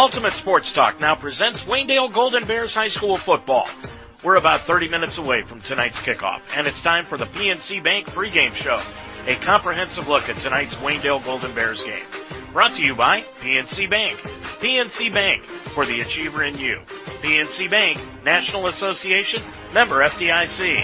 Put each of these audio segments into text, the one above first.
Ultimate Sports Talk now presents Waynedale Golden Bears High School football. We're about 30 minutes away from tonight's kickoff, and it's time for the PNC Bank pregame show, a comprehensive look at tonight's Waynedale Golden Bears game. Brought to you by PNC Bank. PNC Bank for the achiever in you. PNC Bank, National Association, member FDIC.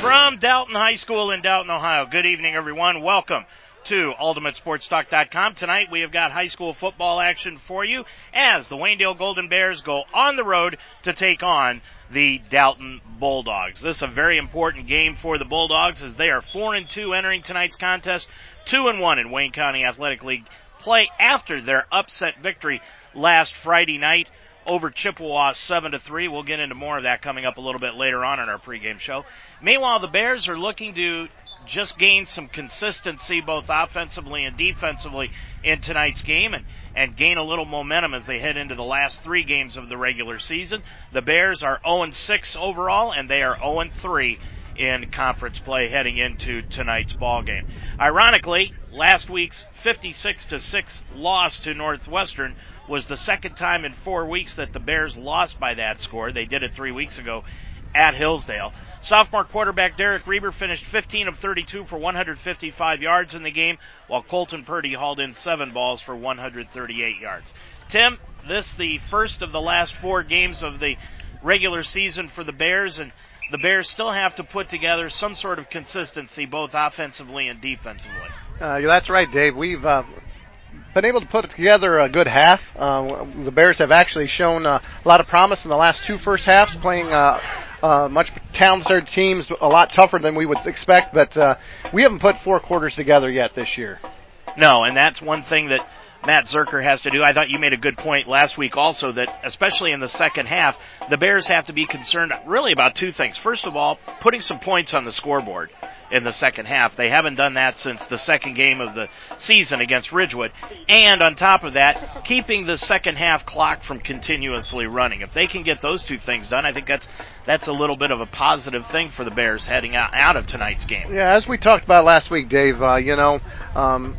From Dalton High School in Dalton, Ohio. Good evening, everyone. Welcome to UltimateSportsTalk.com. Tonight we have got high school football action for you as the Waynedale Golden Bears go on the road to take on the Dalton Bulldogs. This is a very important game for the Bulldogs as they are 4 and 2 entering tonight's contest, 2 and 1 in Wayne County Athletic League play after their upset victory last Friday night over Chippewa 7 to 3. We'll get into more of that coming up a little bit later on in our pregame show. Meanwhile, the Bears are looking to just gain some consistency both offensively and defensively in tonight's game and, and gain a little momentum as they head into the last three games of the regular season. The Bears are 0-6 overall and they are 0-3 in conference play heading into tonight's ball game. Ironically, last week's 56 to 6 loss to Northwestern was the second time in 4 weeks that the Bears lost by that score. They did it 3 weeks ago at Hillsdale. Sophomore quarterback Derek Reber finished 15 of 32 for 155 yards in the game, while Colton Purdy hauled in seven balls for 138 yards. Tim, this the first of the last four games of the regular season for the Bears, and the Bears still have to put together some sort of consistency both offensively and defensively. Uh, that's right, Dave. We've uh, been able to put together a good half. Uh, the Bears have actually shown uh, a lot of promise in the last two first halves, playing uh, much talented teams, a lot tougher than we would expect. But uh, we haven't put four quarters together yet this year. No, and that's one thing that Matt Zerker has to do. I thought you made a good point last week also that especially in the second half, the Bears have to be concerned really about two things. First of all, putting some points on the scoreboard in the second half. They haven't done that since the second game of the season against Ridgewood. And on top of that, keeping the second half clock from continuously running. If they can get those two things done, I think that's that's a little bit of a positive thing for the Bears heading out, out of tonight's game. Yeah, as we talked about last week, Dave, uh, you know, um,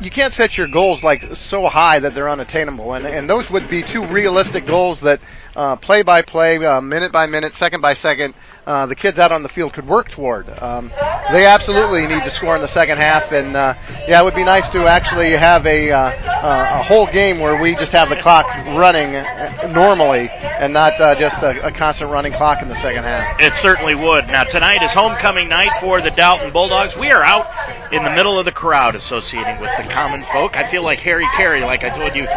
you can't set your goals like so high that they're unattainable, and and those would be two realistic goals that uh, play by play, uh, minute by minute, second by second, uh, the kids out on the field could work toward. Um, they absolutely need to score in the second half, and uh, yeah, it would be nice to actually have a uh, uh, a whole game where we just have the clock running normally and not just a, a constant running clock in the second half. It certainly would. Now tonight is homecoming night for the Dalton Bulldogs. We are out in the middle of the crowd associating with the common folk. I feel like Harry Caray, like I told you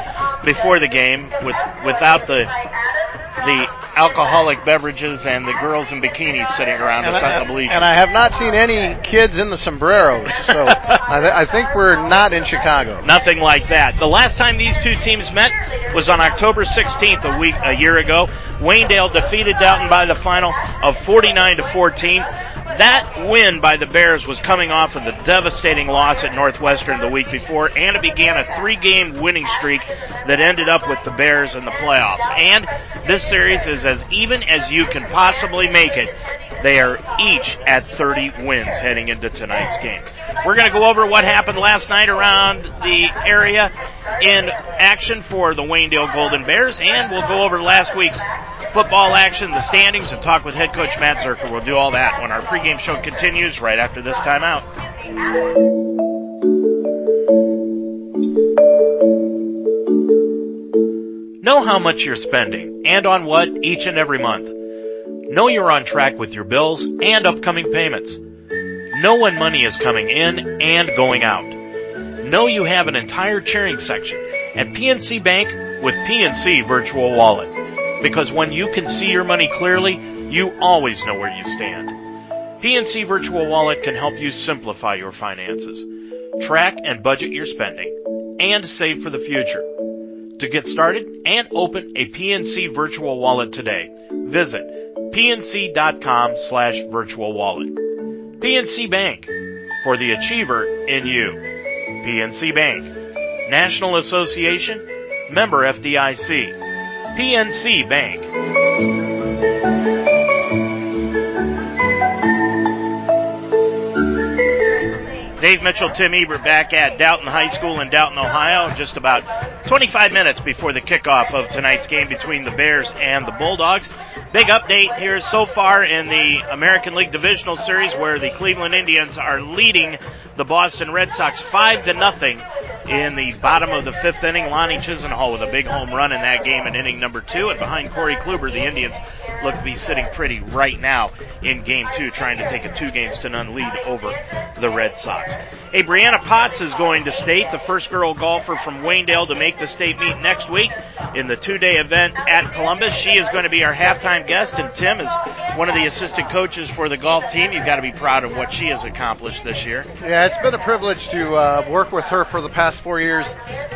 before the game, with without the the alcoholic beverages and the girls in bikinis sitting around and us I, the bleachers. And I have not seen any kids in the sombreros, so I, th- I, think we're not in Chicago. Nothing like that. The last time these two teams met was on October 16th, a week, a year ago. Waynedale defeated Dalton by the final of 49 to 14. That win by the Bears was coming off of the devastating loss at Northwestern the week before, and it began a three-game winning streak that ended up with the Bears in the playoffs. And this series is as even as you can possibly make it. They are each at 30 wins heading into tonight's game. We're going to go over what happened last night around the area in action for the Waynedale Golden Bears, and we'll go over last week's football action, the standings, and talk with head coach Matt Zerker. We'll do all that when our pregame show continues right after this timeout. Know how much you're spending and on what each and every month. Know you're on track with your bills and upcoming payments. Know when money is coming in and going out. Know you have an entire cheering section at PNC Bank with PNC Virtual Wallet because when you can see your money clearly, you always know where you stand. PNC Virtual Wallet can help you simplify your finances, track and budget your spending, and save for the future. To get started and open a PNC Virtual Wallet today, visit pnc.com slash virtual wallet. PNC Bank, for the achiever in you. PNC Bank, National Association, member FDIC. PNC Bank. Dave Mitchell, Tim Ebert back at Dalton High School in Dalton, Ohio, just about 25 minutes before the kickoff of tonight's game between the Bears and the Bulldogs. Big update here so far in the American League Divisional Series where the Cleveland Indians are leading the Boston Red Sox 5 to nothing in the bottom of the fifth inning. Lonnie Chisenhall with a big home run in that game in inning number two. And behind Corey Kluber, the Indians look to be sitting pretty right now in game two, trying to take a two games to none lead over the Red Sox. Hey, Brianna Potts is going to state, the first girl golfer from Waynedale to make the state meet next week in the two day event at Columbus. She is going to be our halftime guest, and Tim is one of the assistant coaches for the golf team. You've got to be proud of what she has accomplished this year. Yeah, it's been a privilege to uh, work with her for the past four years.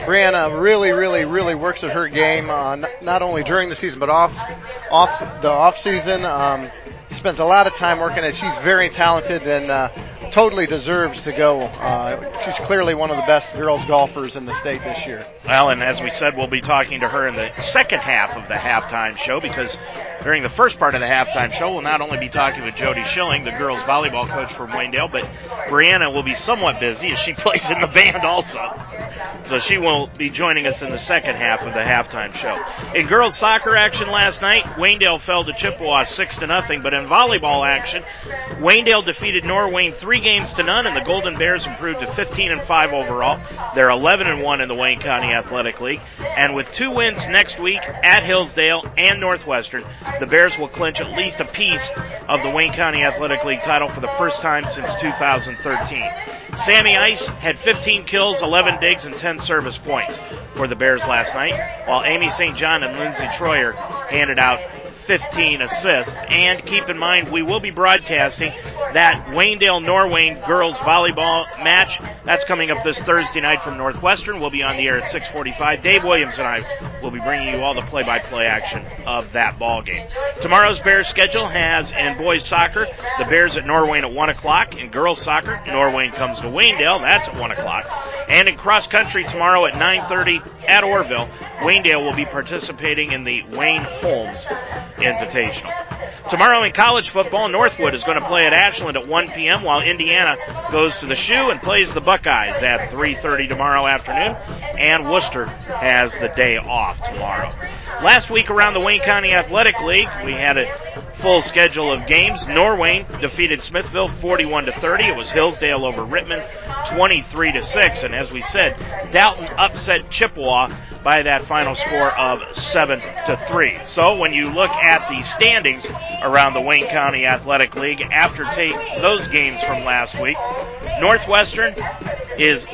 Brianna really, really, really works at her game, uh, not only during the season but off, off the off season. Um, spends a lot of time working it. She's very talented and uh, totally deserves to go. Uh, she's clearly one of the best girls golfers in the state this year. Well, and as we said, we'll be talking to her in the second half of the halftime show because during the first part of the halftime show, we'll not only be talking with Jody Schilling, the girls volleyball coach from Waynedale, but Brianna will be somewhat busy as she plays in the band also. So she will be joining us in the second half of the halftime show. In girls soccer action last night, Waynedale fell to Chippewa six to nothing, but in volleyball action, Waynedale defeated Norwayne three games to none, and the Golden Bears improved to 15 and five overall. They're 11 and one in the Wayne County Athletic League, and with two wins next week at Hillsdale and Northwestern, the Bears will clinch at least a piece of the Wayne County Athletic League title for the first time since 2013. Sammy Ice had 15 kills, 11 digs, and 10 service points for the Bears last night, while Amy St. John and Lindsay Troyer handed out 15 assists. And keep in mind, we will be broadcasting that Waynedale Norwayne girls volleyball match. That's coming up this Thursday night from Northwestern. We'll be on the air at 6:45. Dave Williams and I will be bringing you all the play-by-play action of that ball game. Tomorrow's Bears schedule has in boys soccer the Bears at Norwayne at one o'clock. In girls soccer, Norwayne comes to Waynedale. That's at one o'clock. And in cross country tomorrow at 9:30 at Orrville, Waynedale will be participating in the Wayne Holmes Invitational. Tomorrow in college football, Northwood is going to play at Ashland at 1 p.m. while Indiana goes to the shoe and plays the Buckeyes at 3.30 tomorrow afternoon. And Wooster has the day off tomorrow. Last week around the Wayne County Athletic League, we had a full schedule of games. Norwayne defeated Smithville 41 to 30. It was Hillsdale over Rittman 23 to 6. And as we said, Dalton upset Chippewa by that final score of 7 to 3. So when you look at the standings around the Wayne County Athletic League after take those games from last week, Northwestern is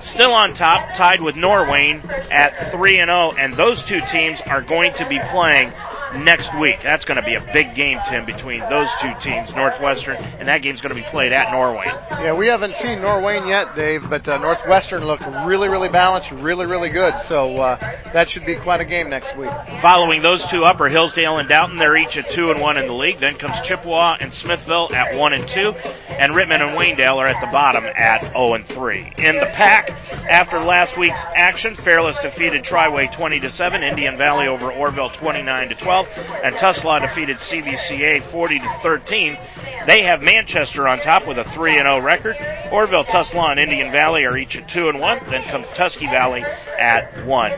still on top, tied with Norwayne at 3 and 0, and those two teams are going to be playing next week. That's going to be a big game, Tim, between those two teams, Northwestern, and that game's going to be played at Norwayne. Yeah, we haven't seen Norwayne yet, Dave, but uh, Northwestern looked really, really balanced, really, really good. So uh, that should be quite a game next week. Following those two up are Hillsdale and Dalton. They're each at two and one in the league. Then comes Chippewa and Smithville at one and two, and Rittman and Waynedale are at the bottom at 0 and three. In the pack, after last week's action, Fairless defeated Triway 20 to seven, Indian Valley over Orrville 29 to 12 and Tuslaw defeated CVCA 40 to 13. They have Manchester on top with a 3 and 0 record. Orrville, Tuslaw, and Indian Valley are each at 2 and 1. Then comes Tusky Valley at 1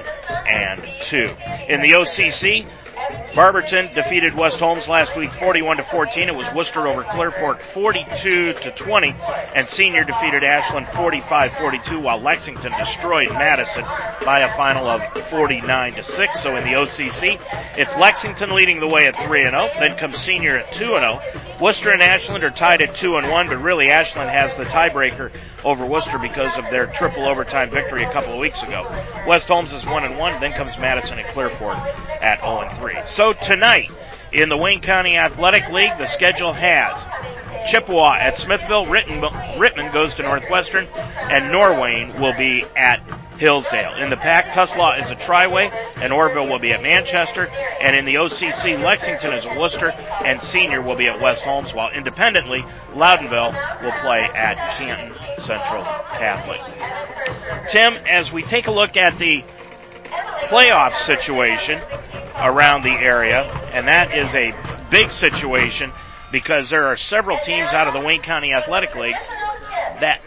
and 2. In the OCC, Barberton defeated West Holmes last week 41 to 14. It was Wooster over Clear Fork 42 to 20 and Senior defeated Ashland 45-42 while Lexington destroyed Madison by a final of 49 to 6. So in the OCC, it's Lexington leading the way at 3 and 0, then comes Senior at 2 and 0. Wooster and Ashland are tied at 2 and 1, but really Ashland has the tiebreaker over Wooster because of their triple overtime victory a couple of weeks ago. West Holmes is 1 and 1, then comes Madison and Clear Fork at 0 and 3. So tonight in the Wayne County Athletic League, the schedule has Chippewa at Smithville, Rittman goes to Northwestern, and Norwayne will be at Hillsdale. In the pack, Tuslaw is a Triway, and Orrville will be at Manchester. And in the OCC, Lexington is at Wooster, and Senior will be at West Holmes, while independently, Loudonville will play at Canton Central Catholic. Tim, as we take a look at the playoff situation around the area, and that is a big situation because there are several teams out of the Wayne County Athletic League that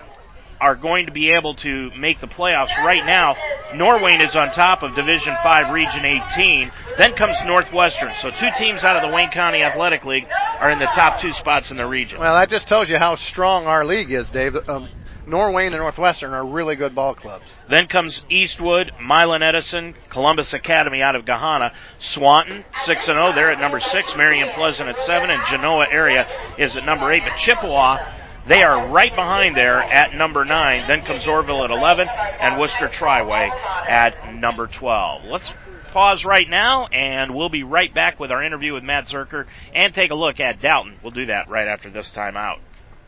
are going to be able to make the playoffs right now. Norwayne is on top of Division 5 Region 18. Then comes Northwestern. So two teams out of the Wayne County Athletic League are in the top two spots in the region. Well, that just tells you how strong our league is, Dave. Um, Norwayne and Northwestern are really good ball clubs. Then comes Eastwood, Milan Edison, Columbus Academy out of Gahanna, Swanton, 6 and 0. They're at number 6, Marion Pleasant at 7, and Genoa area is at number 8. But Chippewa, they are right behind there at number 9. Then comes Orrville at 11, and Wooster Triway at number 12. Let's pause right now, and we'll be right back with our interview with Matt Zerker and take a look at Dalton. We'll do that right after this time out.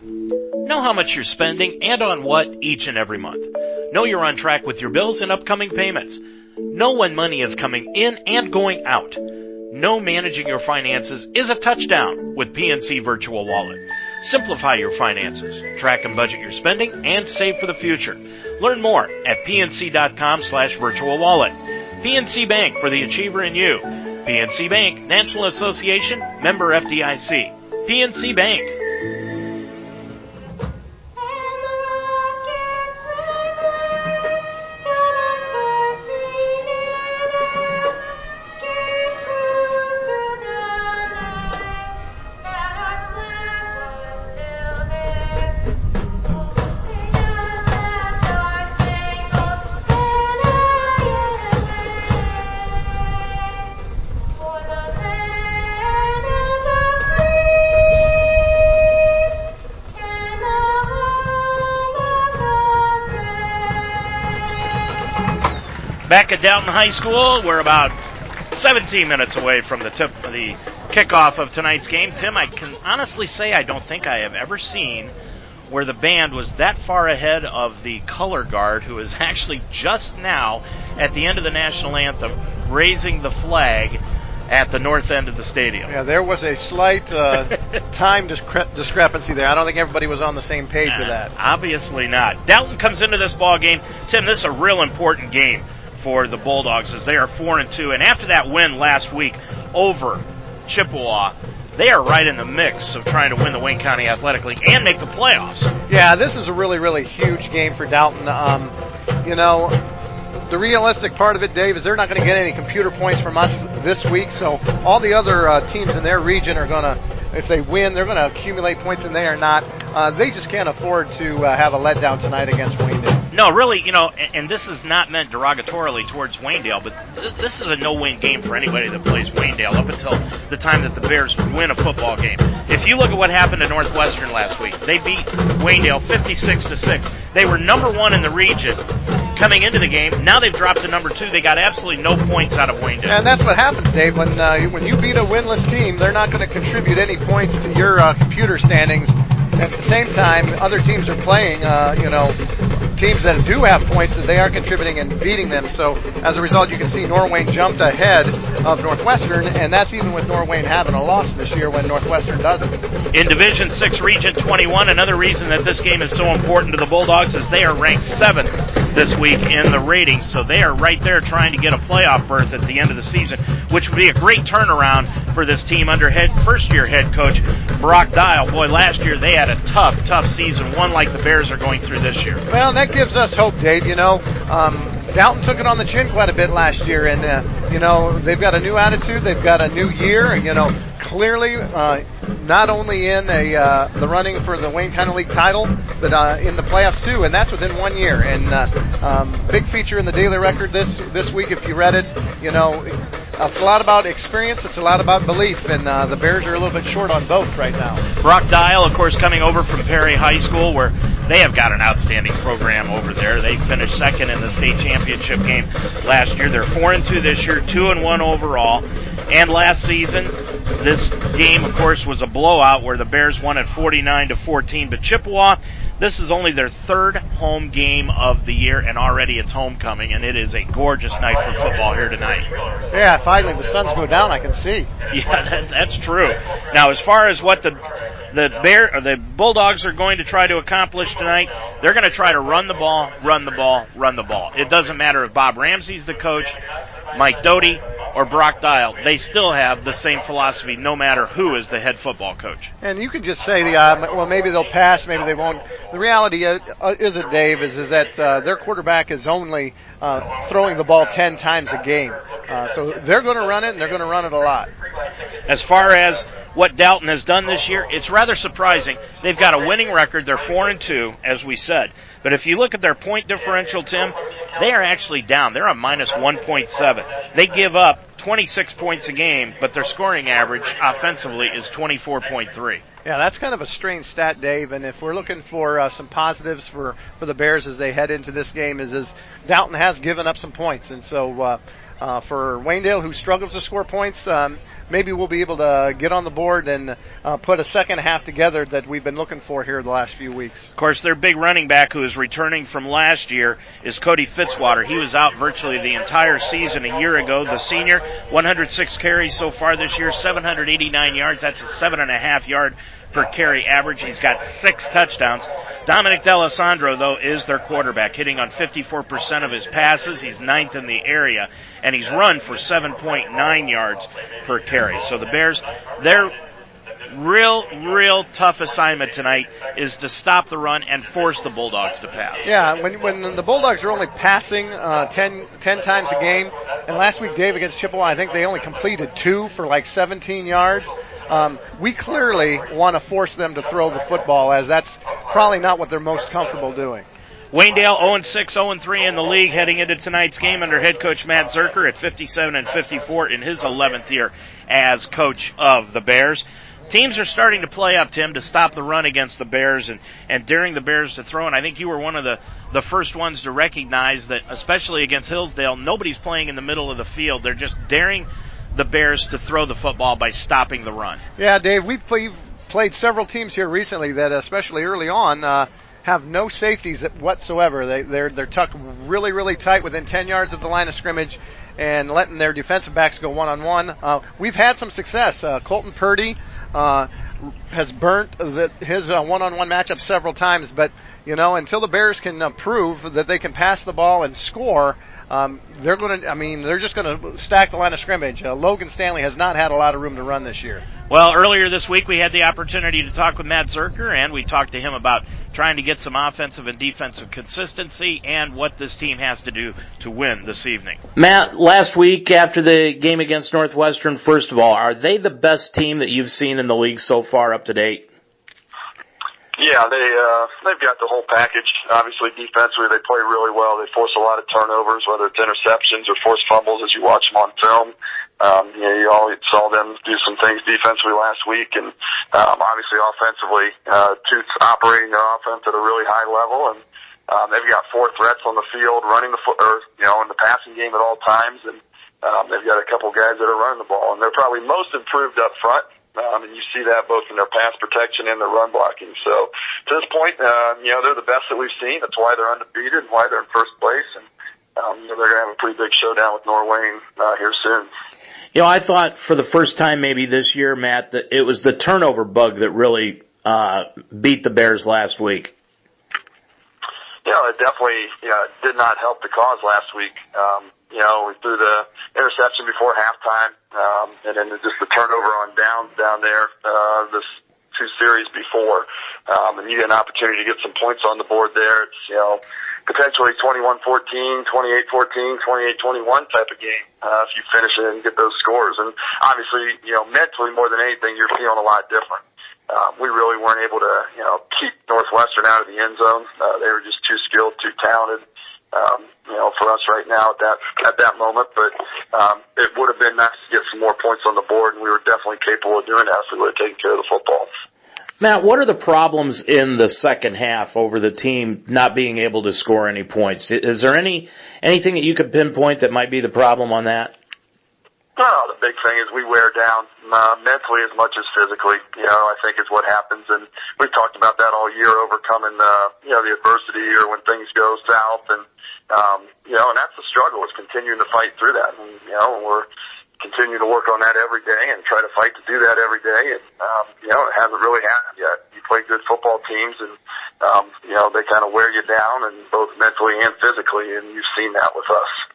Know how much you're spending and on what each and every month. Know you're on track with your bills and upcoming payments. Know when money is coming in and going out. Know managing your finances is a touchdown with PNC Virtual Wallet. Simplify your finances, track and budget your spending, and save for the future. Learn more at pnc.com slash virtual wallet. PNC Bank for the achiever in you. PNC Bank, National Association, member FDIC. PNC Bank. Back at Dalton High School, we're about 17 minutes away from the tip the kickoff of tonight's game. Tim, I can honestly say I don't think I have ever seen where the band was that far ahead of the color guard, who is actually just now at the end of the national anthem raising the flag at the north end of the stadium. Yeah, there was a slight uh, time discre- discrepancy there. I don't think everybody was on the same page with that. Obviously not. Dalton comes into this ball game. Tim, this is a real important game for the Bulldogs as they are four and two. And after that win last week over Chippewa, they are right in the mix of trying to win the Wayne County Athletic League and make the playoffs. Yeah, this is a really, really huge game for Dalton. Um, you know, the realistic part of it, Dave, is they're not going to get any computer points from us this week. So all the other uh, teams in their region are going to, if they win, they're going to accumulate points, and they are not. Uh, they just can't afford to uh, have a letdown tonight against Waynedale. No, really, you know, and, and this is not meant derogatorily towards Waynedale, but th- this is a no-win game for anybody that plays Waynedale up until the time that the Bears win a football game. If you look at what happened to Northwestern last week, they beat Waynedale 56 to 6. They were number 1 in the region coming into the game. Now they've dropped to number 2. They got absolutely no points out of Waynedale. And that's what happens, Dave. When uh, when you beat a winless team, they're not going to contribute any points to your uh, computer standings. At the same time, other teams are playing, uh, you know, teams that do have points that they are contributing and beating them. So as a result, you can see Norwayne jumped ahead of Northwestern, and that's even with Norwayne having a loss this year when Northwestern doesn't. In Division 6, Region 21, another reason that this game is so important to the Bulldogs is they are ranked seventh this week in the ratings, so they are right there trying to get a playoff berth at the end of the season, which would be a great turnaround for this team under head first year head coach Brock Dial. Boy, last year they had a tough, tough season, one like the Bears are going through this year. Well, that gives us hope, Dave. You know, um, Dalton took it on the chin quite a bit last year, and uh, you know they've got a new attitude, they've got a new year, you know clearly uh, not only in a uh, the running for the Wayne County League title, but uh, in the playoffs too, and that's within one year. And uh, um, big feature in the daily record this this week, if you read it, you know it's a lot about experience, it's a lot about belief, and uh, the Bears are a little bit short on both right now. Brock Dial, of course, coming over from Perry High School, where they have got an outstanding program over there. They finished second in the state championship game last year. They're four and two this year, two and one overall. And last season, this game, of course, was a blowout where the Bears won at 49 to 14. But Chippewa, this is only their third home game of the year, and already it's homecoming, and it is a gorgeous night for football here tonight. Yeah, finally the sun's go down. I can see. Yeah, that, that's true. Now, as far as what the the Bear, or the Bulldogs are going to try to accomplish tonight. They're going to try to run the ball, run the ball, run the ball. It doesn't matter if Bob Ramsey's the coach, Mike Doty, or Brock Dial. They still have the same philosophy, no matter who is the head football coach. And you can just say, the, uh, well, maybe they'll pass, maybe they won't. The reality uh, is it, Dave, is is that uh, their quarterback is only uh, throwing the ball ten times a game. Uh, so they're going to run it, and they're going to run it a lot. As far as what Dalton has done this year, it's rather surprising. They've got a winning record. They're four and two, as we said. But if you look at their point differential, Tim, they are actually down. They're on minus 1.7. They give up 26 points a game, but their scoring average offensively is 24.3. Yeah, that's kind of a strange stat, Dave. And if we're looking for uh, some positives for, for the Bears as they head into this game, is is Dalton has given up some points, and so uh, uh, for Waynedale, who struggles to score points, um, maybe we'll be able to get on the board and uh, put a second half together that we've been looking for here the last few weeks. Of course, their big running back who is returning from last year is Cody Fitzwater. He was out virtually the entire season a year ago. The senior, 106 carries so far this year, 789 yards. That's a seven and a half yard per carry average. He's got six touchdowns. Dominic D'Alessandro, though, is their quarterback, hitting on 54% of his passes. He's ninth in the area, and he's run for 7.9 yards per carry. So the Bears, their real, real tough assignment tonight is to stop the run and force the Bulldogs to pass. Yeah, when, when the Bulldogs are only passing uh, 10, 10 times a game, and last week, Dave, against Chippewa, I think they only completed two for like 17 yards. Um, we clearly want to force them to throw the football, as that's probably not what they're most comfortable doing. Waynedale 0-6, 0-3 in the league heading into tonight's game under head coach Matt Zerker at 57 and 54 in his 11th year as coach of the Bears. Teams are starting to play up, Tim, to stop the run against the Bears and, and daring the Bears to throw. And I think you were one of the, the first ones to recognize that, especially against Hillsdale, nobody's playing in the middle of the field. They're just daring the Bears to throw the football by stopping the run. Yeah, Dave, we've played several teams here recently that, especially early on, uh, have no safeties whatsoever. They, they're they're tucked really really tight within 10 yards of the line of scrimmage, and letting their defensive backs go one on one. Uh we've had some success. Uh, Colton Purdy uh, has burnt the, his one on one matchup several times, but you know until the Bears can uh, prove that they can pass the ball and score um, they're going to, I mean, they're just going to stack the line of scrimmage. Uh, Logan Stanley has not had a lot of room to run this year. Well, earlier this week we had the opportunity to talk with Matt Zerker, and we talked to him about trying to get some offensive and defensive consistency and what this team has to do to win this evening. Matt, last week after the game against Northwestern, first of all, are they the best team that you've seen in the league so far up to date? Yeah, they uh, they've got the whole package. Obviously, defensively, they play really well. They force a lot of turnovers, whether it's interceptions or forced fumbles, as you watch them on film. Um, you know, you all saw them do some things defensively last week, and um, obviously offensively, uh, Toots operating their offense at a really high level, and um, they've got four threats on the field, running the foot, or you know, in the passing game at all times, and um, they've got a couple guys that are running the ball, and they're probably most improved up front. Um, and you see that both in their pass protection and their run blocking. So to this point, uh, you know, they're the best that we've seen. That's why they're undefeated and why they're in first place. And, um, you know, they're going to have a pretty big showdown with Norwayne, uh, here soon. You know, I thought for the first time maybe this year, Matt, that it was the turnover bug that really, uh, beat the Bears last week. Yeah, it definitely, you know, did not help the cause last week. Um, you know, we threw the interception before halftime, um, and then just the turnover on downs down there, uh, this two series before. Um, and you get an opportunity to get some points on the board there. It's, you know, potentially 21-14, 28-14, 28-21 type of game, uh, if you finish it and get those scores. And obviously, you know, mentally more than anything, you're feeling a lot different. Um, we really weren't able to, you know, keep Northwestern out of the end zone. Uh, they were just too skilled, too talented um, you know, for us right now at that at that moment. But um, it would have been nice to get some more points on the board, and we were definitely capable of doing that if we would have taken care of the football. Matt, what are the problems in the second half over the team not being able to score any points? Is there any anything that you could pinpoint that might be the problem on that? Well, the big thing is we wear down uh, mentally as much as physically. You know, I think is what happens, and we've talked about that all year, overcoming uh, you know the adversity or when things go south, and um, you know, and that's the struggle is continuing to fight through that. And, you know, we're, continue to work on that every day and try to fight to do that every day. And um, you know, it hasn't really happened yet. You play good football teams, and um, you know they kind of wear you down, and both mentally and physically. And you've seen that with us.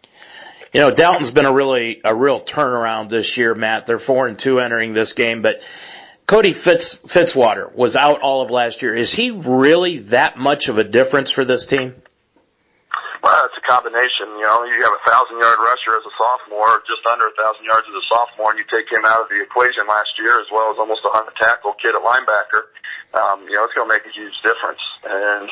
You know, Dalton's been a really a real turnaround this year, Matt. They're four and two entering this game, but Cody Fitz, Fitzwater was out all of last year. Is he really that much of a difference for this team? Well, it's a combination. You know, you have a thousand yard rusher as a sophomore, just under a thousand yards as a sophomore, and you take him out of the equation last year, as well as almost a hundred tackle kid at linebacker. Um, you know, it's going to make a huge difference. And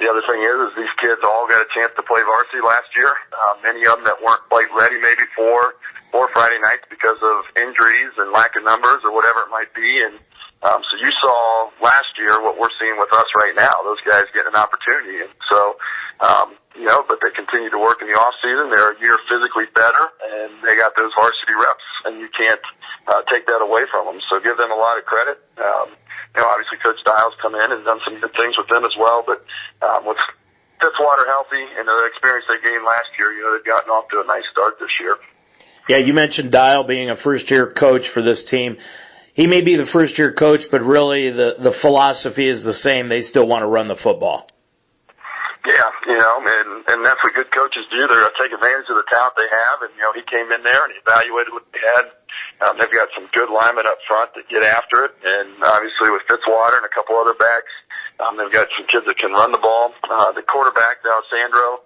the other thing is, is these kids all got a chance to play varsity last year. Uh, many of them that weren't quite ready, maybe for for Friday nights because of injuries and lack of numbers or whatever it might be. And um, so you saw last year what we're seeing with us right now. Those guys getting an opportunity, and so um, you know, but they continue to work in the off season. They're a year physically better, and they got those varsity reps, and you can't uh, take that away from them. So give them a lot of credit. Um, you know, obviously Coach Dials come in and done some good things with them as well, but um, with Fitzwater healthy and the experience they gained last year, you know, they've gotten off to a nice start this year. Yeah, you mentioned Dial being a first year coach for this team. He may be the first year coach, but really the, the philosophy is the same. They still want to run the football. Yeah, you know, and and that's what good coaches do. They're take advantage of the talent they have, and you know, he came in there and he evaluated what they had. Um, they've got some good linemen up front that get after it, and obviously with Fitzwater and a couple other backs, um, they've got some kids that can run the ball. Uh, the quarterback, D'Alessandro,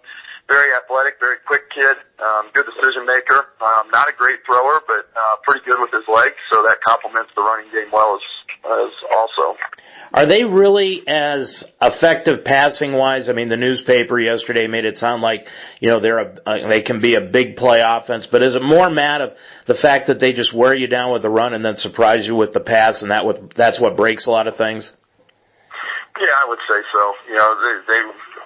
very athletic, very quick kid, um, good decision maker. Um, not a great thrower, but uh, pretty good with his legs, so that complements the running game well as, as also. Are they really as effective passing wise? I mean, the newspaper yesterday made it sound like you know they're a, uh, they can be a big play offense, but is it more Matt of the fact that they just wear you down with the run and then surprise you with the pass, and that with that's what breaks a lot of things? Yeah, I would say so. You know, they, they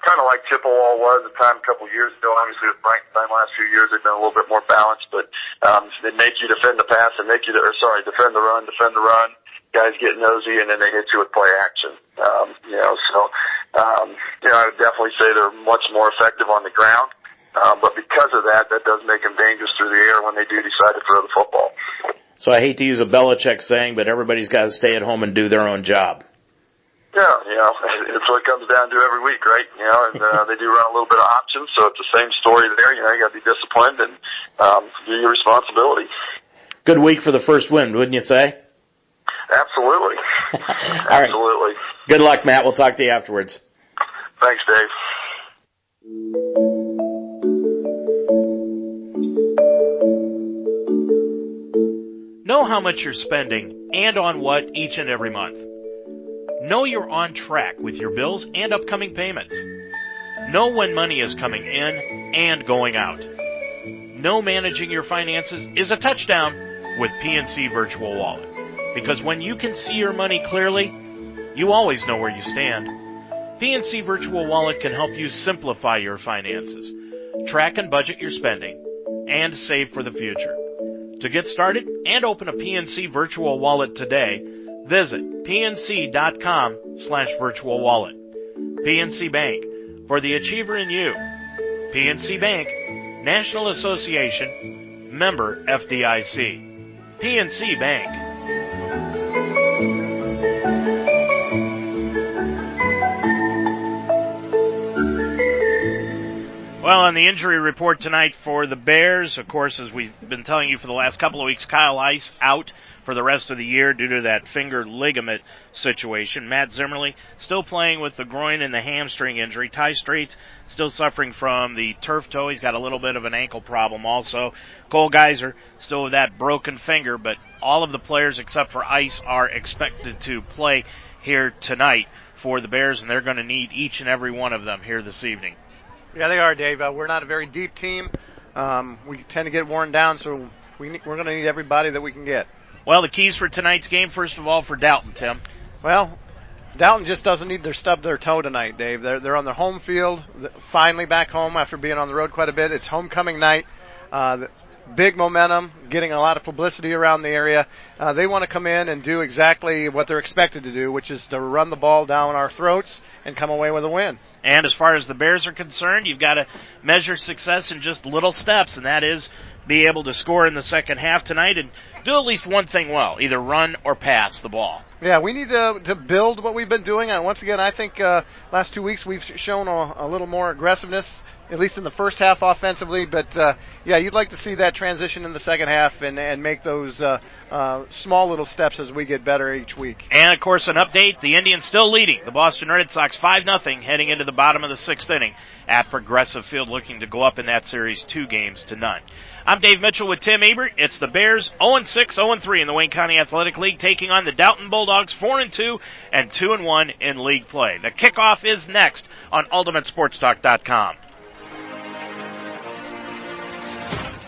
kind of like Chippewa was the time a couple years ago. Obviously, with Frankenstein last few years, they've been a little bit more balanced, but um, they make you defend the pass and make you, or sorry, defend the run, defend the run. Guys get nosy and then they hit you with play action. Um, you know, so um, you know, I would definitely say they're much more effective on the ground. Uh, but because of that, that does make them dangerous through the air when they do decide to throw the football. So I hate to use a Belichick saying, but everybody's got to stay at home and do their own job. Yeah, you know, it's what it comes down to every week, right? You know, and uh, they do run a little bit of options, so it's the same story there. You know, you got to be disciplined and um, do your responsibility. Good week for the first win, wouldn't you say? Absolutely. Absolutely. Good luck, Matt. We'll talk to you afterwards. Thanks, Dave. Know how much you're spending and on what each and every month. Know you're on track with your bills and upcoming payments. Know when money is coming in and going out. Know managing your finances is a touchdown with PNC Virtual Wallet. Because when you can see your money clearly, you always know where you stand. PNC Virtual Wallet can help you simplify your finances, track and budget your spending, and save for the future. To get started and open a PNC Virtual Wallet today, visit pnc.com slash virtual wallet. PNC Bank, for the achiever in you. PNC Bank, National Association, member FDIC. PNC Bank. Well, on the injury report tonight for the Bears, of course, as we've been telling you for the last couple of weeks, Kyle Ice out for the rest of the year due to that finger ligament situation. Matt Zimmerly still playing with the groin and the hamstring injury. Ty Straits still suffering from the turf toe. He's got a little bit of an ankle problem also. Cole Geyser still with that broken finger, but all of the players except for Ice are expected to play here tonight for the Bears, and they're going to need each and every one of them here this evening. Yeah, they are, Dave. Uh, we're not a very deep team. Um, we tend to get worn down, so we, we're going to need everybody that we can get. Well, the keys for tonight's game, first of all, for Dalton, Tim. Well, Dalton just doesn't need their stub their toe tonight, Dave. They're they're on their home field, finally back home after being on the road quite a bit. It's homecoming night. Uh, big momentum, getting a lot of publicity around the area. Uh, they want to come in and do exactly what they're expected to do, which is to run the ball down our throats and come away with a win. And as far as the Bears are concerned, you've got to measure success in just little steps, and that is be able to score in the second half tonight and do at least one thing well, either run or pass the ball. Yeah, we need to to build what we've been doing. And once again, I think uh, last two weeks we've shown a, a little more aggressiveness at least in the first half offensively. But uh, yeah, you'd like to see that transition in the second half and, and make those uh, uh, small little steps as we get better each week. And of course, an update: the Indians still leading the Boston Red Sox five nothing heading into the bottom of the sixth inning at Progressive Field, looking to go up in that series two games to none. I'm Dave Mitchell with Tim Ebert. It's the Bears 0-6, 0-3 in the Wayne County Athletic League, taking on the Dalton Bulldogs 4-2 and 2-1 in league play. The kickoff is next on UltimateSportsTalk.com.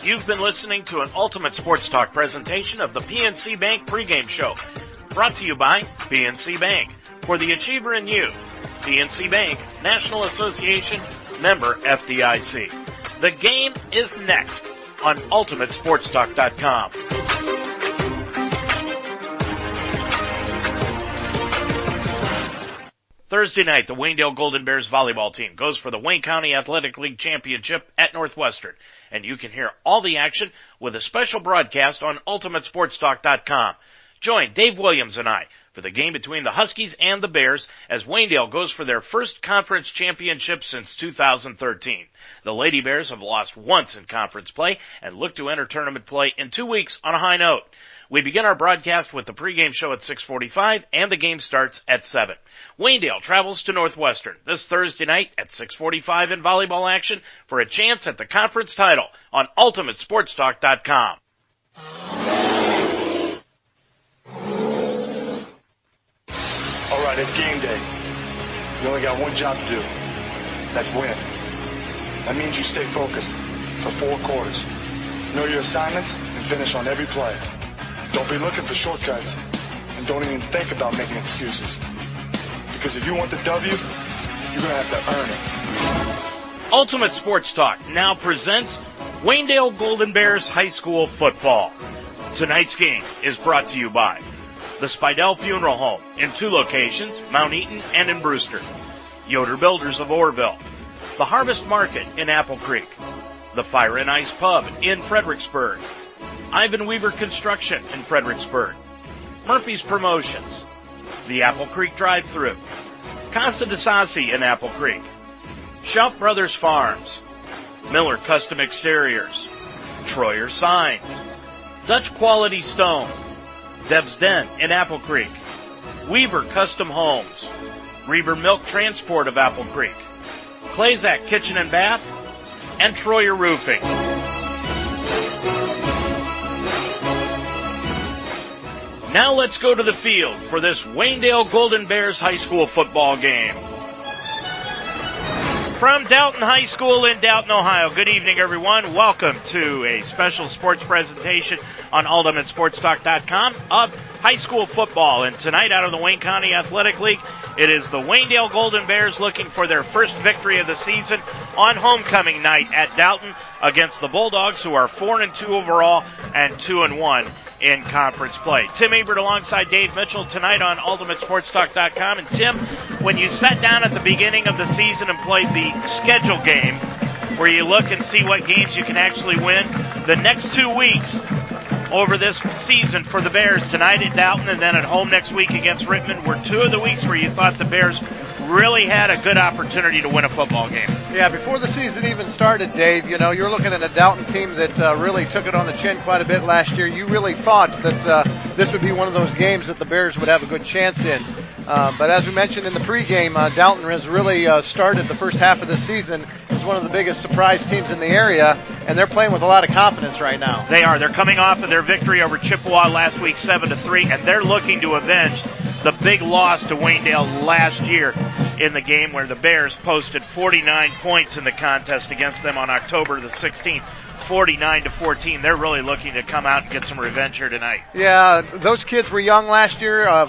You've been listening to an Ultimate Sports Talk presentation of the PNC Bank pregame show. Brought to you by PNC Bank. For the achiever in you, PNC Bank, National Association, member FDIC. The game is next on UltimateSportsTalk.com. Thursday night, the Waynedale Golden Bears volleyball team goes for the Wayne County Athletic League Championship at Northwestern and you can hear all the action with a special broadcast on UltimateSportsTalk.com. Join Dave Williams and I for the game between the Huskies and the Bears as Waynedale goes for their first conference championship since 2013. The Lady Bears have lost once in conference play and look to enter tournament play in two weeks on a high note. We begin our broadcast with the pregame show at 645 and the game starts at 7. Waynedale travels to Northwestern this Thursday night at 645 in volleyball action for a chance at the conference title on UltimateSportsTalk.com. All right, it's game day. You only got one job to do. That's win. That means you stay focused for four quarters. Know your assignments and finish on every play. Don't be looking for shortcuts and don't even think about making excuses. Because if you want the W, you're going to have to earn it. Ultimate Sports Talk now presents Waynedale Golden Bears High School Football. Tonight's game is brought to you by the Spidell Funeral Home in two locations, Mount Eaton and in Brewster, Yoder Builders of Orrville, the Harvest Market in Apple Creek, the Fire and Ice Pub in Fredericksburg, Ivan Weaver Construction in Fredericksburg, Murphy's Promotions, the Apple Creek Drive-Thru, Casa de Sassi in Apple Creek, Shelf Brothers Farms, Miller Custom Exteriors, Troyer Signs, Dutch Quality Stone, Deb's Den in Apple Creek, Weaver Custom Homes, Reaver Milk Transport of Apple Creek, Clayzak Kitchen and Bath, and Troyer Roofing. Now let's go to the field for this Waynedale Golden Bears High School football game. From Dalton High School in Dalton, Ohio. Good evening, everyone. Welcome to a special sports presentation on UltimateSportsTalk.com of high school football. And tonight, out of the Wayne County Athletic League, it is the Waynedale Golden Bears looking for their first victory of the season on homecoming night at Dalton against the Bulldogs, who are four and two overall and two and one in conference play. Tim Ebert alongside Dave Mitchell tonight on UltimateSportsTalk.com. And Tim, when you sat down at the beginning of the season and played the schedule game, where you look and see what games you can actually win, the next two weeks over this season for the Bears tonight at Dalton and then at home next week against Rittman were two of the weeks where you thought the Bears really had a good opportunity to win a football game. Yeah, before the season even started, Dave, you know, you're looking at a Dalton team that uh, really took it on the chin quite a bit last year. You really thought that uh, this would be one of those games that the Bears would have a good chance in. Uh, but as we mentioned in the pregame, uh, Dalton has really uh, started the first half of the season as one of the biggest surprise teams in the area, and they're playing with a lot of confidence right now. They are. They're coming off of their victory over Chippewa last week, seven to three, and they're looking to avenge the big loss to Waynedale last year in the game where the Bears posted 49 points in the contest against them on October the 16th. 49 to 14. They're really looking to come out and get some revenge here tonight. Yeah, those kids were young last year. Uh,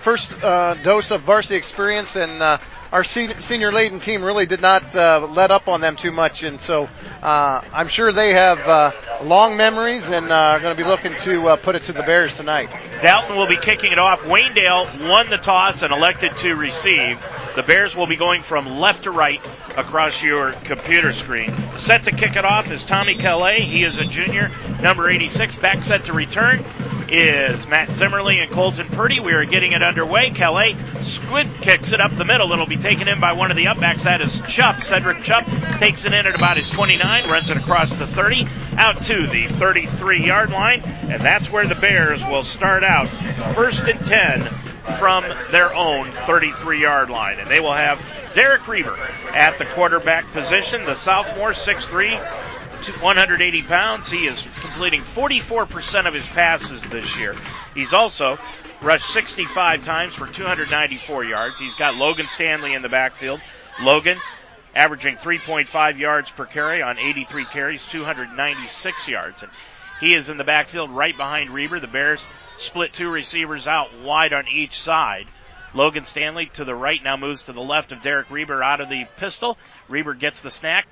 first uh, dose of varsity experience, and uh, our senior, laden team really did not uh, let up on them too much, and so uh, I'm sure they have uh, long memories and uh, are going to be looking to uh, put it to the Bears tonight. Dalton will be kicking it off. Waynedale won the toss and elected to receive. The Bears will be going from left to right across your computer screen. Set to kick it off is Tommy Calais. He is a junior, number 86. Back set to return is Matt Zimmerly and Colton Purdy. We are getting it underway. Kelly squid kicks it up the middle. It'll be taken in by one of the upbacks. That is Chupp. Cedric Chupp takes it in at about his 29, runs it across the 30, out to the 33 yard line, and that's where the Bears will start out. First and 10 from their own 33 yard line. And they will have Derek Reaver at the quarterback position, the sophomore, 6'3, 180 pounds. He is completing 44% of his passes this year. He's also rushed 65 times for 294 yards. He's got Logan Stanley in the backfield. Logan averaging 3.5 yards per carry on 83 carries, 296 yards. And he is in the backfield right behind Reber. The Bears split two receivers out wide on each side. Logan Stanley to the right now moves to the left of Derek Reber out of the pistol. Reber gets the snack,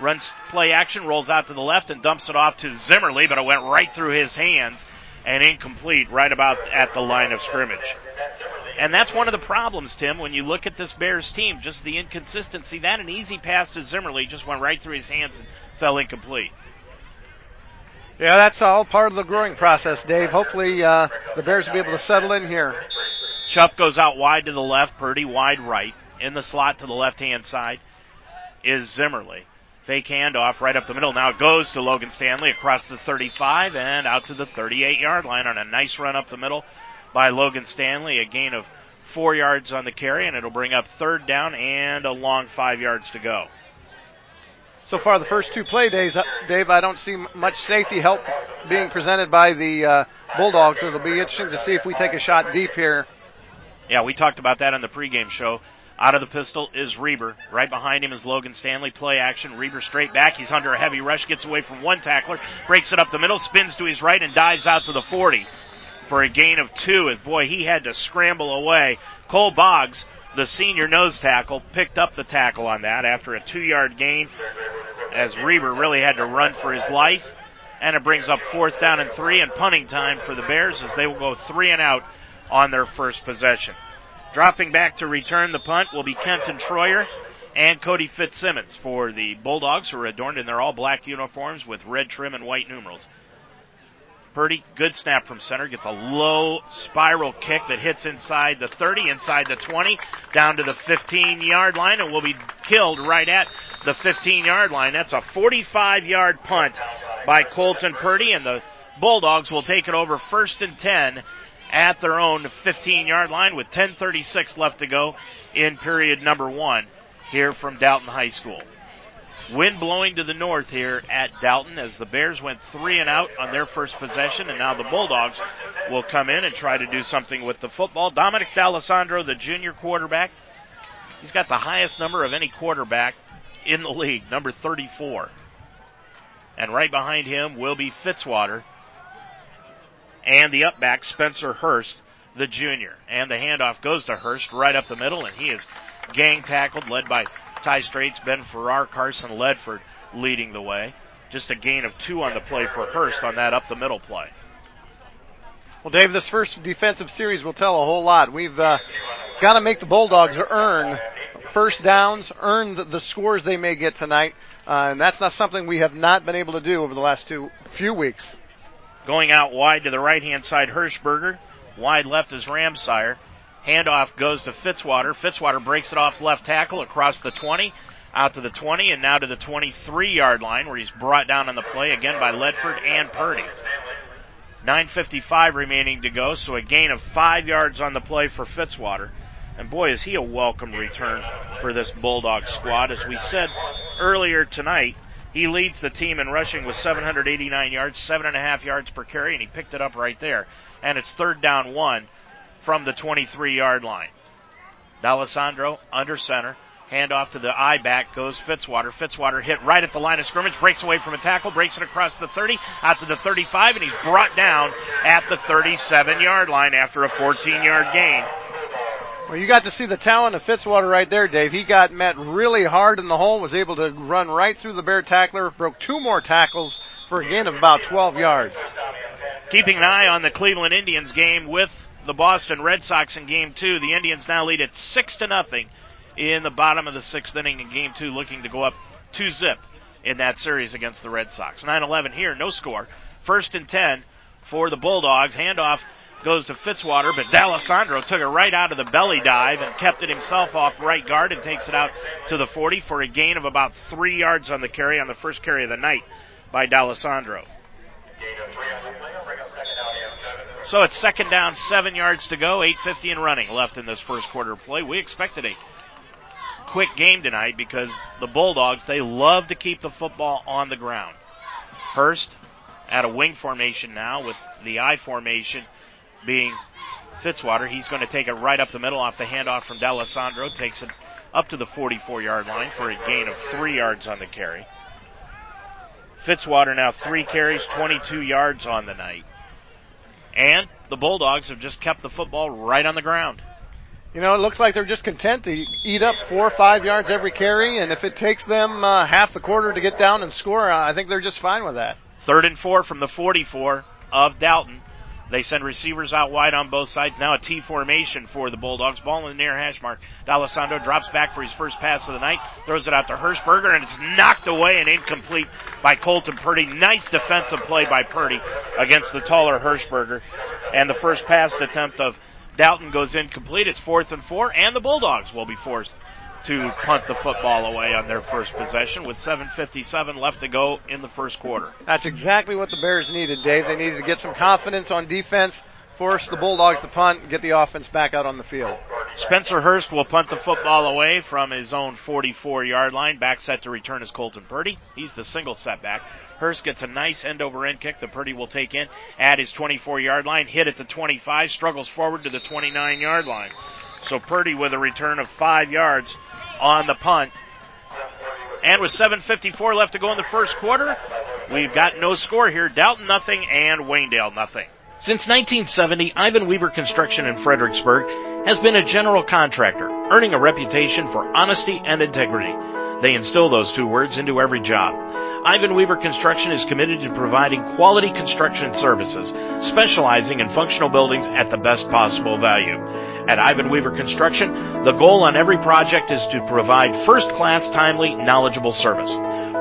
runs play action, rolls out to the left and dumps it off to Zimmerly, but it went right through his hands and incomplete right about at the line of scrimmage. And that's one of the problems, Tim, when you look at this Bears team, just the inconsistency. That an easy pass to Zimmerly just went right through his hands and fell incomplete. Yeah, that's all part of the growing process, Dave. Hopefully, uh, the Bears will be able to settle in here. Chupp goes out wide to the left, Purdy wide right. In the slot to the left hand side is Zimmerly. Fake handoff right up the middle. Now it goes to Logan Stanley across the 35 and out to the 38 yard line on a nice run up the middle by Logan Stanley. A gain of four yards on the carry and it'll bring up third down and a long five yards to go. So far, the first two play days, uh, Dave, I don't see much safety help being presented by the uh, Bulldogs. It'll be interesting to see if we take a shot deep here. Yeah, we talked about that on the pregame show. Out of the pistol is Reber. Right behind him is Logan Stanley. Play action. Reber straight back. He's under a heavy rush. Gets away from one tackler. Breaks it up the middle. Spins to his right and dives out to the 40 for a gain of two. And boy, he had to scramble away. Cole Boggs, the senior nose tackle, picked up the tackle on that after a two yard gain as Reber really had to run for his life. And it brings up fourth down and three and punting time for the Bears as they will go three and out on their first possession. Dropping back to return the punt will be Kenton Troyer and Cody Fitzsimmons for the Bulldogs, who are adorned in their all black uniforms with red trim and white numerals. Purdy, good snap from center, gets a low spiral kick that hits inside the 30, inside the 20, down to the 15 yard line, and will be killed right at the 15 yard line. That's a 45 yard punt by Colton Purdy, and the Bulldogs will take it over first and 10 at their own 15 yard line with 10.36 left to go in period number one here from Dalton High School. Wind blowing to the north here at Dalton as the Bears went three and out on their first possession, and now the Bulldogs will come in and try to do something with the football. Dominic D'Alessandro, the junior quarterback, he's got the highest number of any quarterback in the league, number 34. And right behind him will be Fitzwater, and the upback Spencer Hurst, the junior. And the handoff goes to Hurst right up the middle, and he is gang tackled, led by Ty Straits, Ben Farrar, Carson Ledford leading the way. Just a gain of two on the play for Hurst on that up the middle play. Well, Dave, this first defensive series will tell a whole lot. We've uh, got to make the Bulldogs earn first downs, earn the, the scores they may get tonight, uh, and that's not something we have not been able to do over the last two few weeks. Going out wide to the right hand side, Hirschberger. Wide left is Ramsire. Handoff goes to Fitzwater. Fitzwater breaks it off left tackle across the 20, out to the 20, and now to the 23 yard line where he's brought down on the play again by Ledford and Purdy. 9.55 remaining to go, so a gain of five yards on the play for Fitzwater. And boy, is he a welcome return for this Bulldog squad. As we said earlier tonight, he leads the team in rushing with 789 yards, seven and a half yards per carry, and he picked it up right there. And it's third down one from the 23 yard line. D'Alessandro under center. Handoff to the I back goes Fitzwater. Fitzwater hit right at the line of scrimmage, breaks away from a tackle, breaks it across the 30, out to the 35, and he's brought down at the 37 yard line after a 14 yard gain. Well, you got to see the talent of Fitzwater right there, Dave. He got met really hard in the hole, was able to run right through the Bear tackler, broke two more tackles for a gain of about 12 yards. Keeping an eye on the Cleveland Indians game with the Boston Red Sox in game two. The Indians now lead at six to nothing in the bottom of the sixth inning in game two, looking to go up two zip in that series against the Red Sox. 9-11 here, no score. First and 10 for the Bulldogs. Handoff goes to Fitzwater, but D'Alessandro took it right out of the belly dive and kept it himself off right guard and takes it out to the 40 for a gain of about three yards on the carry on the first carry of the night by D'Alessandro. So it's second down, seven yards to go, 8.50 and running left in this first quarter play. We expected a quick game tonight because the Bulldogs, they love to keep the football on the ground. Hurst at a wing formation now with the I formation being Fitzwater. He's going to take it right up the middle off the handoff from D'Alessandro. Takes it up to the 44 yard line for a gain of three yards on the carry. Fitzwater now three carries, 22 yards on the night. And the Bulldogs have just kept the football right on the ground. You know, it looks like they're just content to eat up four or five yards every carry, and if it takes them uh, half the quarter to get down and score, I think they're just fine with that. Third and four from the 44 of Dalton. They send receivers out wide on both sides. Now a T formation for the Bulldogs. Ball in the near hash mark. D'Alessandro drops back for his first pass of the night. Throws it out to Hirschberger and it's knocked away and incomplete by Colton Purdy. Nice defensive play by Purdy against the taller Hirschberger. And the first pass attempt of Dalton goes incomplete. It's fourth and four and the Bulldogs will be forced to punt the football away on their first possession with 7.57 left to go in the first quarter. That's exactly what the Bears needed, Dave. They needed to get some confidence on defense, force the Bulldogs to punt, get the offense back out on the field. Spencer Hurst will punt the football away from his own 44 yard line. Back set to return is Colton Purdy. He's the single setback. Hurst gets a nice end over end kick that Purdy will take in at his 24 yard line, hit at the 25, struggles forward to the 29 yard line. So Purdy with a return of five yards on the punt. And with 7.54 left to go in the first quarter, we've got no score here. Dalton nothing and Waynedale nothing. Since 1970, Ivan Weaver Construction in Fredericksburg has been a general contractor, earning a reputation for honesty and integrity. They instill those two words into every job. Ivan Weaver Construction is committed to providing quality construction services, specializing in functional buildings at the best possible value. At Ivan Weaver Construction, the goal on every project is to provide first-class, timely, knowledgeable service.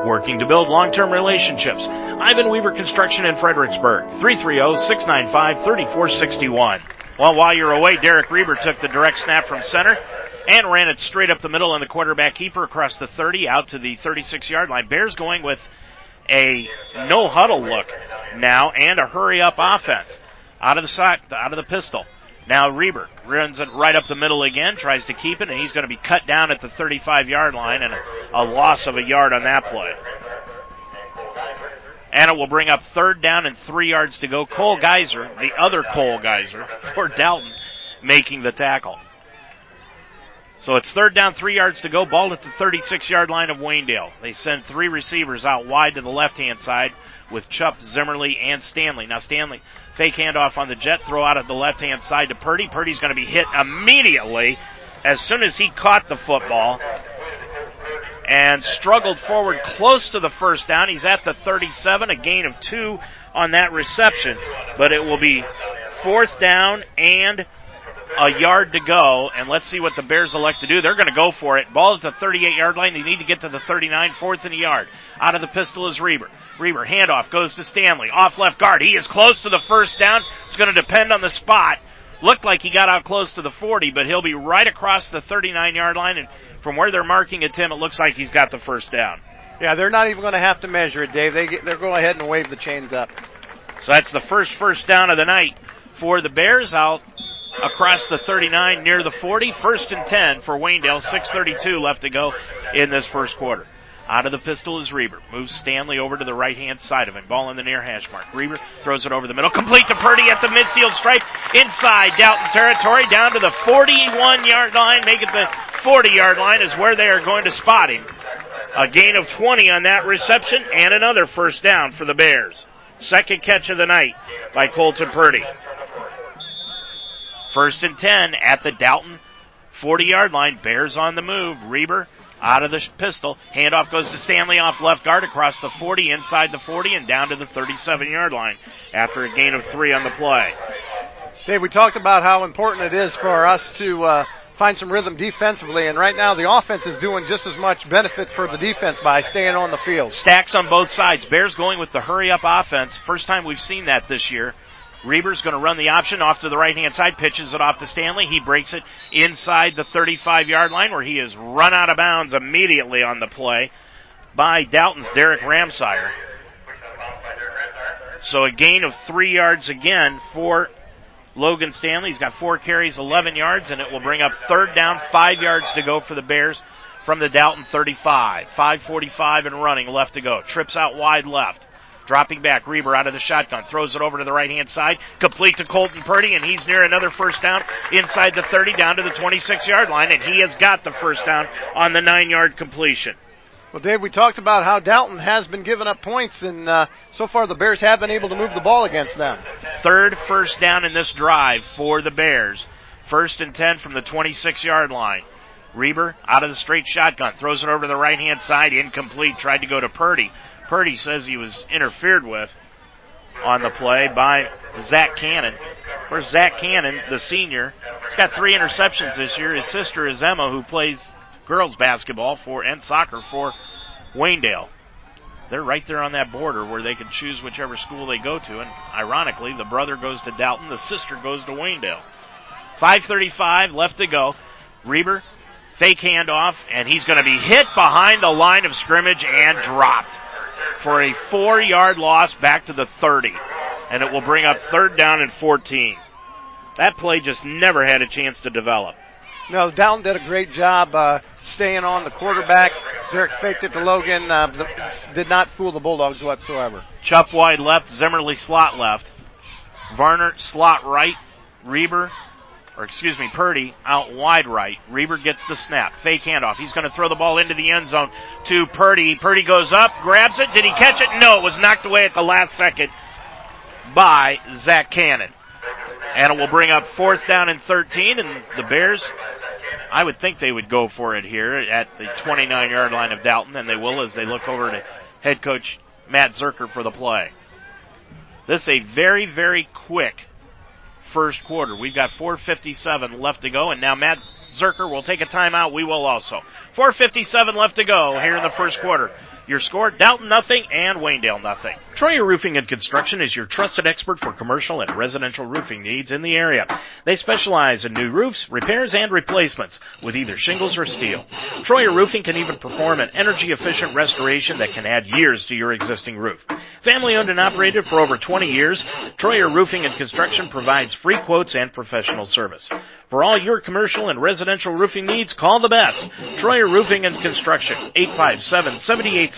Working to build long-term relationships. Ivan Weaver Construction in Fredericksburg, 330-695-3461. Well, while you're away, Derek Reber took the direct snap from center and ran it straight up the middle and the quarterback keeper across the 30 out to the 36 yard line. Bears going with a no huddle look now and a hurry up offense out of the side, out of the pistol. Now Reber runs it right up the middle again, tries to keep it, and he's going to be cut down at the 35 yard line and a, loss of a yard on that play. And it will bring up third down and three yards to go. Cole Geyser, the other Cole Geyser for Dalton, making the tackle. So it's third down, three yards to go. Ball at the 36 yard line of Waynedale. They send three receivers out wide to the left hand side with Chupp, Zimmerly, and Stanley. Now Stanley Fake handoff on the jet, throw out at the left hand side to Purdy. Purdy's going to be hit immediately as soon as he caught the football and struggled forward close to the first down. He's at the 37, a gain of two on that reception, but it will be fourth down and a yard to go, and let's see what the Bears elect to do. They're going to go for it. Ball at the 38 yard line. They need to get to the 39, fourth and a yard. Out of the pistol is Reber. Reber handoff goes to Stanley. Off left guard. He is close to the first down. It's going to depend on the spot. Looked like he got out close to the 40, but he'll be right across the 39 yard line. And from where they're marking it, Tim, it looks like he's got the first down. Yeah, they're not even going to have to measure it, Dave. They get, they're going ahead and wave the chains up. So that's the first first down of the night for the Bears out across the 39 near the 40. First and 10 for Waynedale. 6.32 left to go in this first quarter. Out of the pistol is Reber. Moves Stanley over to the right hand side of him. Ball in the near hash mark. Reber throws it over the middle. Complete to Purdy at the midfield stripe. Inside Dalton territory. Down to the 41 yard line. Make it the 40 yard line is where they are going to spot him. A gain of 20 on that reception and another first down for the Bears. Second catch of the night by Colton Purdy. First and 10 at the Dalton 40 yard line. Bears on the move. Reber out of the pistol. Handoff goes to Stanley off left guard across the 40, inside the 40, and down to the 37 yard line after a gain of three on the play. Dave, we talked about how important it is for us to uh, find some rhythm defensively. And right now, the offense is doing just as much benefit for the defense by staying on the field. Stacks on both sides. Bears going with the hurry up offense. First time we've seen that this year. Reber's going to run the option off to the right hand side, pitches it off to Stanley. He breaks it inside the 35 yard line where he is run out of bounds immediately on the play by Dalton's Derek Ramsire. So a gain of three yards again for Logan Stanley. He's got four carries, 11 yards, and it will bring up third down, five yards to go for the Bears from the Dalton 35. 5.45 and running left to go. Trips out wide left. Dropping back, Reber out of the shotgun, throws it over to the right hand side, complete to Colton Purdy, and he's near another first down inside the 30 down to the 26 yard line, and he has got the first down on the nine yard completion. Well, Dave, we talked about how Dalton has been giving up points, and uh, so far the Bears have been able to move the ball against them. Third first down in this drive for the Bears. First and 10 from the 26 yard line. Reber out of the straight shotgun, throws it over to the right hand side, incomplete, tried to go to Purdy. Purdy says he was interfered with on the play by Zach Cannon. Where's Zach Cannon, the senior? He's got three interceptions this year. His sister is Emma, who plays girls basketball for and soccer for Waynedale. They're right there on that border where they can choose whichever school they go to. And ironically, the brother goes to Dalton, the sister goes to Waynedale. 5:35 left to go. Reber fake handoff, and he's going to be hit behind the line of scrimmage and dropped for a four-yard loss back to the 30, and it will bring up third down and 14. That play just never had a chance to develop. No, Dalton did a great job uh, staying on the quarterback. Derek faked it to Logan. Uh, the, did not fool the Bulldogs whatsoever. Chupp wide left, Zimmerly slot left. Varner slot right. Reber, or excuse me, Purdy out wide right. Reber gets the snap. Fake handoff. He's going to throw the ball into the end zone to Purdy. Purdy goes up, grabs it. Did he catch it? No, it was knocked away at the last second by Zach Cannon. And it will bring up fourth down and 13, and the Bears I would think they would go for it here at the 29 yard line of Dalton, and they will as they look over to head coach Matt Zerker for the play. This is a very, very quick first quarter. We've got 4.57 left to go, and now Matt Zerker will take a timeout. We will also. 4.57 left to go here in the first quarter. Your score, Dalton nothing and Waynedale nothing. Troyer Roofing and Construction is your trusted expert for commercial and residential roofing needs in the area. They specialize in new roofs, repairs, and replacements with either shingles or steel. Troyer Roofing can even perform an energy efficient restoration that can add years to your existing roof. Family owned and operated for over 20 years, Troyer Roofing and Construction provides free quotes and professional service. For all your commercial and residential roofing needs, call the best. Troyer Roofing and Construction,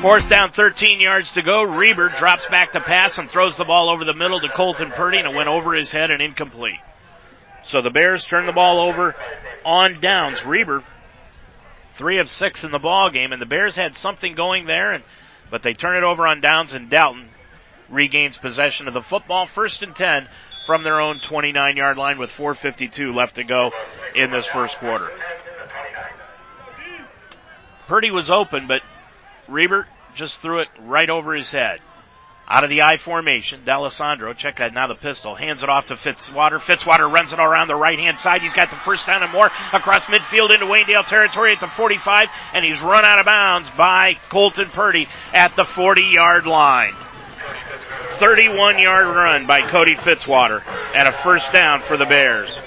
Fourth down, 13 yards to go. Reber drops back to pass and throws the ball over the middle to Colton Purdy, and it went over his head and incomplete. So the Bears turn the ball over on downs. Reber, three of six in the ball game, and the Bears had something going there, and, but they turn it over on downs, and Dalton regains possession of the football, first and 10 from their own 29 yard line with 4.52 left to go in this first quarter. Purdy was open, but Reber just threw it right over his head. Out of the I formation, D'Alessandro, check that now the pistol, hands it off to Fitzwater. Fitzwater runs it around the right hand side. He's got the first down and more across midfield into Waynedale territory at the 45, and he's run out of bounds by Colton Purdy at the 40 yard line. 31 yard run by Cody Fitzwater and a first down for the Bears.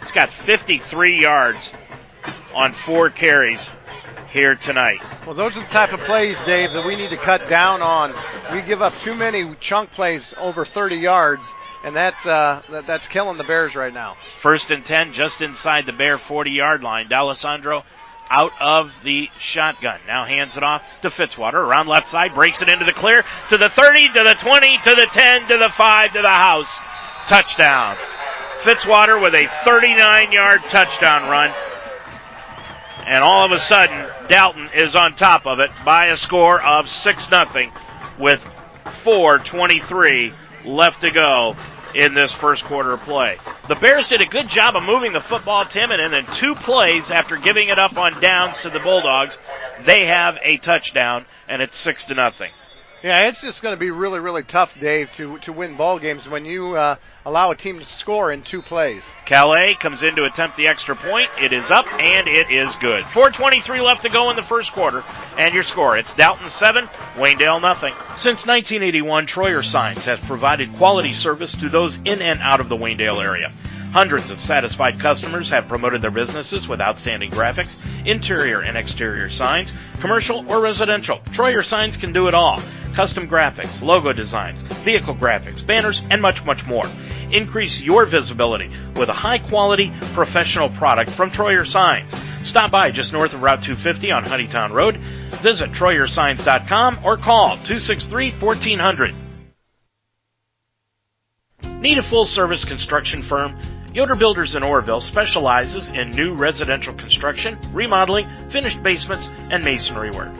He's got 53 yards on four carries here tonight. Well, those are the type of plays, Dave, that we need to cut down on. We give up too many chunk plays over 30 yards, and that, uh, that that's killing the Bears right now. First and 10, just inside the Bear 40 yard line. D'Alessandro out of the shotgun. Now hands it off to Fitzwater around left side, breaks it into the clear to the 30, to the 20, to the 10, to the 5, to the house. Touchdown. Fitzwater with a 39 yard touchdown run. And all of a sudden, Dalton is on top of it by a score of 6 0 with 4.23 left to go in this first quarter play. The Bears did a good job of moving the football, Tim, and in two plays after giving it up on downs to the Bulldogs, they have a touchdown, and it's 6 to nothing. Yeah, it's just going to be really, really tough, Dave, to to win ball games when you uh, allow a team to score in two plays. Calais comes in to attempt the extra point. It is up and it is good. 4:23 left to go in the first quarter, and your score: it's Dalton seven, Waynedale nothing. Since 1981, Troyer Signs has provided quality service to those in and out of the Waynedale area. Hundreds of satisfied customers have promoted their businesses with outstanding graphics, interior and exterior signs, commercial or residential. Troyer Signs can do it all. Custom graphics, logo designs, vehicle graphics, banners, and much, much more. Increase your visibility with a high quality professional product from Troyer Signs. Stop by just north of Route 250 on Honeytown Road. Visit TroyerSigns.com or call 263 1400. Need a full service construction firm? Yoder Builders in Orrville specializes in new residential construction, remodeling, finished basements, and masonry work.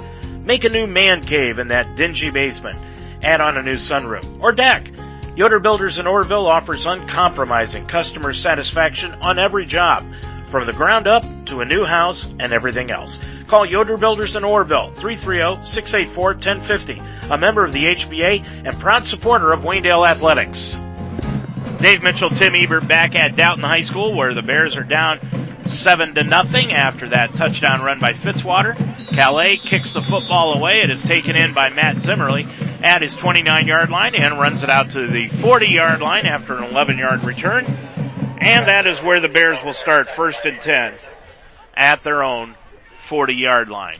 Make a new man cave in that dingy basement. Add on a new sunroom or deck. Yoder Builders in Orrville offers uncompromising customer satisfaction on every job, from the ground up to a new house and everything else. Call Yoder Builders in Orrville 330-684-1050, a member of the HBA and proud supporter of Waynedale Athletics. Dave Mitchell, Tim Ebert back at Dalton High School where the Bears are down seven to nothing after that touchdown run by Fitzwater. Calais kicks the football away. It is taken in by Matt Zimmerly at his 29 yard line and runs it out to the 40 yard line after an 11 yard return. And that is where the Bears will start first and 10 at their own 40 yard line.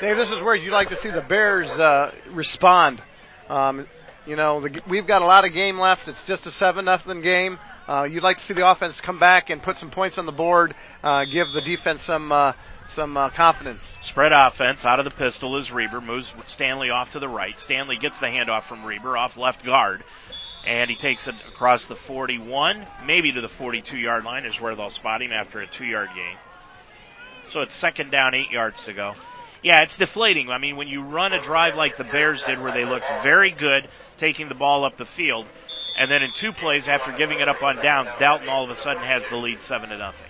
Dave, this is where you'd like to see the Bears uh, respond. Um, you know, the, we've got a lot of game left. It's just a seven nothing game. Uh, you'd like to see the offense come back and put some points on the board, uh, give the defense some uh, some uh, confidence. Spread offense out of the pistol is Reber moves Stanley off to the right. Stanley gets the handoff from Reber off left guard, and he takes it across the 41, maybe to the 42 yard line is where they'll spot him after a two yard gain. So it's second down, eight yards to go. Yeah, it's deflating. I mean, when you run a drive like the Bears did, where they looked very good, taking the ball up the field. And then in two plays after giving it up on downs, Dalton all of a sudden has the lead seven to nothing.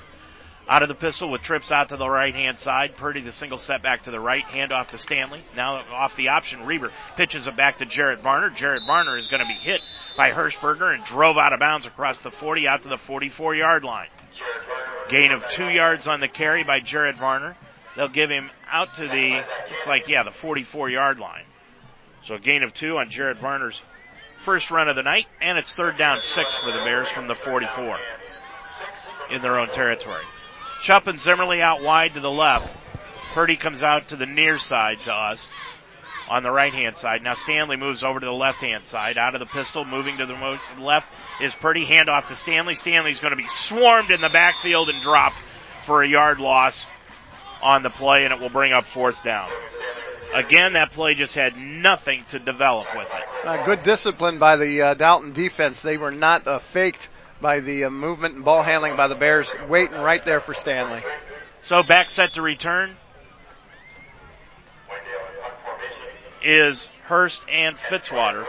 Out of the pistol with trips out to the right hand side. Purdy the single set back to the right. Hand off to Stanley. Now off the option. Reber pitches it back to Jarrett Varner. Jarrett Varner is going to be hit by Hirschberger and drove out of bounds across the 40 out to the 44 yard line. Gain of two yards on the carry by Jarrett Varner. They'll give him out to the, it's like, yeah, the 44 yard line. So a gain of two on Jarrett Varner's first run of the night, and it's third down six for the Bears from the 44 in their own territory. Chupp and Zimmerly out wide to the left. Purdy comes out to the near side to us on the right hand side. Now Stanley moves over to the left hand side. Out of the pistol, moving to the left is Purdy. Handoff to Stanley. Stanley's going to be swarmed in the backfield and dropped for a yard loss on the play, and it will bring up fourth down. Again, that play just had nothing to develop with it. Uh, good discipline by the uh, Dalton defense. They were not uh, faked by the uh, movement and ball handling by the Bears, waiting right there for Stanley. So back set to return is Hurst and Fitzwater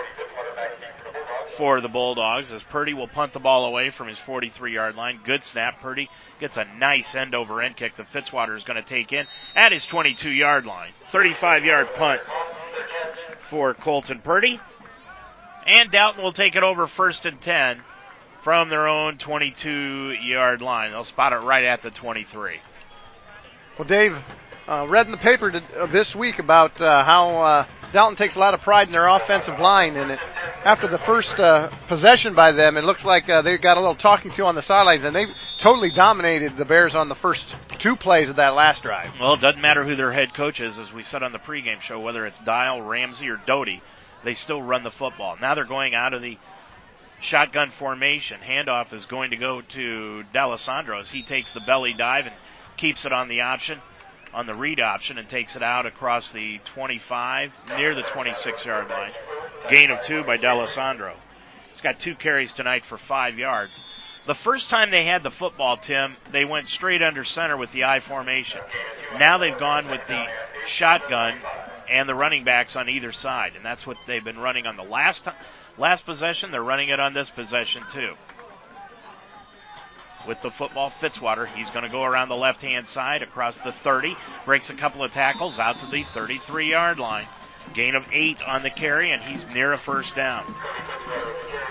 for the Bulldogs as Purdy will punt the ball away from his 43 yard line. Good snap. Purdy gets a nice end over end kick that Fitzwater is going to take in at his 22 yard line. 35 yard punt for Colton Purdy. And Dalton will take it over first and 10 from their own 22 yard line. They'll spot it right at the 23. Well, Dave, uh, read in the paper to, uh, this week about uh, how uh, Dalton takes a lot of pride in their offensive line, and it, after the first uh, possession by them, it looks like uh, they got a little talking to on the sidelines, and they totally dominated the Bears on the first two plays of that last drive. Well, it doesn't matter who their head coach is, as we said on the pregame show, whether it's Dial, Ramsey, or Doty, they still run the football. Now they're going out of the shotgun formation. Handoff is going to go to D'Alessandro as he takes the belly dive and keeps it on the option on the read option and takes it out across the 25 near the 26 yard line. Gain of two by D'Alessandro. He's got two carries tonight for five yards. The first time they had the football, Tim, they went straight under center with the I formation. Now they've gone with the shotgun and the running backs on either side, and that's what they've been running on the last last possession. They're running it on this possession too. With the football, Fitzwater, he's going to go around the left hand side across the 30, breaks a couple of tackles out to the 33 yard line. Gain of eight on the carry, and he's near a first down.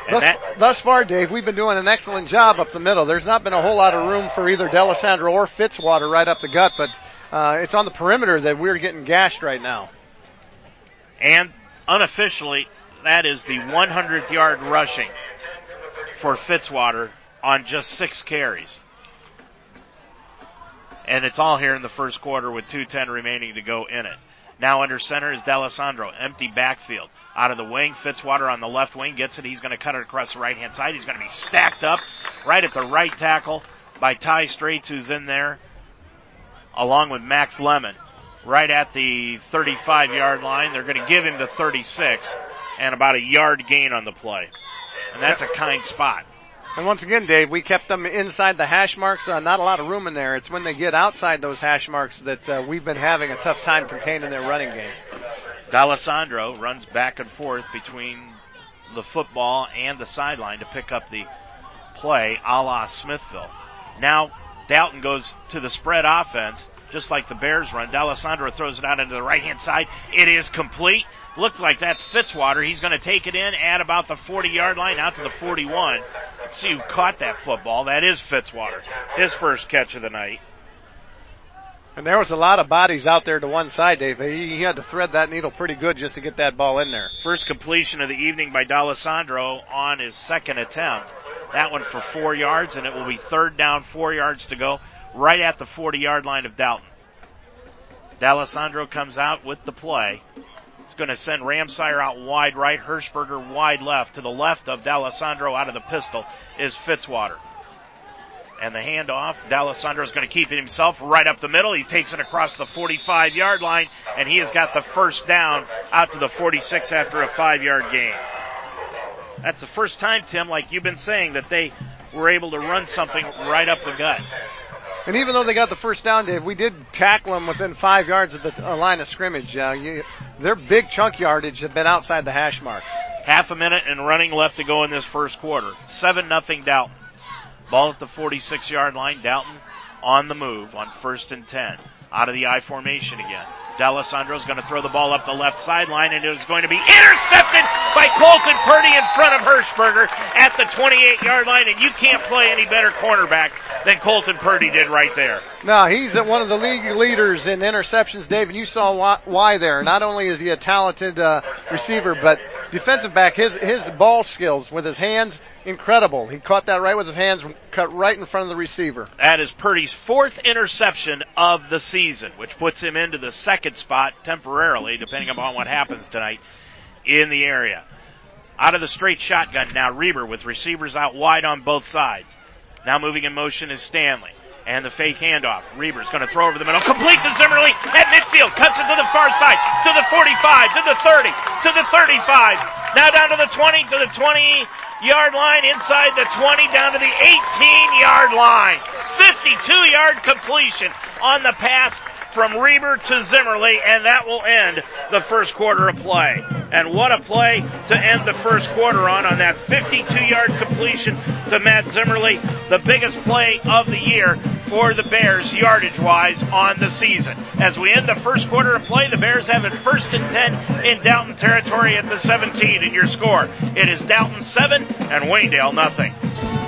Thus, that, thus, far, Dave, we've been doing an excellent job up the middle. There's not been a whole lot of room for either D'Alessandro or Fitzwater right up the gut, but uh, it's on the perimeter that we're getting gashed right now. And unofficially, that is the 100th yard rushing for Fitzwater on just six carries. And it's all here in the first quarter with 2.10 remaining to go in it. Now under center is D'Alessandro. Empty backfield. Out of the wing, Fitzwater on the left wing gets it. He's going to cut it across the right hand side. He's going to be stacked up right at the right tackle by Ty Straits, who's in there, along with Max Lemon, right at the 35 yard line. They're going to give him the 36 and about a yard gain on the play. And that's a kind spot. And once again, Dave, we kept them inside the hash marks. Uh, not a lot of room in there. It's when they get outside those hash marks that uh, we've been having a tough time containing their running game. D'Alessandro runs back and forth between the football and the sideline to pick up the play a la Smithville. Now Dalton goes to the spread offense, just like the Bears run. D'Alessandro throws it out into the right hand side. It is complete. Looks like that's Fitzwater. He's going to take it in at about the 40 yard line out to the 41. Let's see who caught that football. That is Fitzwater. His first catch of the night. And there was a lot of bodies out there to one side, Dave. He, he had to thread that needle pretty good just to get that ball in there. First completion of the evening by D'Alessandro on his second attempt. That one for four yards, and it will be third down, four yards to go, right at the 40 yard line of Dalton. D'Alessandro comes out with the play It's going to send Ramsire out wide right, Hirschberger wide left. To the left of D'Alessandro out of the pistol is Fitzwater. And the handoff, D'Alessandro is going to keep it himself right up the middle. He takes it across the 45 yard line, and he has got the first down out to the 46 after a five yard gain. That's the first time, Tim, like you've been saying, that they were able to run something right up the gut. And even though they got the first down, Dave, we did tackle them within five yards of the uh, line of scrimmage. Uh, you, their big chunk yardage have been outside the hash marks. Half a minute and running left to go in this first quarter. Seven nothing Dalton. Ball at the 46 yard line. Dalton on the move on first and 10. Out of the I formation again. D'Alessandro is going to throw the ball up the left sideline and it is going to be intercepted by Colton Purdy in front of Hirschberger at the 28 yard line and you can't play any better cornerback than Colton Purdy did right there. No, he's one of the league leaders in interceptions, Dave, and you saw why, why there. Not only is he a talented uh, receiver, but defensive back, his his ball skills with his hands incredible. He caught that right with his hands, cut right in front of the receiver. That is Purdy's fourth interception of the season, which puts him into the second spot temporarily, depending upon what happens tonight in the area. Out of the straight shotgun now, Reber with receivers out wide on both sides. Now moving in motion is Stanley. And the fake handoff. Reber's going to throw over the middle. Complete to Zimmerly at midfield. Cuts it to the far side. To the 45. To the 30. To the 35. Now down to the 20. To the 20 yard line. Inside the 20. Down to the 18 yard line. 52 yard completion on the pass from Reber to Zimmerly, and that will end the first quarter of play. And what a play to end the first quarter on, on that 52 yard completion to Matt Zimmerly, the biggest play of the year for the Bears yardage wise on the season. As we end the first quarter of play, the Bears have it first and 10 in Dalton territory at the 17 in your score. It is Dalton 7 and Waynedale nothing.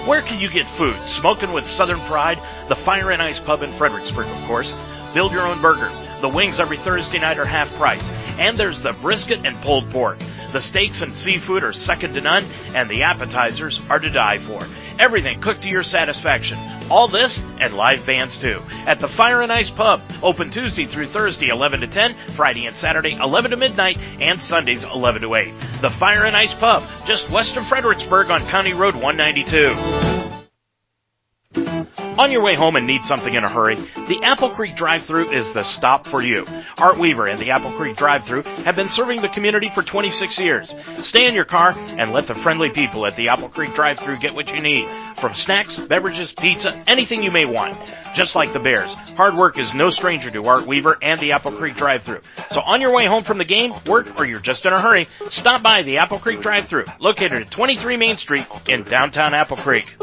Where can you get food? Smoking with Southern Pride, the Fire and Ice Pub in Fredericksburg, of course. Build your own burger. The wings every Thursday night are half price. And there's the brisket and pulled pork. The steaks and seafood are second to none, and the appetizers are to die for. Everything cooked to your satisfaction. All this and live bands too. At the Fire and Ice Pub, open Tuesday through Thursday 11 to 10, Friday and Saturday 11 to midnight, and Sundays 11 to 8. The Fire and Ice Pub, just west of Fredericksburg on County Road 192. On your way home and need something in a hurry, the Apple Creek drive-thru is the stop for you. Art Weaver and the Apple Creek drive-thru have been serving the community for 26 years. Stay in your car and let the friendly people at the Apple Creek drive-thru get what you need. From snacks, beverages, pizza, anything you may want. Just like the Bears, hard work is no stranger to Art Weaver and the Apple Creek drive-thru. So on your way home from the game, work, or you're just in a hurry, stop by the Apple Creek drive-thru, located at 23 Main Street in downtown Apple Creek.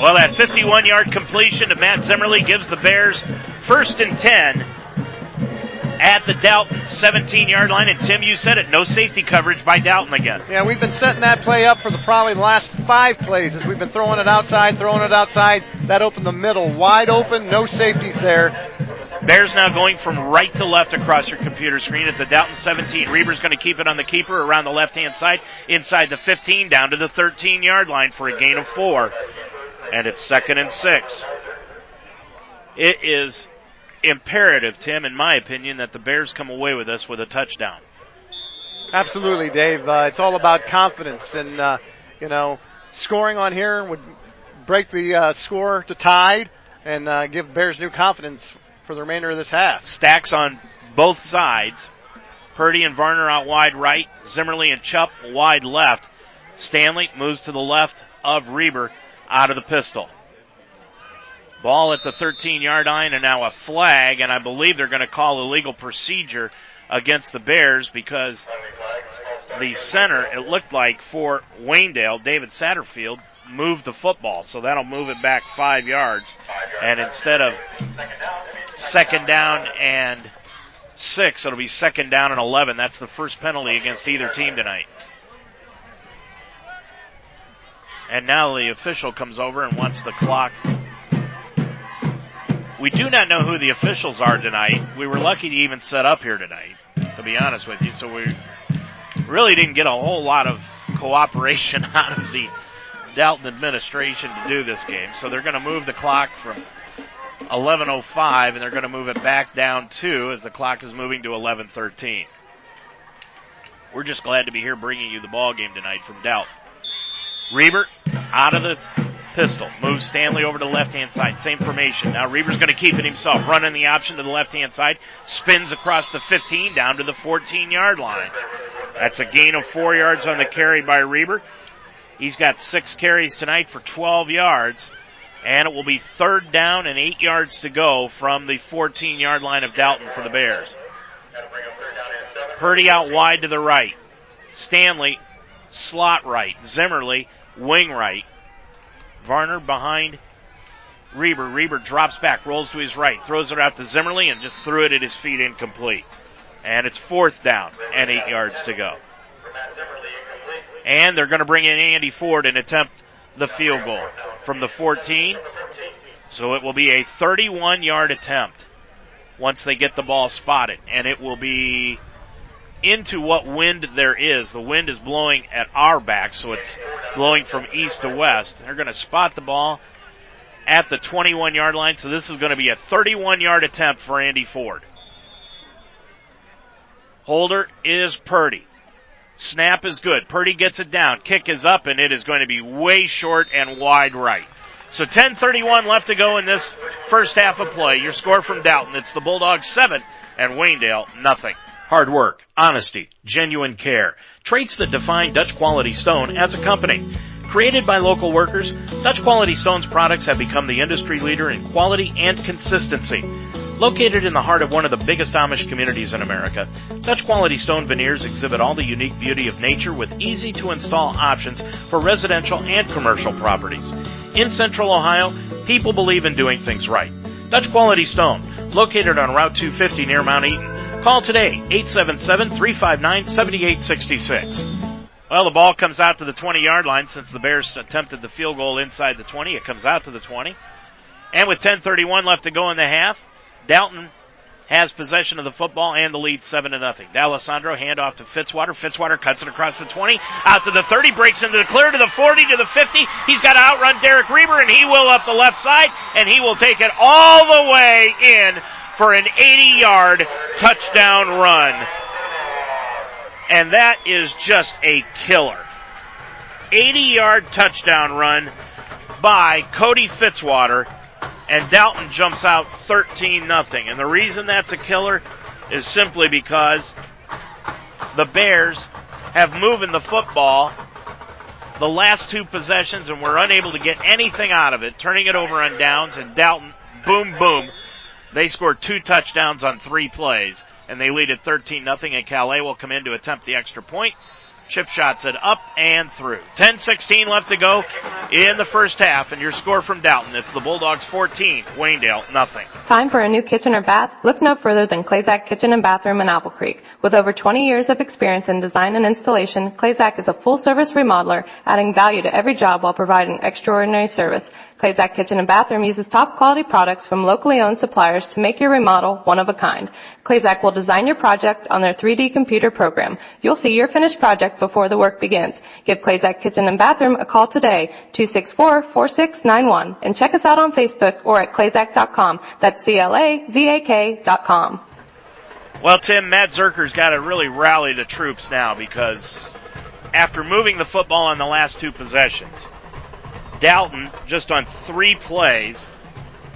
Well, that 51 yard completion to Matt Zimmerly gives the Bears first and 10 at the Dalton 17 yard line. And Tim, you said it, no safety coverage by Dalton again. Yeah, we've been setting that play up for the probably the last five plays as we've been throwing it outside, throwing it outside. That opened the middle wide open, no safeties there. Bears now going from right to left across your computer screen at the Dalton 17. Reber's going to keep it on the keeper around the left hand side, inside the 15, down to the 13 yard line for a gain of four and it's second and six. It is imperative, Tim, in my opinion, that the Bears come away with us with a touchdown. Absolutely, Dave. Uh, it's all about confidence, and uh, you know, scoring on here would break the uh, score to tied and uh, give Bears new confidence for the remainder of this half. Stacks on both sides. Purdy and Varner out wide right. Zimmerly and Chupp wide left. Stanley moves to the left of Reber out of the pistol. Ball at the 13 yard line and now a flag, and I believe they're going to call illegal procedure against the Bears because the center, it looked like for Waynedale, David Satterfield, moved the football. So that'll move it back five yards. And instead of second down and six, it'll be second down and 11. That's the first penalty against either team tonight. And now the official comes over and wants the clock. We do not know who the officials are tonight. We were lucky to even set up here tonight, to be honest with you. So we really didn't get a whole lot of cooperation out of the Dalton administration to do this game. So they're going to move the clock from 11:05 and they're going to move it back down to as the clock is moving to 11:13. We're just glad to be here bringing you the ball game tonight from Dalton. Reber out of the pistol. Moves Stanley over to the left hand side. Same formation. Now Reber's going to keep it himself. Running the option to the left hand side. Spins across the 15 down to the 14 yard line. That's a gain of four yards on the carry by Reber. He's got six carries tonight for 12 yards. And it will be third down and eight yards to go from the 14 yard line of Dalton for the Bears. Purdy out wide to the right. Stanley slot right. Zimmerly wing right. Varner behind Reber. Reber drops back, rolls to his right, throws it out to Zimmerly, and just threw it at his feet incomplete. And it's fourth down and eight yards to go. And they're going to bring in Andy Ford and attempt the field goal from the 14. So it will be a 31 yard attempt once they get the ball spotted. And it will be into what wind there is. The wind is blowing at our back, so it's blowing from east to west. They're going to spot the ball at the 21 yard line, so this is going to be a 31 yard attempt for Andy Ford. Holder is Purdy. Snap is good. Purdy gets it down. Kick is up, and it is going to be way short and wide right. So 10:31 left to go in this first half of play. Your score from Dalton. It's the Bulldogs seven and Waynedale nothing. Hard work, honesty, genuine care. Traits that define Dutch Quality Stone as a company. Created by local workers, Dutch Quality Stone's products have become the industry leader in quality and consistency. Located in the heart of one of the biggest Amish communities in America, Dutch Quality Stone veneers exhibit all the unique beauty of nature with easy to install options for residential and commercial properties. In Central Ohio, people believe in doing things right. Dutch Quality Stone, located on Route 250 near Mount Eaton, Call today, 877-359-7866. Well, the ball comes out to the 20 yard line since the Bears attempted the field goal inside the 20. It comes out to the 20. And with 10:31 left to go in the half, Dalton has possession of the football and the lead 7 to nothing. D'Alessandro handoff to Fitzwater. Fitzwater cuts it across the 20, out to the 30, breaks into the clear to the 40 to the 50. He's got to outrun Derek Reber and he will up the left side and he will take it all the way in for an 80 yard touchdown run. And that is just a killer. 80 yard touchdown run by Cody Fitzwater, and Dalton jumps out 13 nothing. And the reason that's a killer is simply because the Bears have moving the football the last two possessions and we're unable to get anything out of it, turning it over on downs and Dalton, boom, boom. They scored two touchdowns on three plays and they lead at 13 nothing and Calais will come in to attempt the extra point. Chip shots it up and through. 10-16 left to go in the first half, and your score from Dalton. It's the Bulldogs 14, Waynedale nothing. Time for a new kitchen or bath? Look no further than Clazak Kitchen and Bathroom in Apple Creek. With over 20 years of experience in design and installation, Clazak is a full-service remodeler, adding value to every job while providing extraordinary service. Clazak Kitchen and Bathroom uses top quality products from locally owned suppliers to make your remodel one of a kind. Clazak will design your project on their 3D computer program. You'll see your finished project before the work begins. Give Clazak Kitchen and Bathroom a call today, 264-4691, and check us out on Facebook or at clazak.com. That's C-L-A-Z-A-K dot com. Well, Tim, Matt Zerker's got to really rally the troops now because after moving the football on the last two possessions, Dalton, just on three plays,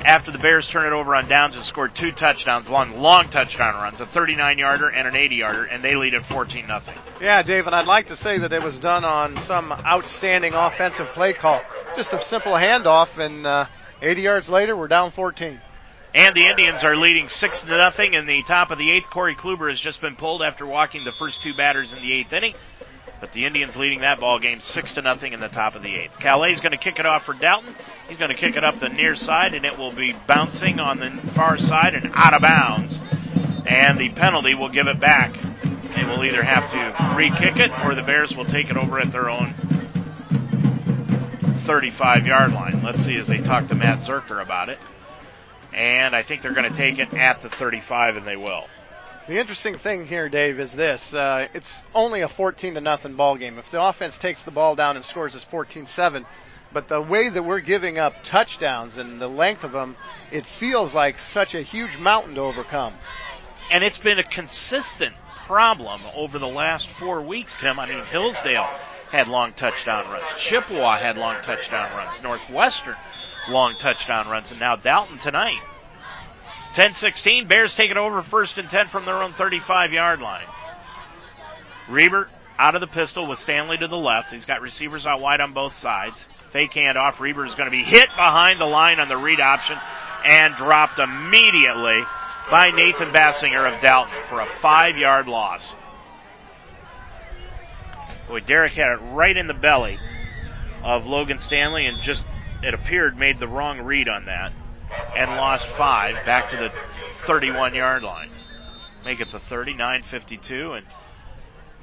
after the Bears turn it over on downs, and scored two touchdowns, long, long touchdown runs, a 39 yarder and an 80 yarder, and they lead at 14 nothing. Yeah, David, I'd like to say that it was done on some outstanding offensive play call. Just a simple handoff, and uh, 80 yards later, we're down 14. And the Indians are leading six to nothing in the top of the eighth. Corey Kluber has just been pulled after walking the first two batters in the eighth inning. But the Indians leading that ball game six to nothing in the top of the eighth. Calais is going to kick it off for Dalton. He's going to kick it up the near side, and it will be bouncing on the far side and out of bounds. And the penalty will give it back. They will either have to re-kick it, or the Bears will take it over at their own 35 yard line. Let's see as they talk to Matt Zerker about it. And I think they're going to take it at the 35, and they will. The interesting thing here, Dave, is this: uh, it's only a 14 to nothing ball game. If the offense takes the ball down and scores, it's 14-7. But the way that we're giving up touchdowns and the length of them, it feels like such a huge mountain to overcome. And it's been a consistent problem over the last four weeks, Tim. I mean, Hillsdale had long touchdown runs. Chippewa had long touchdown runs. Northwestern long touchdown runs. And now Dalton tonight 10-16, Bears take it over first and 10 from their own 35 yard line. Reber out of the pistol with Stanley to the left. He's got receivers out wide on both sides. Fake handoff. Reber is going to be hit behind the line on the read option and dropped immediately by Nathan Bassinger of Dalton for a five yard loss. Boy, Derek had it right in the belly of Logan Stanley and just, it appeared, made the wrong read on that and lost five back to the 31 yard line. Make it the 39 52 and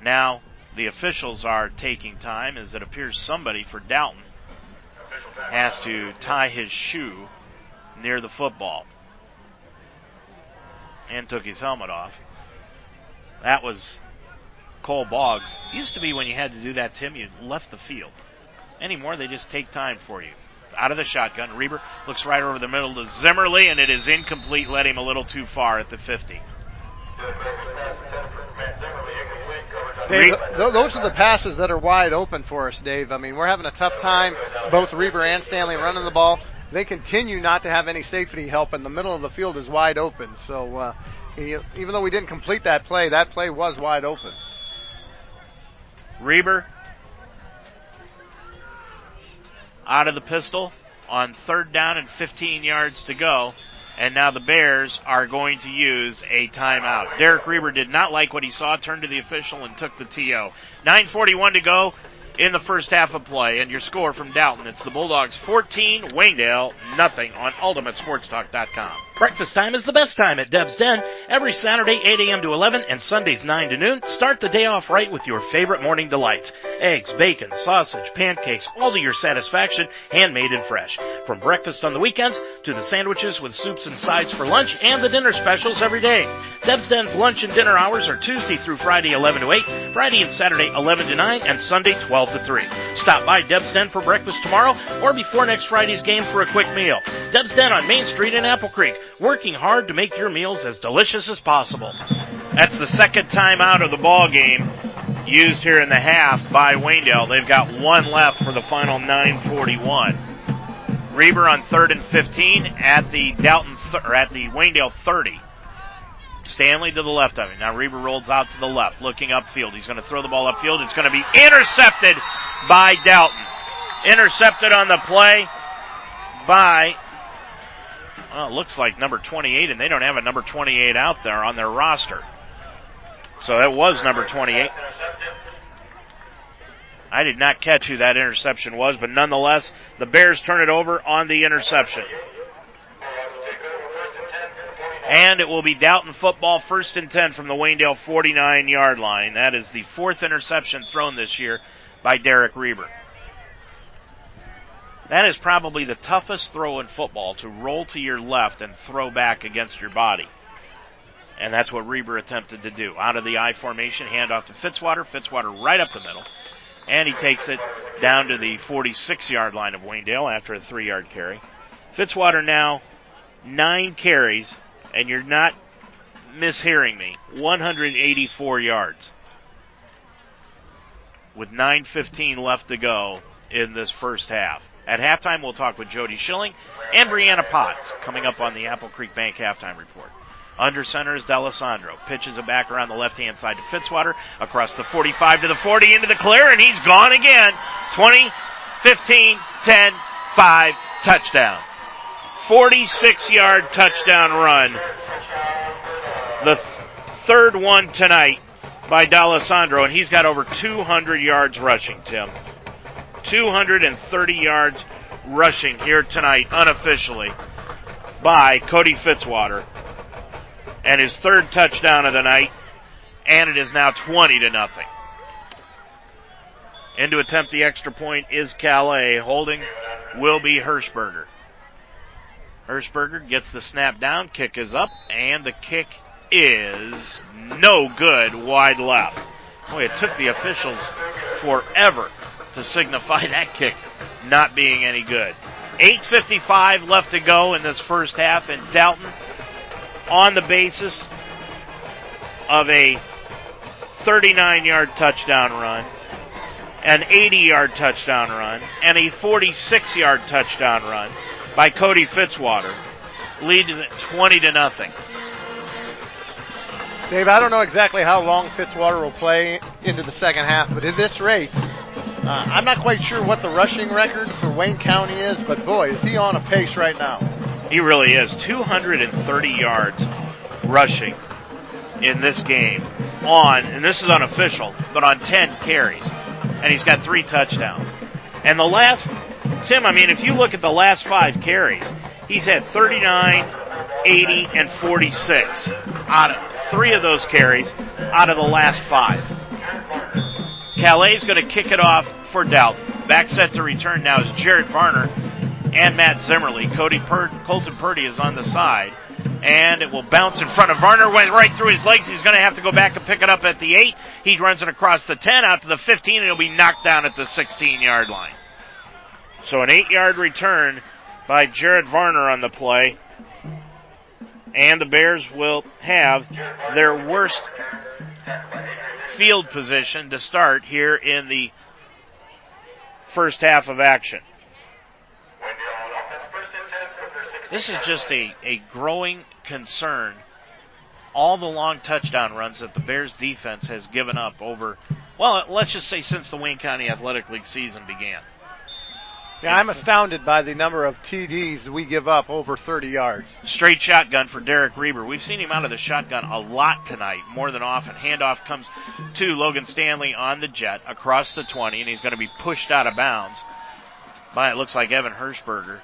now the officials are taking time as it appears somebody for Dalton has to tie his shoe near the football and took his helmet off. That was Cole Boggs. Used to be when you had to do that, Tim, you left the field. Anymore, they just take time for you out of the shotgun. Reber looks right over the middle to Zimmerly, and it is incomplete, led him a little too far at the 50. Dave, those are the passes that are wide open for us, Dave. I mean, we're having a tough time, both Reber and Stanley running the ball. They continue not to have any safety help, and the middle of the field is wide open. So, uh, he, even though we didn't complete that play, that play was wide open. Reber out of the pistol on third down and 15 yards to go. And now the Bears are going to use a timeout. Derek Reber did not like what he saw, turned to the official and took the TO. 9.41 to go in the first half of play. And your score from Dalton, it's the Bulldogs 14, Waynedale nothing on UltimateSportsTalk.com. Breakfast time is the best time at Deb's Den. Every Saturday 8 a.m. to 11 and Sundays 9 to noon. Start the day off right with your favorite morning delights. Eggs, bacon, sausage, pancakes, all to your satisfaction, handmade and fresh. From breakfast on the weekends to the sandwiches with soups and sides for lunch and the dinner specials every day. Deb's Den's lunch and dinner hours are Tuesday through Friday 11 to 8, Friday and Saturday 11 to 9, and Sunday 12 to 3. Stop by Deb's Den for breakfast tomorrow or before next Friday's game for a quick meal. Deb's Den on Main Street in Apple Creek working hard to make your meals as delicious as possible. That's the second time out of the ball game used here in the half by Waynedale. They've got one left for the final 941. Reber on third and 15 at the Dalton th- or at the Waynedale 30. Stanley to the left of him. Now Reber rolls out to the left, looking upfield. He's going to throw the ball upfield. It's going to be intercepted by Dalton. Intercepted on the play by, well, it looks like number 28, and they don't have a number 28 out there on their roster. So that was number 28. I did not catch who that interception was, but nonetheless, the Bears turn it over on the interception. And it will be Dalton football first and 10 from the Waynedale 49 yard line. That is the fourth interception thrown this year by Derek Reber. That is probably the toughest throw in football to roll to your left and throw back against your body. And that's what Reber attempted to do. Out of the I formation, handoff to Fitzwater. Fitzwater right up the middle. And he takes it down to the 46 yard line of Waynedale after a three yard carry. Fitzwater now nine carries, and you're not mishearing me. 184 yards. With 9.15 left to go in this first half. At halftime, we'll talk with Jody Schilling and Brianna Potts coming up on the Apple Creek Bank halftime report. Under center is D'Alessandro. Pitches it back around the left hand side to Fitzwater. Across the 45 to the 40 into the clear, and he's gone again. 20, 15, 10, 5, touchdown. 46 yard touchdown run. The th- third one tonight by D'Alessandro, and he's got over 200 yards rushing, Tim. 230 yards rushing here tonight, unofficially, by Cody Fitzwater and his third touchdown of the night, and it is now 20 to nothing. In to attempt the extra point is Calais. Holding will be Hirschberger. Hirschberger gets the snap down, kick is up, and the kick is no good wide left. Boy, it took the officials forever to signify that kick not being any good. 8.55 left to go in this first half, and Dalton on the basis of a 39 yard touchdown run, an 80 yard touchdown run, and a 46 yard touchdown run by Cody Fitzwater, leading it 20 to nothing. Dave, I don't know exactly how long Fitzwater will play into the second half, but at this rate, uh, I'm not quite sure what the rushing record for Wayne County is, but boy, is he on a pace right now. He really is. 230 yards rushing in this game on, and this is unofficial, but on 10 carries. And he's got three touchdowns. And the last, Tim, I mean, if you look at the last five carries, he's had 39, 80, and 46 out of three of those carries out of the last five. Calais is going to kick it off for Dalton. Back set to return now is Jared Varner and Matt Zimmerly. Cody Colton Purdy is on the side. And it will bounce in front of Varner, went right through his legs. He's going to have to go back and pick it up at the 8. He runs it across the 10 out to the 15 and he'll be knocked down at the 16 yard line. So an 8 yard return by Jared Varner on the play. And the Bears will have their worst field position to start here in the first half of action. This is just a, a growing concern. All the long touchdown runs that the Bears defense has given up over, well, let's just say since the Wayne County Athletic League season began. Yeah, I'm astounded by the number of TDs we give up over 30 yards. Straight shotgun for Derek Reber. We've seen him out of the shotgun a lot tonight, more than often. Handoff comes to Logan Stanley on the jet across the 20, and he's going to be pushed out of bounds by, it looks like, Evan Hirschberger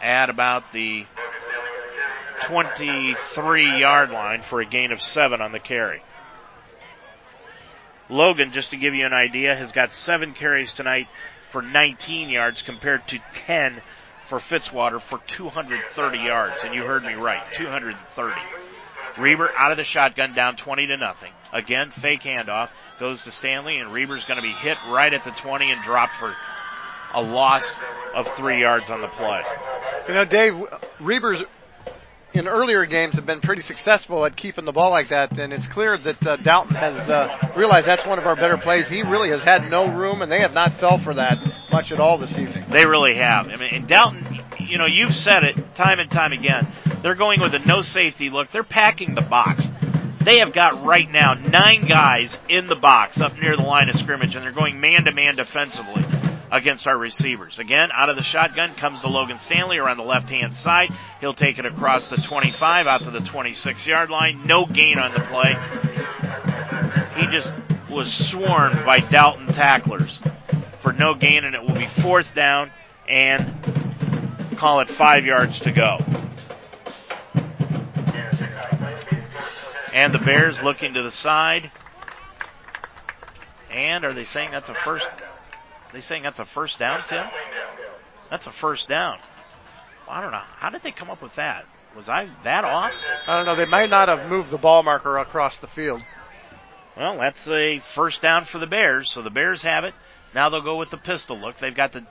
at about the 23 yard line for a gain of seven on the carry. Logan, just to give you an idea, has got seven carries tonight for 19 yards compared to 10 for Fitzwater for 230 yards. And you heard me right, 230. Reber out of the shotgun down 20 to nothing. Again, fake handoff goes to Stanley and Reber's going to be hit right at the 20 and dropped for a loss of three yards on the play. You know, Dave, Reber's in earlier games have been pretty successful at keeping the ball like that, and it's clear that uh, Dalton has uh, realized that's one of our better plays. He really has had no room, and they have not fell for that much at all this evening. They really have. I mean, and Dalton, you know, you've said it time and time again. They're going with a no safety look. They're packing the box. They have got right now nine guys in the box up near the line of scrimmage, and they're going man to man defensively against our receivers. Again, out of the shotgun comes to Logan Stanley around the left hand side. He'll take it across the 25 out to the 26 yard line. No gain on the play. He just was swarmed by Dalton tacklers for no gain and it will be fourth down and call it five yards to go. And the Bears looking to the side. And are they saying that's a first? They saying that's a first down, Tim? That's a first down. I don't know. How did they come up with that? Was I that off? I don't know. They might not have moved the ball marker across the field. Well, that's a first down for the Bears. So the Bears have it. Now they'll go with the pistol look. They've got the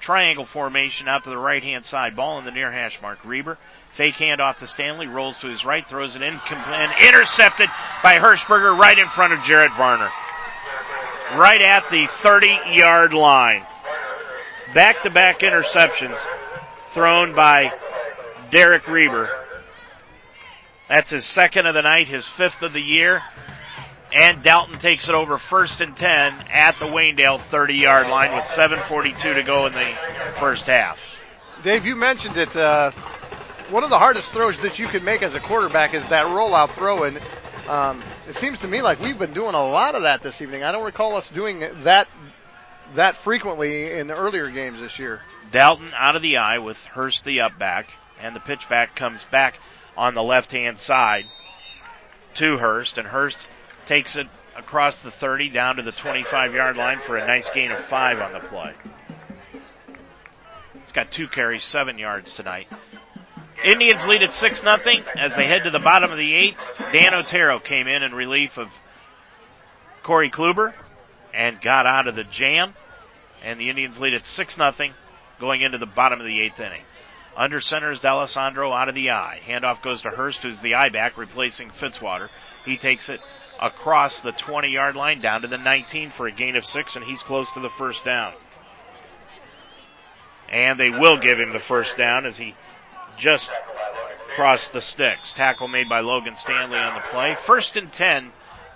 triangle formation out to the right hand side. Ball in the near hash mark. Reber Fake hand off to Stanley, rolls to his right, throws it in, and intercepted by Hirschberger right in front of Jared Varner. Right at the 30 yard line. Back to back interceptions thrown by Derek Reber. That's his second of the night, his fifth of the year. And Dalton takes it over first and 10 at the Waynedale 30 yard line with 7.42 to go in the first half. Dave, you mentioned it. Uh, one of the hardest throws that you can make as a quarterback is that rollout throw, and um, it seems to me like we've been doing a lot of that this evening. I don't recall us doing that that frequently in the earlier games this year. Dalton out of the eye with Hurst the up back, and the pitch back comes back on the left hand side to Hurst, and Hurst takes it across the 30 down to the 25 yard line for a nice gain of five on the play. He's got two carries, seven yards tonight. Indians lead at 6 nothing as they head to the bottom of the eighth. Dan Otero came in in relief of Corey Kluber and got out of the jam. And the Indians lead at 6 nothing going into the bottom of the eighth inning. Under center is D'Alessandro out of the eye. Handoff goes to Hurst, who's the eye back, replacing Fitzwater. He takes it across the 20 yard line down to the 19 for a gain of six, and he's close to the first down. And they will give him the first down as he just crossed the sticks. Tackle made by Logan Stanley on the play. First and 10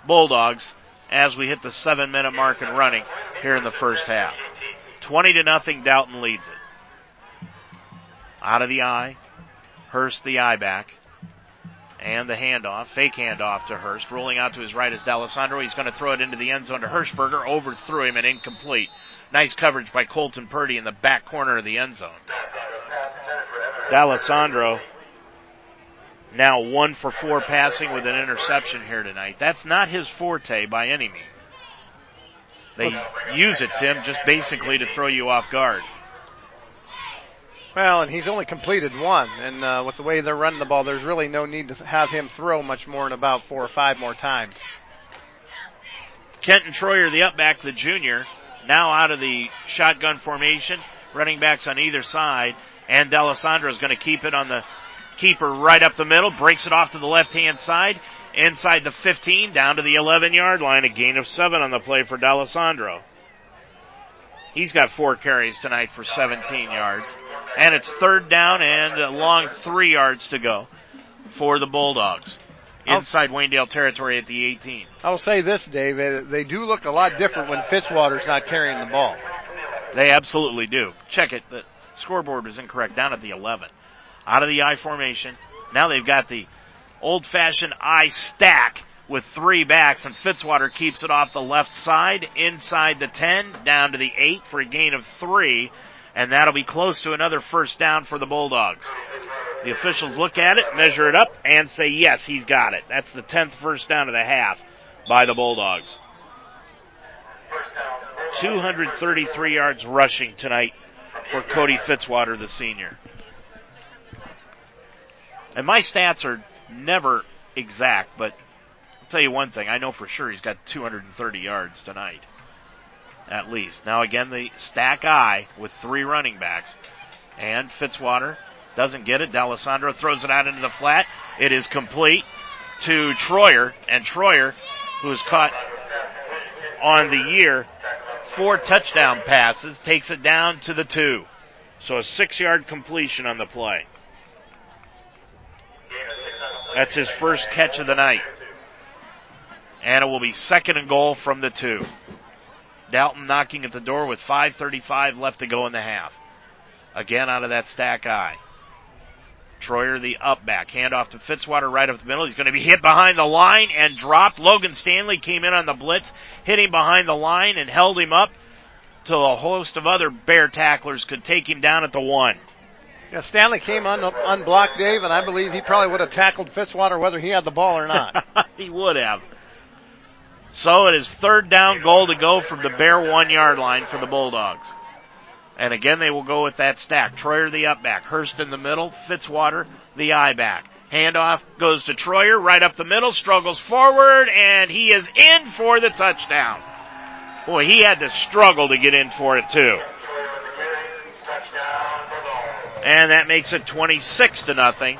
Bulldogs as we hit the seven minute mark and running here in the first half. 20 to nothing, Dalton leads it. Out of the eye. Hurst the eye back. And the handoff, fake handoff to Hurst. Rolling out to his right is D'Alessandro. He's going to throw it into the end zone to Hirschberger. Overthrew him and incomplete. Nice coverage by Colton Purdy in the back corner of the end zone. D'Alessandro now one for four passing with an interception here tonight. That's not his forte by any means. They use it, Tim, just basically to throw you off guard. Well, and he's only completed one, and uh, with the way they're running the ball, there's really no need to have him throw much more than about four or five more times. Kenton Troyer, the upback, the junior, now out of the shotgun formation, running backs on either side, and D'Alessandro is going to keep it on the keeper right up the middle, breaks it off to the left hand side, inside the 15, down to the 11 yard line, a gain of seven on the play for D'Alessandro. He's got four carries tonight for 17 yards. And it's third down and a long three yards to go for the Bulldogs. Inside Waynedale territory at the 18. I'll say this, Dave. Eh, they do look a lot different when Fitzwater's not carrying the ball. They absolutely do. Check it. Scoreboard was incorrect down at the 11. Out of the I formation. Now they've got the old fashioned I stack with three backs and Fitzwater keeps it off the left side inside the 10 down to the 8 for a gain of 3 and that'll be close to another first down for the Bulldogs. The officials look at it, measure it up and say yes, he's got it. That's the 10th first down of the half by the Bulldogs. 233 yards rushing tonight for Cody Fitzwater, the senior. And my stats are never exact, but I'll tell you one thing. I know for sure he's got 230 yards tonight. At least. Now again, the stack eye with three running backs. And Fitzwater doesn't get it. D'Alessandro throws it out into the flat. It is complete to Troyer. And Troyer, who is caught on the year four touchdown passes, takes it down to the two. So a six yard completion on the play. That's his first catch of the night. And it will be second and goal from the two. Dalton knocking at the door with 5.35 left to go in the half. Again out of that stack eye. Troyer the up back. Hand off to Fitzwater right up the middle. He's going to be hit behind the line and dropped. Logan Stanley came in on the blitz, hit him behind the line and held him up till a host of other bear tacklers could take him down at the one. Yeah, Stanley came un- unblocked, Dave, and I believe he probably would have tackled Fitzwater whether he had the ball or not. he would have. So it is third down goal to go from the Bear one yard line for the Bulldogs. And again, they will go with that stack. Troyer the up back. Hurst in the middle. Fitzwater the I back. Handoff goes to Troyer right up the middle, struggles forward, and he is in for the touchdown. Boy, he had to struggle to get in for it too. And that makes it 26 to nothing.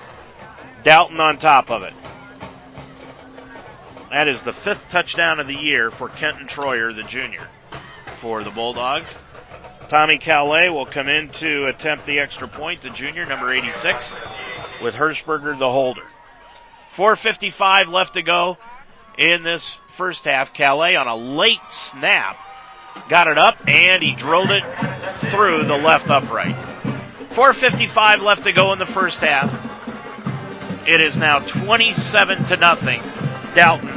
Dalton on top of it. That is the fifth touchdown of the year for Kenton Troyer, the junior, for the Bulldogs. Tommy Calais will come in to attempt the extra point, the junior, number 86, with Hirschberger, the holder. 4.55 left to go in this first half. Calais on a late snap got it up and he drilled it through the left upright. 4.55 left to go in the first half. It is now 27 to nothing. Dalton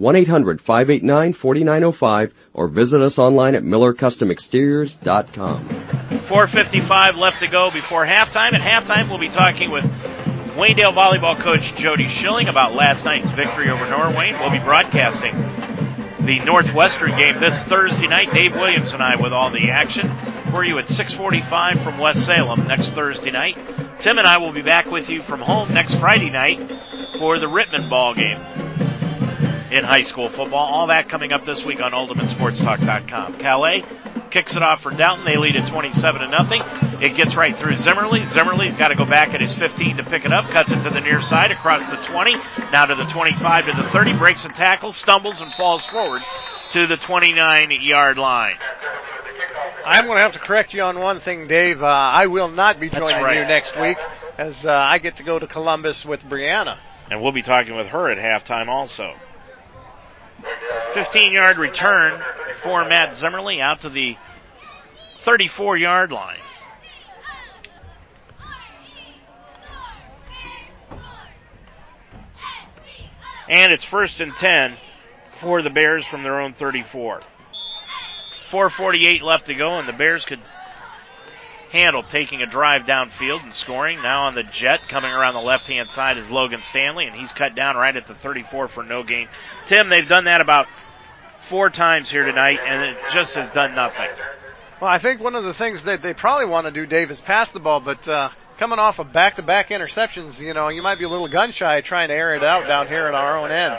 1-800-589-4905 or visit us online at millercustomexteriors.com. 4.55 left to go before halftime. At halftime, we'll be talking with Waynedale volleyball coach Jody Schilling about last night's victory over Norwayne. We'll be broadcasting the Northwestern game this Thursday night. Dave Williams and I with all the action for you at 6:45 from West Salem next Thursday night. Tim and I will be back with you from home next Friday night for the Rittman ball game in high school football. All that coming up this week on UltimateSportsTalk.com. Calais kicks it off for Dalton. They lead at 27 to nothing. It gets right through Zimmerly. Zimmerly's got to go back at his 15 to pick it up. Cuts it to the near side across the 20. Now to the 25 to the 30. Breaks and tackles, stumbles and falls forward to the 29 yard line. I'm going to have to correct you on one thing, Dave. Uh, I will not be joining right. you next week as uh, I get to go to Columbus with Brianna. And we'll be talking with her at halftime also. 15 yard return for Matt Zimmerly out to the 34 yard line. And it's first and 10 for the Bears from their own 34. 448 left to go and the Bears could handle taking a drive downfield and scoring. Now on the jet coming around the left hand side is Logan Stanley and he's cut down right at the 34 for no gain. Tim, they've done that about four times here tonight and it just has done nothing. Well, I think one of the things that they probably want to do, Dave, is pass the ball, but uh, coming off of back-to-back interceptions, you know, you might be a little gun shy trying to air it out down here at our own end.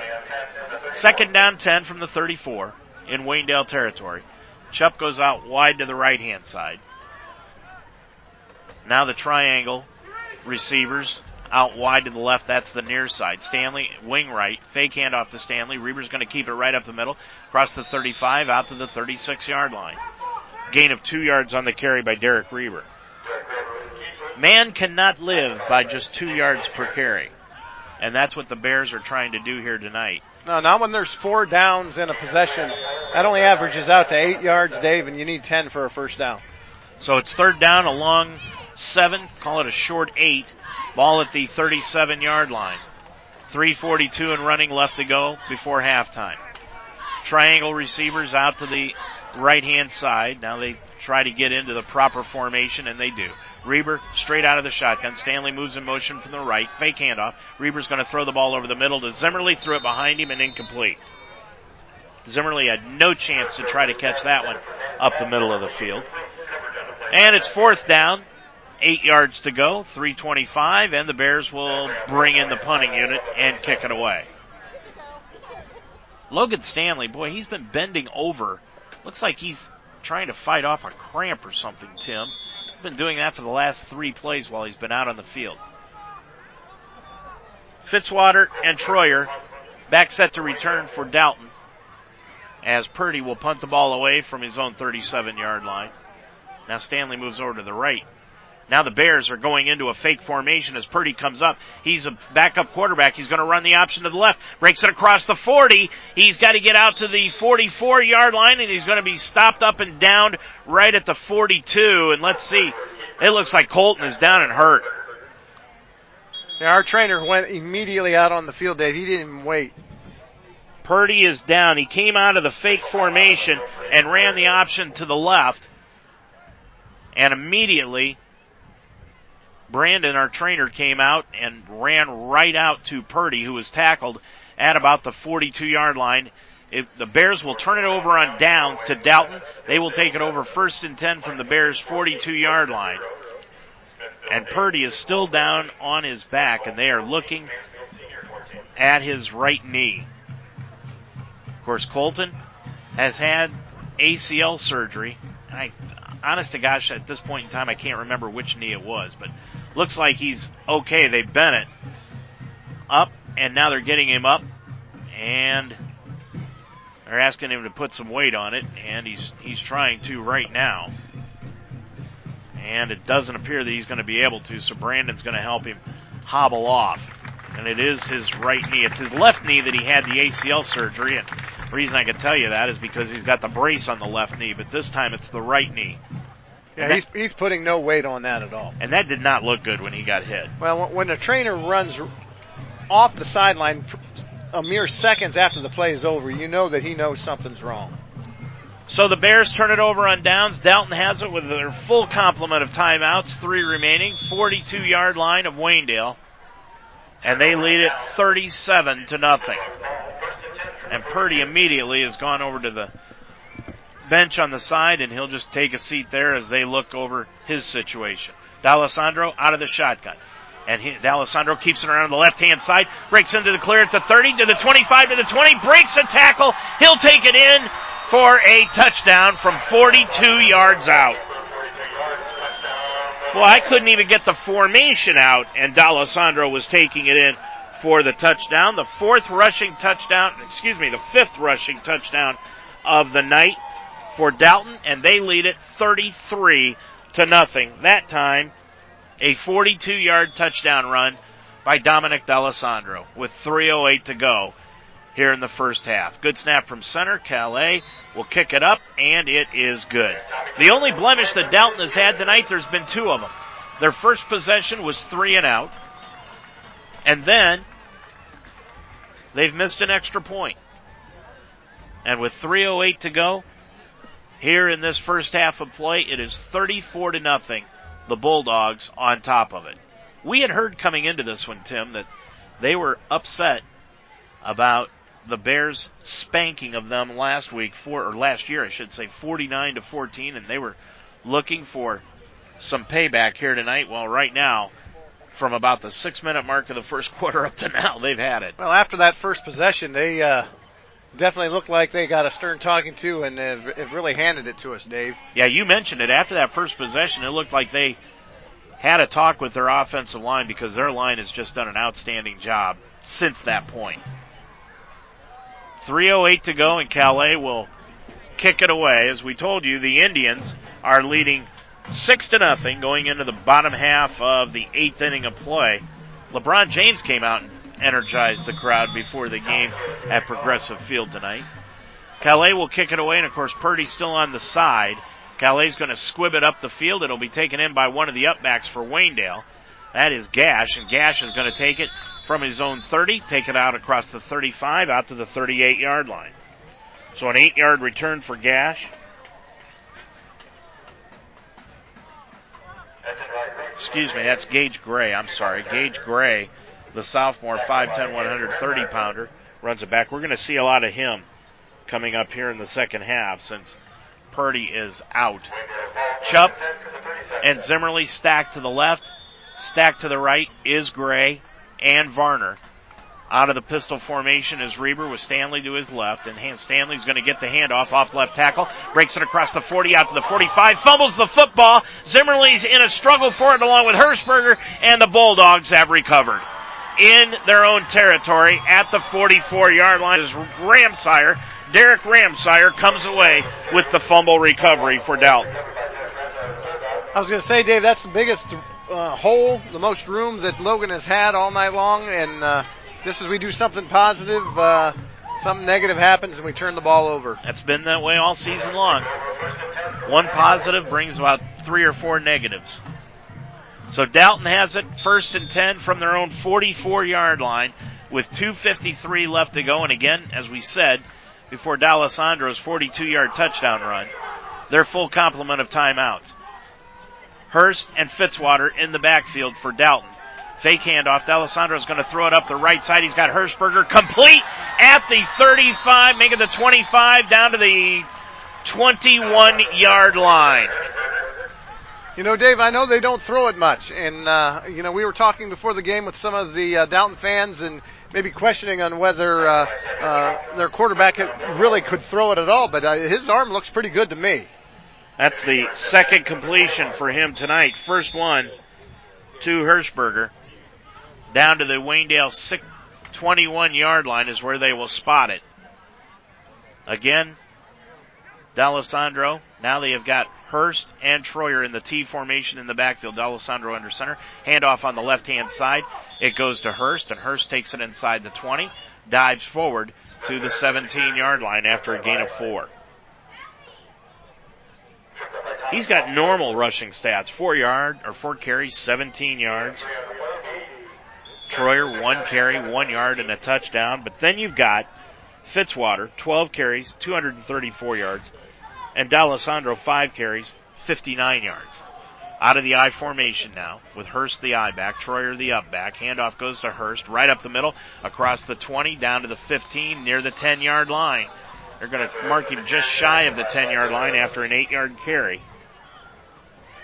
Second down 10 from the 34 in Waynedale territory. Chupp goes out wide to the right hand side. Now the triangle receivers out wide to the left. That's the near side. Stanley, wing right. Fake handoff to Stanley. Reber's going to keep it right up the middle. Across the 35 out to the 36 yard line. Gain of two yards on the carry by Derek Reber. Man cannot live by just two yards per carry. And that's what the Bears are trying to do here tonight. No, not when there's four downs in a possession. That only averages out to eight yards, Dave, and you need 10 for a first down. So it's third down along seven, call it a short eight. Ball at the 37 yard line. 342 and running left to go before halftime. Triangle receivers out to the right hand side. Now they try to get into the proper formation and they do. Reber straight out of the shotgun. Stanley moves in motion from the right. Fake handoff. Reber's going to throw the ball over the middle to Zimmerly. Threw it behind him and incomplete. Zimmerly had no chance to try to catch that one up the middle of the field. And it's fourth down Eight yards to go, 325, and the Bears will bring in the punting unit and kick it away. Logan Stanley, boy, he's been bending over. Looks like he's trying to fight off a cramp or something, Tim. He's been doing that for the last three plays while he's been out on the field. Fitzwater and Troyer back set to return for Dalton as Purdy will punt the ball away from his own 37 yard line. Now Stanley moves over to the right. Now the Bears are going into a fake formation as Purdy comes up. He's a backup quarterback. He's going to run the option to the left. Breaks it across the 40. He's got to get out to the 44 yard line and he's going to be stopped up and down right at the 42. And let's see. It looks like Colton is down and hurt. Yeah, our trainer went immediately out on the field, Dave. He didn't even wait. Purdy is down. He came out of the fake formation and ran the option to the left. And immediately, Brandon, our trainer, came out and ran right out to Purdy, who was tackled at about the 42 yard line. The Bears will turn it over on downs to Dalton. They will take it over first and 10 from the Bears 42 yard line. And Purdy is still down on his back and they are looking at his right knee. Of course, Colton has had ACL surgery. I, honest to gosh, at this point in time, I can't remember which knee it was, but looks like he's okay. They bent it up, and now they're getting him up, and they're asking him to put some weight on it, and he's he's trying to right now. And it doesn't appear that he's going to be able to, so Brandon's going to help him hobble off. And it is his right knee. It's his left knee that he had the ACL surgery, and the reason I can tell you that is because he's got the brace on the left knee, but this time it's the right knee. Yeah, that, he's he's putting no weight on that at all. And that did not look good when he got hit. Well, when the trainer runs off the sideline a mere seconds after the play is over, you know that he knows something's wrong. So the Bears turn it over on downs. Dalton has it with their full complement of timeouts, three remaining, 42 yard line of Waynedale. And they lead it 37 to nothing. And Purdy immediately has gone over to the bench on the side and he'll just take a seat there as they look over his situation. D'Alessandro out of the shotgun. And he, D'Alessandro keeps it around the left hand side, breaks into the clear at the 30, to the 25, to the 20, breaks a tackle. He'll take it in for a touchdown from 42 yards out. Well, I couldn't even get the formation out and D'Alessandro was taking it in for the touchdown. The fourth rushing touchdown, excuse me, the fifth rushing touchdown of the night for Dalton, and they lead it 33 to nothing. That time, a 42 yard touchdown run by Dominic D'Alessandro with 3.08 to go here in the first half. Good snap from center. Calais will kick it up, and it is good. The only blemish that Dalton has had tonight, there's been two of them. Their first possession was three and out. And then They've missed an extra point. And with 3.08 to go, here in this first half of play, it is 34 to nothing. The Bulldogs on top of it. We had heard coming into this one, Tim, that they were upset about the Bears spanking of them last week, for, or last year, I should say, 49 to 14, and they were looking for some payback here tonight. Well, right now, from about the six minute mark of the first quarter up to now. They've had it. Well, after that first possession, they uh, definitely looked like they got a stern talking to and have, really handed it to us, Dave. Yeah, you mentioned it. After that first possession, it looked like they had a talk with their offensive line because their line has just done an outstanding job since that point. 3.08 to go, and Calais will kick it away. As we told you, the Indians are leading Six to nothing going into the bottom half of the eighth inning of play. LeBron James came out and energized the crowd before the game at Progressive Field tonight. Calais will kick it away, and of course Purdy's still on the side. Calais going to squib it up the field. It'll be taken in by one of the upbacks for Waynedale. That is Gash, and Gash is going to take it from his own 30, take it out across the 35, out to the 38 yard line. So an eight yard return for Gash. Excuse me, that's Gage Gray. I'm sorry. Gage Gray, the sophomore, 5'10, 130 pounder, runs it back. We're going to see a lot of him coming up here in the second half since Purdy is out. Chupp and Zimmerly stacked to the left. Stacked to the right is Gray and Varner. Out of the pistol formation is Reber with Stanley to his left, and Stanley's going to get the handoff off left tackle, breaks it across the 40 out to the 45, fumbles the football. Zimmerly's in a struggle for it along with Hershberger, and the Bulldogs have recovered. In their own territory at the 44 yard line is Ramsire. Derek Ramsire comes away with the fumble recovery for Dalton. I was going to say, Dave, that's the biggest uh, hole, the most room that Logan has had all night long, and uh, just as we do something positive, uh, something negative happens and we turn the ball over. That's been that way all season long. One positive brings about three or four negatives. So Dalton has it first and 10 from their own 44 yard line with 2.53 left to go. And again, as we said before D'Alessandro's 42 yard touchdown run, their full complement of timeouts. Hurst and Fitzwater in the backfield for Dalton. Fake handoff. D'Alessandro's going to throw it up the right side. He's got Hershberger complete at the 35, making the 25 down to the 21 yard line. You know, Dave, I know they don't throw it much, and uh, you know we were talking before the game with some of the uh, Dalton fans, and maybe questioning on whether uh, uh, their quarterback really could throw it at all. But uh, his arm looks pretty good to me. That's the second completion for him tonight. First one to Hershberger. Down to the Waynedale 21 yard line is where they will spot it. Again, D'Alessandro. Now they have got Hurst and Troyer in the T formation in the backfield. D'Alessandro under center. Handoff on the left hand side. It goes to Hurst, and Hurst takes it inside the 20, dives forward to the 17 yard line after a gain of four. He's got normal rushing stats. Four yard or four carries, 17 yards. Troyer, one carry, one yard, and a touchdown. But then you've got Fitzwater, 12 carries, 234 yards, and D'Alessandro, five carries, 59 yards. Out of the I formation now, with Hurst the I back, Troyer the up back. Handoff goes to Hurst, right up the middle, across the 20, down to the 15, near the 10 yard line. They're going to mark him just shy of the 10 yard line after an 8 yard carry.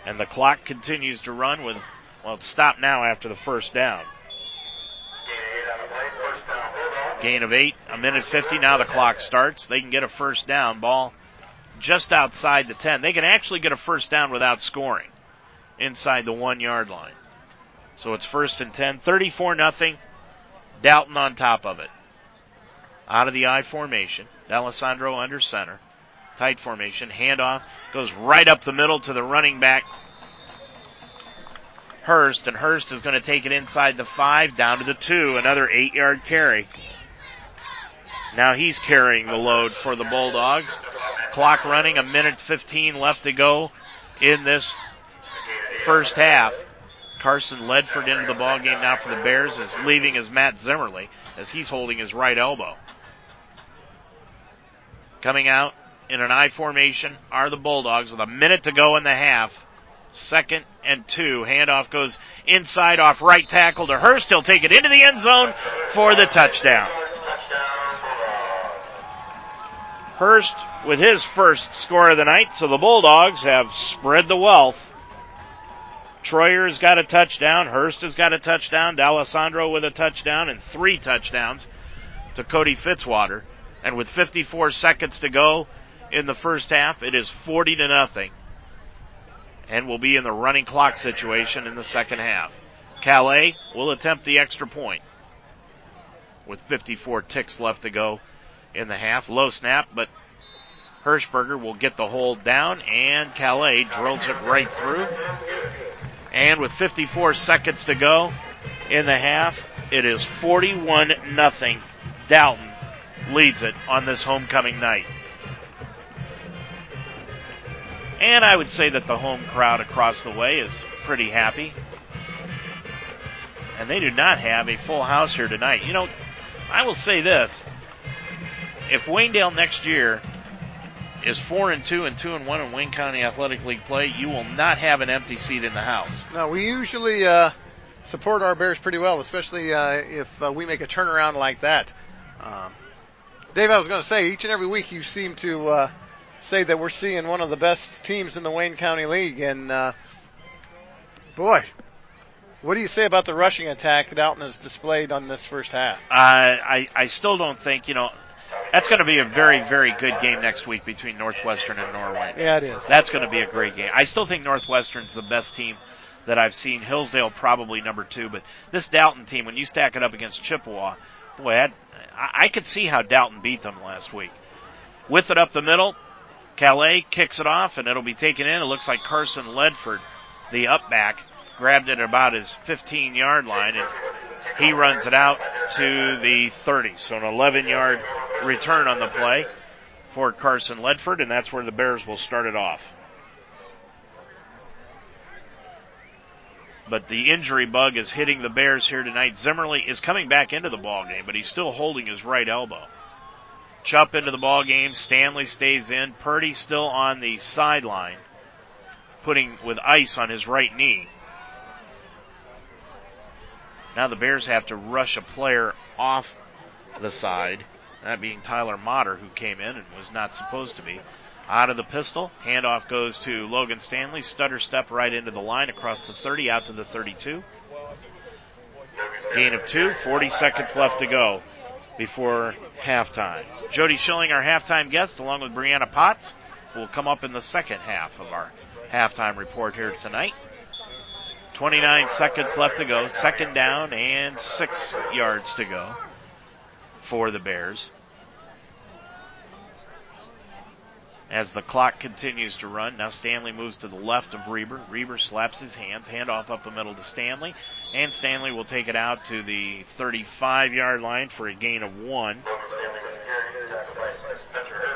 And the clock continues to run with, well, it's stopped now after the first down. Gain of eight, a minute 50. Now the clock starts. They can get a first down. Ball just outside the 10. They can actually get a first down without scoring inside the one yard line. So it's first and 10. 34 nothing. Dalton on top of it. Out of the I formation. D'Alessandro under center. Tight formation. Handoff goes right up the middle to the running back. Hurst, and Hurst is going to take it inside the five, down to the two, another eight yard carry. Now he's carrying the load for the Bulldogs. Clock running, a minute 15 left to go in this first half. Carson Ledford into the ball game now for the Bears is leaving as Matt Zimmerly as he's holding his right elbow. Coming out in an I formation are the Bulldogs with a minute to go in the half. Second and two. Handoff goes inside off right tackle to Hurst. He'll take it into the end zone for the touchdown. Hurst with his first score of the night, so the Bulldogs have spread the wealth. Troyer's got a touchdown, Hurst has got a touchdown, D'Alessandro with a touchdown, and three touchdowns to Cody Fitzwater. And with 54 seconds to go in the first half, it is 40 to nothing. And we'll be in the running clock situation in the second half. Calais will attempt the extra point with 54 ticks left to go in the half. Low snap, but Hershberger will get the hold down, and Calais drills it right through. And with 54 seconds to go in the half, it is 41 nothing. Dalton leads it on this homecoming night. And I would say that the home crowd across the way is pretty happy. And they do not have a full house here tonight. You know, I will say this if Waynedale next year is four and two and two and one in Wayne County Athletic League play, you will not have an empty seat in the house. No, we usually uh, support our Bears pretty well, especially uh, if uh, we make a turnaround like that. Um, Dave, I was going to say, each and every week you seem to uh, say that we're seeing one of the best teams in the Wayne County League. And uh, boy, what do you say about the rushing attack Dalton has displayed on this first half? Uh, I I still don't think you know. That's going to be a very, very good game next week between Northwestern and Norwayne. Yeah, it is. That's going to be a great game. I still think Northwestern's the best team that I've seen. Hillsdale probably number two, but this Dalton team, when you stack it up against Chippewa, boy, I, I could see how Dalton beat them last week. With it up the middle, Calais kicks it off, and it'll be taken in. It looks like Carson Ledford, the up back, grabbed it at about his 15 yard line, and he runs it out to the 30. So an 11 yard return on the play for Carson Ledford, and that's where the Bears will start it off. But the injury bug is hitting the Bears here tonight. Zimmerly is coming back into the ball game, but he's still holding his right elbow. Chupp into the ball game. Stanley stays in. Purdy still on the sideline, putting with ice on his right knee. Now the Bears have to rush a player off the side, that being Tyler Motter, who came in and was not supposed to be. Out of the pistol, handoff goes to Logan Stanley. Stutter step right into the line across the 30 out to the 32. Gain of two, 40 seconds left to go before halftime. Jody Schilling, our halftime guest, along with Brianna Potts, will come up in the second half of our halftime report here tonight. 29 seconds left to go. Second down and six yards to go for the Bears. As the clock continues to run, now Stanley moves to the left of Reber. Reber slaps his hands, handoff up the middle to Stanley, and Stanley will take it out to the 35 yard line for a gain of one.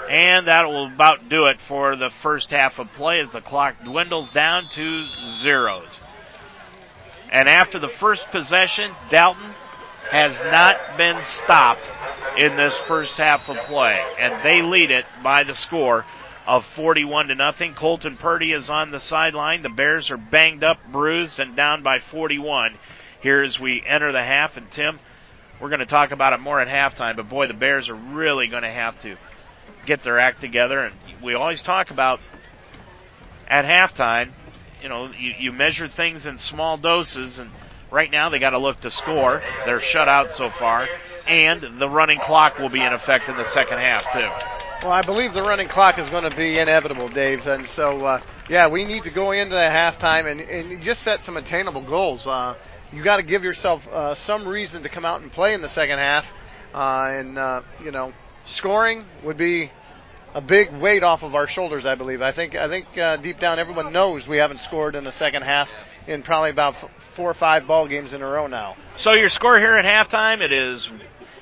And that will about do it for the first half of play as the clock dwindles down to zeros. And after the first possession, Dalton has not been stopped in this first half of play. And they lead it by the score of 41 to nothing. Colton Purdy is on the sideline. The Bears are banged up, bruised, and down by 41 here as we enter the half. And Tim, we're going to talk about it more at halftime, but boy, the Bears are really going to have to get their act together. And we always talk about at halftime, you know, you, you measure things in small doses, and right now they got to look to score. They're shut out so far, and the running clock will be in effect in the second half too. Well, I believe the running clock is going to be inevitable, Dave, and so uh, yeah, we need to go into the halftime and, and just set some attainable goals. Uh, you got to give yourself uh, some reason to come out and play in the second half, uh, and uh, you know, scoring would be a big weight off of our shoulders. I believe. I think. I think uh, deep down, everyone knows we haven't scored in the second half in probably about f- four or five ball games in a row now. So your score here at halftime, it is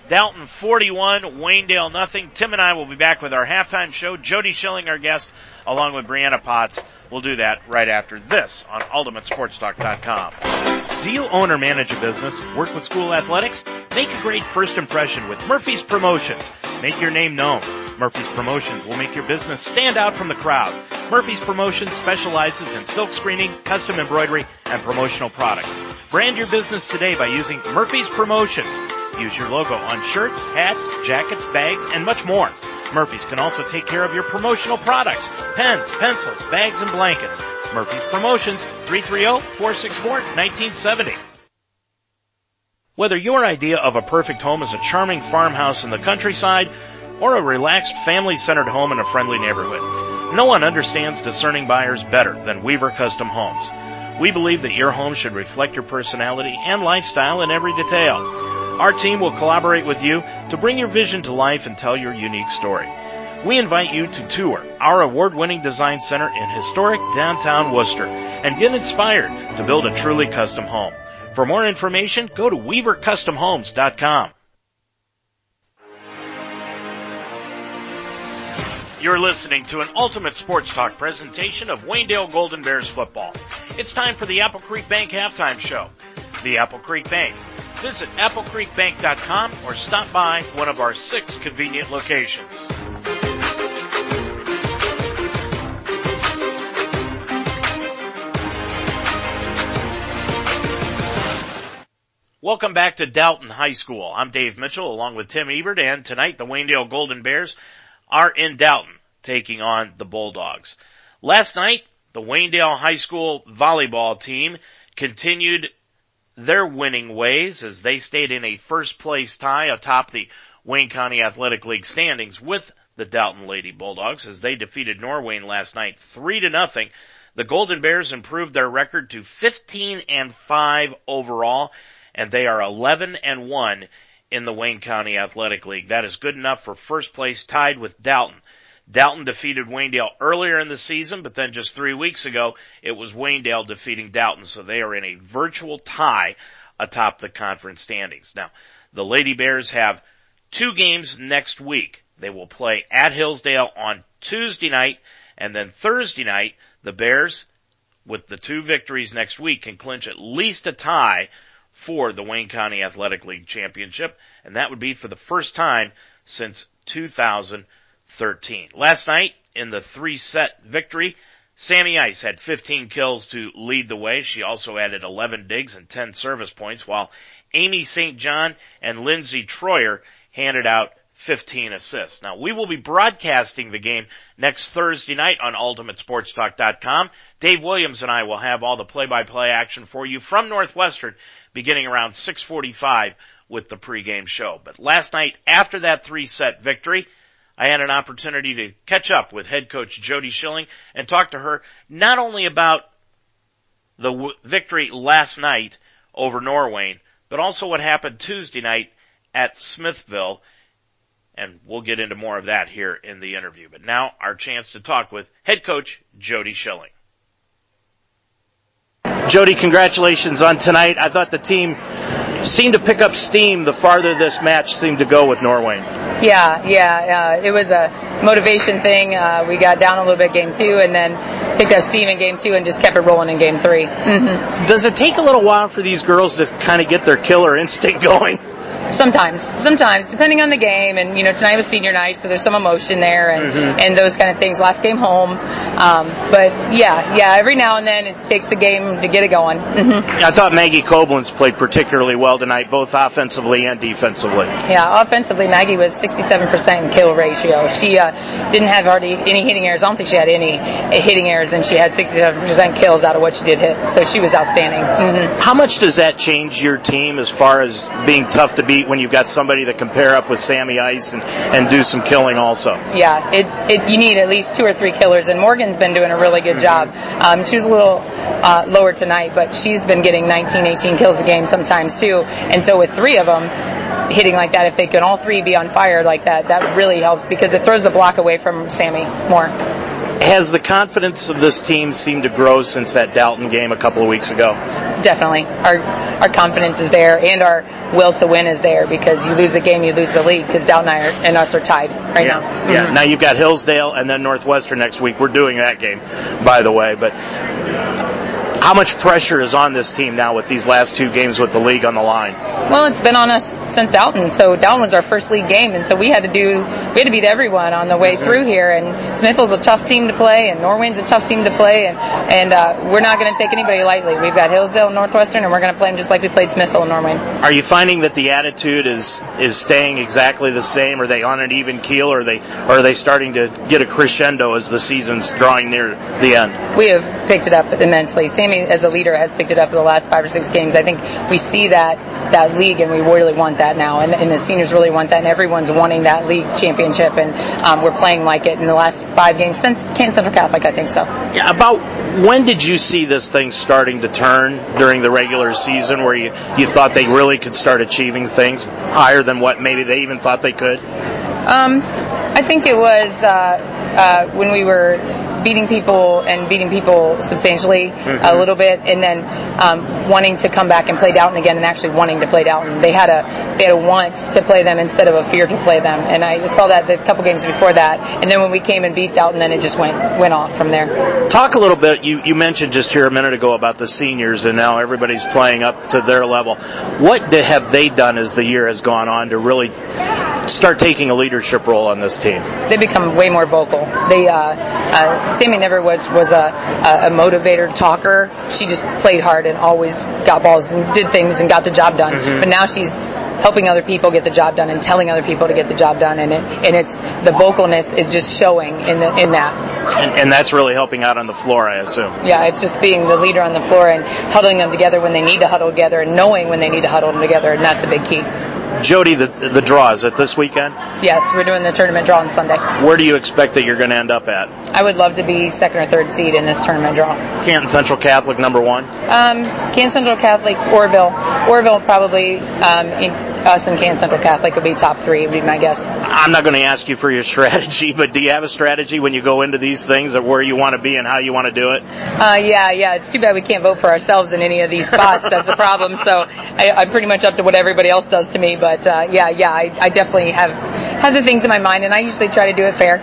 Dalton 41, Waynedale nothing. Tim and I will be back with our halftime show. Jody Schilling, our guest, along with Brianna Potts. We'll do that right after this on UltimateSportsTalk.com. Do you own or manage a business? Work with school athletics? Make a great first impression with Murphy's Promotions. Make your name known. Murphy's Promotions will make your business stand out from the crowd. Murphy's Promotions specializes in silk screening, custom embroidery, and promotional products. Brand your business today by using Murphy's Promotions. Use your logo on shirts, hats, jackets, bags, and much more. Murphy's can also take care of your promotional products, pens, pencils, bags, and blankets. Murphy's Promotions, 330-464-1970. Whether your idea of a perfect home is a charming farmhouse in the countryside or a relaxed family-centered home in a friendly neighborhood, no one understands discerning buyers better than Weaver Custom Homes. We believe that your home should reflect your personality and lifestyle in every detail. Our team will collaborate with you to bring your vision to life and tell your unique story. We invite you to tour our award-winning design center in historic downtown Wooster and get inspired to build a truly custom home. For more information, go to weavercustomhomes.com. You're listening to an Ultimate Sports Talk presentation of Waynedale Golden Bears football. It's time for the Apple Creek Bank halftime show. The Apple Creek Bank. Visit applecreekbank.com or stop by one of our six convenient locations. Welcome back to Dalton High School. I'm Dave Mitchell along with Tim Ebert and tonight the Waynedale Golden Bears are in Dalton taking on the Bulldogs. Last night, the Waynedale High School volleyball team continued their winning ways as they stayed in a first place tie atop the Wayne County Athletic League standings with the Dalton Lady Bulldogs as they defeated Norwayne last night 3 to nothing. The Golden Bears improved their record to 15 and 5 overall and they are 11 and 1 in the Wayne County Athletic League. That is good enough for first place tied with Dalton. Dalton defeated Waynedale earlier in the season, but then just three weeks ago, it was Waynedale defeating Dalton, so they are in a virtual tie atop the conference standings. Now, the Lady Bears have two games next week. They will play at Hillsdale on Tuesday night, and then Thursday night, the Bears, with the two victories next week, can clinch at least a tie for the Wayne County Athletic League Championship, and that would be for the first time since 2013. Last night, in the three set victory, Sammy Ice had 15 kills to lead the way. She also added 11 digs and 10 service points, while Amy St. John and Lindsay Troyer handed out 15 assists. Now we will be broadcasting the game next Thursday night on UltimateSportsTalk.com. Dave Williams and I will have all the play-by-play action for you from Northwestern beginning around 645 with the pregame show. But last night after that three set victory, I had an opportunity to catch up with head coach Jody Schilling and talk to her not only about the w- victory last night over Norwayne, but also what happened Tuesday night at Smithville and we'll get into more of that here in the interview. But now our chance to talk with head coach Jody Schilling. Jody, congratulations on tonight. I thought the team seemed to pick up steam the farther this match seemed to go with Norwayne. Yeah, yeah, uh, it was a motivation thing. Uh, we got down a little bit game two, and then picked up steam in game two, and just kept it rolling in game 3 mm-hmm. Does it take a little while for these girls to kind of get their killer instinct going? Sometimes, sometimes, depending on the game, and you know, tonight was senior night, so there's some emotion there, and mm-hmm. and those kind of things. Last game home, um, but yeah, yeah, every now and then it takes the game to get it going. Mm-hmm. I thought Maggie Koblenz played particularly well tonight, both offensively and defensively. Yeah, offensively, Maggie was 67% kill ratio. She uh, didn't have hardly any hitting errors. I don't think she had any hitting errors, and she had 67% kills out of what she did hit. So she was outstanding. Mm-hmm. How much does that change your team as far as being tough to beat? when you've got somebody that can pair up with Sammy Ice and, and do some killing also. Yeah, it, it you need at least two or three killers, and Morgan's been doing a really good mm-hmm. job. Um, she was a little uh, lower tonight, but she's been getting 19, 18 kills a game sometimes too. And so with three of them, hitting like that, if they can all three be on fire like that, that really helps because it throws the block away from Sammy more. Has the confidence of this team seemed to grow since that Dalton game a couple of weeks ago? Definitely. Our our confidence is there and our will to win is there because you lose the game, you lose the league because Dalton and, I are, and us are tied right yeah. now. Yeah. Mm-hmm. Now you've got Hillsdale and then Northwestern next week. We're doing that game, by the way. But how much pressure is on this team now with these last two games with the league on the line? Well, it's been on us since Dalton. So Dalton was our first league game, and so we had to do we had to beat everyone on the way through here. And Smithville's a tough team to play, and Norwayne's a tough team to play, and and uh, we're not going to take anybody lightly. We've got Hillsdale and Northwestern, and we're going to play them just like we played Smithville and Norwayne. Are you finding that the attitude is is staying exactly the same? Are they on an even keel, or are they or are they starting to get a crescendo as the season's drawing near the end? We have picked it up immensely. Sammy, as a leader, has picked it up in the last five or six games. I think we see that that league, and we really want that now. And, and the seniors really want that, and everyone's wanting that league championship, and um, we're playing like it in the last five games since Canton Central Catholic, I think so. Yeah, about when did you see this thing starting to turn during the regular season, where you you thought they really could start achieving things higher than what maybe they even thought they could? Um, I think it was uh, uh, when we were beating people and beating people substantially mm-hmm. a little bit, and then um, wanting to come back and play Dalton again, and actually wanting to play Dalton. They had a they had a want to play them instead of a fear to play them, and I saw that the couple games before that, and then when we came and beat Dalton, then it just went went off from there. Talk a little bit. You you mentioned just here a minute ago about the seniors, and now everybody's playing up to their level. What have they done as the year has gone on to really start taking a leadership role on this team? They become way more vocal. They, uh, uh, Sammy never was was a, a motivator, talker. She just played hard and always got balls and did things and got the job done. Mm-hmm. But now she's helping other people get the job done and telling other people to get the job done. And it, and it's the vocalness is just showing in the in that. And, and that's really helping out on the floor, I assume. Yeah, it's just being the leader on the floor and huddling them together when they need to huddle together and knowing when they need to huddle them together, and that's a big key. Jody, the the draw is it this weekend? Yes, we're doing the tournament draw on Sunday. Where do you expect that you're going to end up at? I would love to be second or third seed in this tournament draw. Canton Central Catholic number one. Um, Canton Central Catholic, Orrville, Orrville probably um, in, us and Canton Central Catholic would be top three, would be my guess. I'm not going to ask you for your strategy, but do you have a strategy when you go into these things of where you want to be and how you want to do it? Uh, yeah, yeah. It's too bad we can't vote for ourselves in any of these spots. That's a problem. So I, I'm pretty much up to what everybody else does to me. But uh, yeah, yeah, I, I definitely have have the things in my mind, and I usually try to do it fair.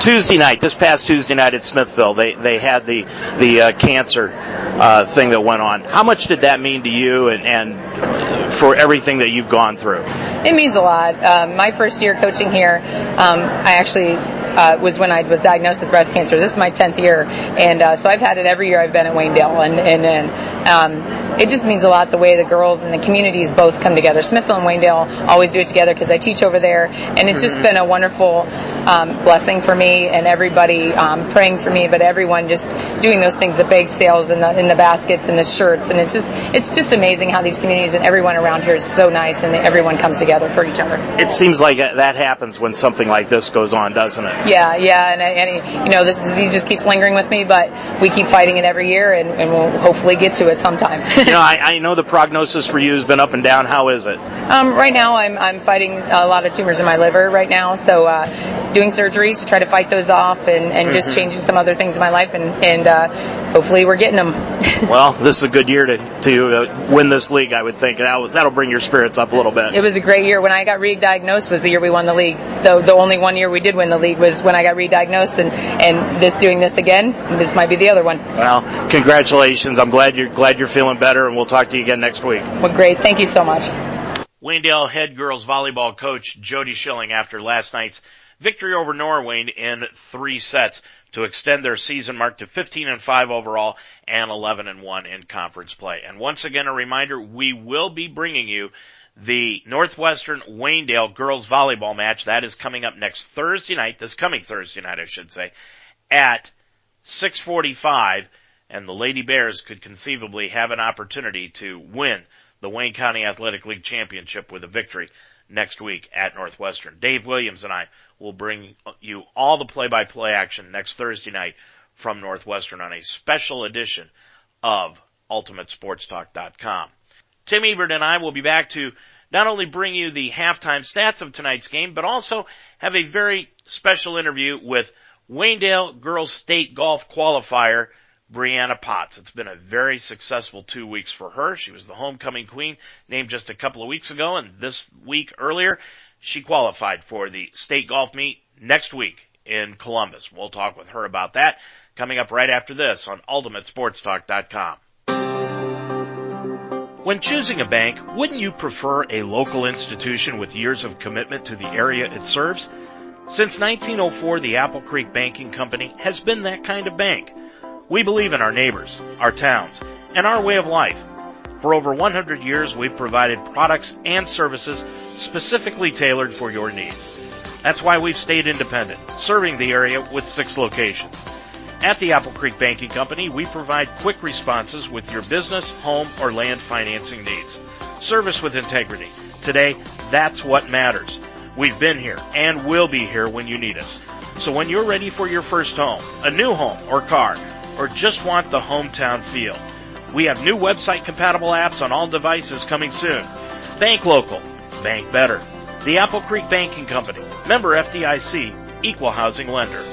Tuesday night, this past Tuesday night at Smithville, they they had the the uh, cancer uh, thing that went on. How much did that mean to you, and, and for everything that you've gone through? It means a lot. Um, my first year coaching here, um, I actually uh, was when I was diagnosed with breast cancer. This is my 10th year, and uh, so I've had it every year I've been at Waynedale, and and, and um, it just means a lot the way the girls and the communities both come together. Smithville and Waynedale always do it together because I teach over there, and it's just Mhm. been a wonderful um, blessing for me and everybody um, praying for me, but everyone just doing those things, the bake sales and the and the baskets and the shirts, and it's just it's just amazing how these communities and everyone around here is so nice, and everyone comes together for each other. It seems like that happens when something like this goes on, doesn't it? Yeah, yeah, and, and you know this disease just keeps lingering with me, but we keep fighting it every year, and, and we'll hopefully get to it sometime. you know, I, I know the prognosis for you has been up and down. How is it? Um, right now, I'm I'm fighting a lot of tumors in my liver right now, so uh, doing surgeries to try to fight those off, and, and just Mhm. changing some other things in my life, and and uh, hopefully we're getting them. well, this is a good year to to uh, win this league. I would think that'll, that'll bring your spirits up a little bit. It was a great year. When I got re-diagnosed was the year we won the league. The the only one year we did win the league was when I got re-diagnosed, and and this doing this again, this might be the other one. Well, congratulations. I'm glad you're glad you're feeling better, and we'll talk to you again next week. Well, great. Thank you so much. Waynedale head girls volleyball coach Jody Schilling after last night's victory over Norwayne in three sets to extend their season mark to 15 and 5 overall and 11 and 1 in conference play. And once again, a reminder, we will be bringing you the Northwestern Waynedale girls volleyball match. That is coming up next Thursday night, this coming Thursday night, I should say, at 645 and the Lady Bears could conceivably have an opportunity to win the Wayne County Athletic League Championship with a victory next week at Northwestern. Dave Williams and I will bring you all the play-by-play action next Thursday night from Northwestern on a special edition of UltimateSportsTalk.com. Tim Ebert and I will be back to not only bring you the halftime stats of tonight's game, but also have a very special interview with Waynedale Girls State Golf Qualifier Brianna Potts. It's been a very successful two weeks for her. She was the homecoming queen named just a couple of weeks ago and this week earlier she qualified for the state golf meet next week in Columbus. We'll talk with her about that coming up right after this on UltimateSportsTalk.com. When choosing a bank, wouldn't you prefer a local institution with years of commitment to the area it serves? Since 1904, the Apple Creek Banking Company has been that kind of bank. We believe in our neighbors, our towns, and our way of life. For over 100 years, we've provided products and services specifically tailored for your needs. That's why we've stayed independent, serving the area with six locations. At the Apple Creek Banking Company, we provide quick responses with your business, home, or land financing needs. Service with integrity. Today, that's what matters. We've been here and will be here when you need us. So when you're ready for your first home, a new home or car, or just want the hometown feel, we have new website compatible apps on all devices coming soon. Bank local. Bank better. The Apple Creek Banking Company. Member FDIC. Equal housing lender.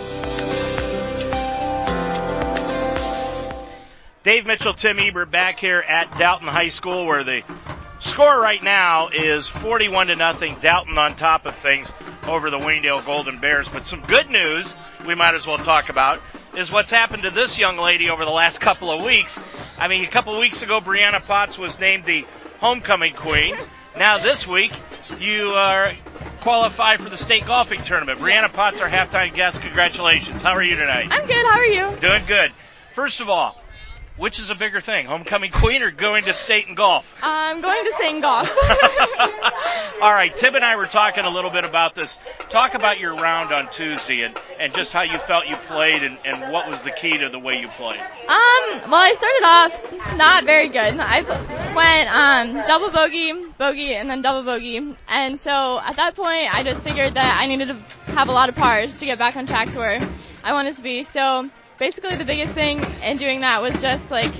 Dave Mitchell, Tim Ebert back here at Dalton High School where the score right now is 41 to nothing. Dalton on top of things over the Waynedale Golden Bears. But some good news we might as well talk about is what's happened to this young lady over the last couple of weeks. I mean, a couple of weeks ago, Brianna Potts was named the homecoming queen. Now this week, you are qualified for the state golfing tournament. Brianna Potts, our halftime guest. Congratulations. How are you tonight? I'm good. How are you? Doing good. First of all, Which is a bigger thing, homecoming queen or going to state and golf? I'm going to state and golf. All right, Tim and I were talking a little bit about this. Talk about your round on Tuesday and, and just how you felt you played and, and what was the key to the way you played. Um, well, I started off not very good. I went um, double bogey, bogey, and then double bogey. And so at that point, I just figured that I needed to have a lot of pars to get back on track to where I wanted to be. So basically the biggest thing in doing that was just like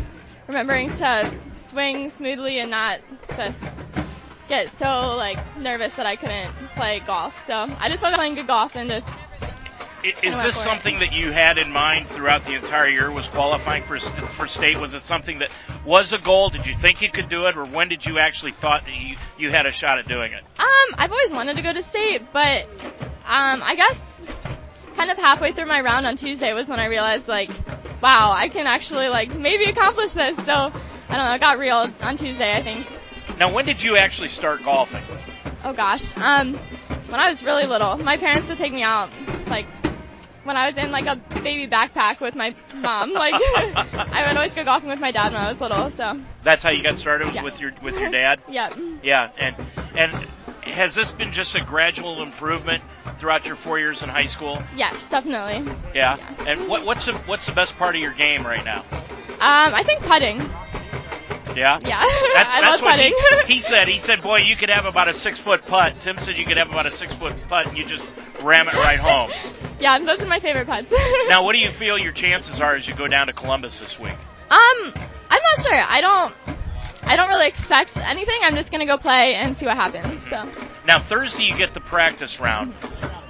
remembering to swing smoothly and not just get so like nervous that I couldn't play golf. So I just wanted started playing good golf and just. Is this something that you had in mind throughout the entire year? Was qualifying for for state? Was it something that was a goal? Did you think you could do it, or when did you actually thought that you you had a shot at doing it? Um, I've always wanted to go to state, but um, I guess kind of halfway through my round on Tuesday was when I realized like, wow, I can actually like maybe accomplish this. So I don't know, it got real on Tuesday, I think. Now, when did you actually start golfing? Oh gosh, um, when I was really little, my parents would take me out like when I was in like a baby backpack with my mom. Like I would always go golfing with my dad when I was little. So that's how you got started yes. with your with your dad. yeah. Yeah, and and has this been just a gradual improvement throughout your four years in high school? Yes, definitely. Yeah. yeah. And what, what's the what's the best part of your game right now? Um, I think putting. Yeah. Yeah. That's, I that's love what putting. He, he, said. He said, "Boy, you could have about a six foot putt." Tim said you could have about a six foot putt, and you just ram it right home. yeah, those are my favorite putts. now, what do you feel your chances are as you go down to Columbus this week? Um, I'm not sure. I don't. I don't really expect anything. I'm just gonna go play and see what happens. So. Now Thursday you get the practice round.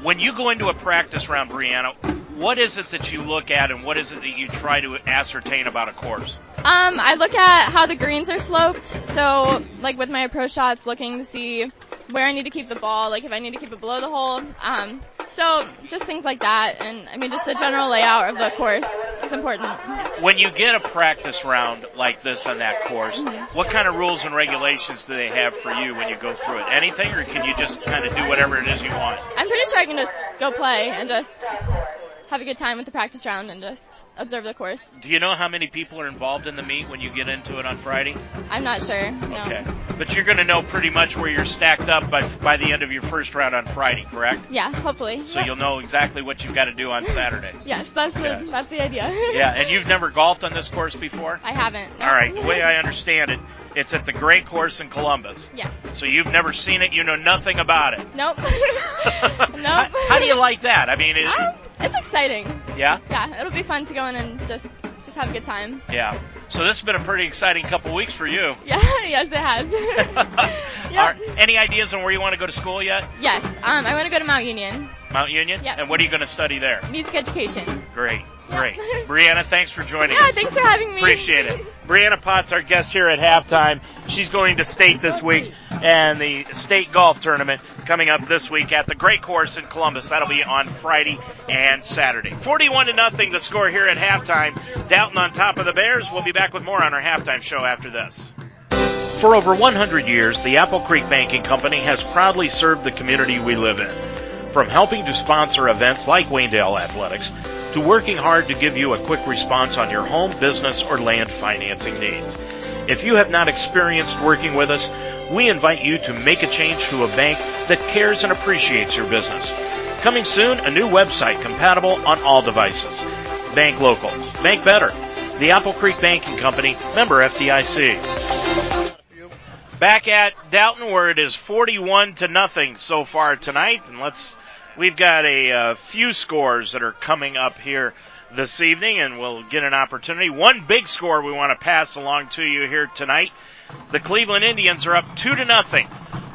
When you go into a practice round, Brianna, what is it that you look at and what is it that you try to ascertain about a course? Um, I look at how the greens are sloped. So, like with my approach shots, looking to see where I need to keep the ball, like if I need to keep it below the hole. Um, so just things like that, and I mean just the general layout of the course is important. When you get a practice round like this on that course, mm-hmm. what kind of rules and regulations do they have for you when you go through it? Anything, or can you just kind of do whatever it is you want? I'm pretty sure I can just go play and just have a good time with the practice round and just observe the course. Do you know how many people are involved in the meet when you get into it on Friday? I'm not sure. No. Okay, but you're going to know pretty much where you're stacked up by by the end of your first round on Friday, correct? Yeah, hopefully. So you'll know exactly what you've got to do on Saturday. yes, that's the that's the idea. yeah, and you've never golfed on this course before? I haven't. No. All right, the way I understand it, it's at the Gray Course in Columbus. Yes. So you've never seen it, you know nothing about it. Nope. nope. How, how, do you like that? I mean, it, um, it's exciting. Yeah. Yeah, it'll be fun to go in and just just have a good time. Yeah. So this has been a pretty exciting couple weeks for you. Yeah. yes, it has. yep. Are, any ideas on where you want to go to school yet? Yes. Um, I want to go to Mount Union. Mount Union. Yeah. And what are you going to study there? Music education. Great. Great. Brianna, thanks for joining yeah, us. thanks for having me. Appreciate it. Brianna Potts, our guest here at halftime. She's going to state this week and the state golf tournament coming up this week at the Gray Course in Columbus. That'll be on Friday and Saturday. 41 to nothing the score here at halftime. Dalton on top of the Bears. We'll be back with more on our halftime show after this. For over 100 years, the Apple Creek Banking Company has proudly served the community we live in. From helping to sponsor events like Waynedale Athletics to working hard to give you a quick response on your home, business, or land financing needs. If you have not experienced working with us, we invite you to make a change to a bank that cares and appreciates your business. Coming soon, a new website compatible on all devices. Bank local. Bank better. The Apple Creek Banking Company, member FDIC. Back at Dalton where it is 41 to nothing so far tonight and let's We've got a, uh, few scores that are coming up here this evening, and we'll get an opportunity. One big score we want to pass along to you here tonight. The Cleveland Indians are up two to nothing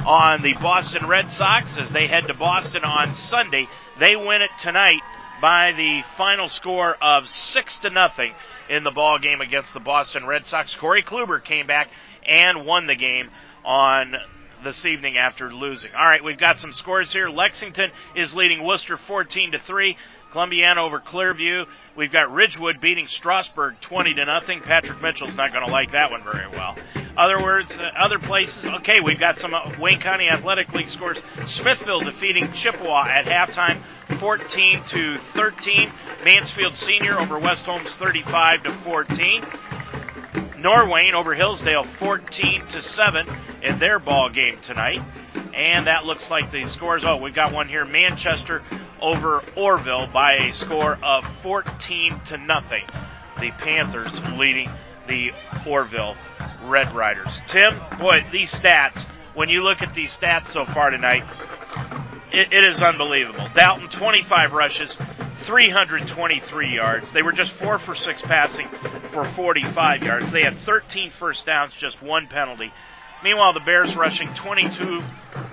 on the Boston Red Sox as they head to Boston on Sunday. They win it tonight by the final score of six to nothing in the ball game against the Boston Red Sox. Corey Kluber came back and won the game on this evening after losing. All right, we've got some scores here. Lexington is leading Wooster 14 to 3. Columbiana over Clearview. We've got Ridgewood beating Strasburg 20 to nothing. Patrick Mitchell's not going to like that one very well. Other words, uh, other places. Okay, we've got some uh, Wayne County Athletic League scores. Smithville defeating Chippewa at halftime, 14 to 13. Mansfield Senior over West Holmes 35 to 14. Norwayne over Hillsdale 14 to 7 in their ball game tonight. And that looks like the scores. Oh, we've got one here. Manchester over Orrville by a score of 14 to nothing. The Panthers leading the Orrville Red Riders. Tim, boy, these stats, when you look at these stats so far tonight, it, it is unbelievable. Dalton, 25 rushes, 323 yards. They were just four for six passing for 45 yards. They had 13 first downs, just one penalty. Meanwhile, the Bears rushing 22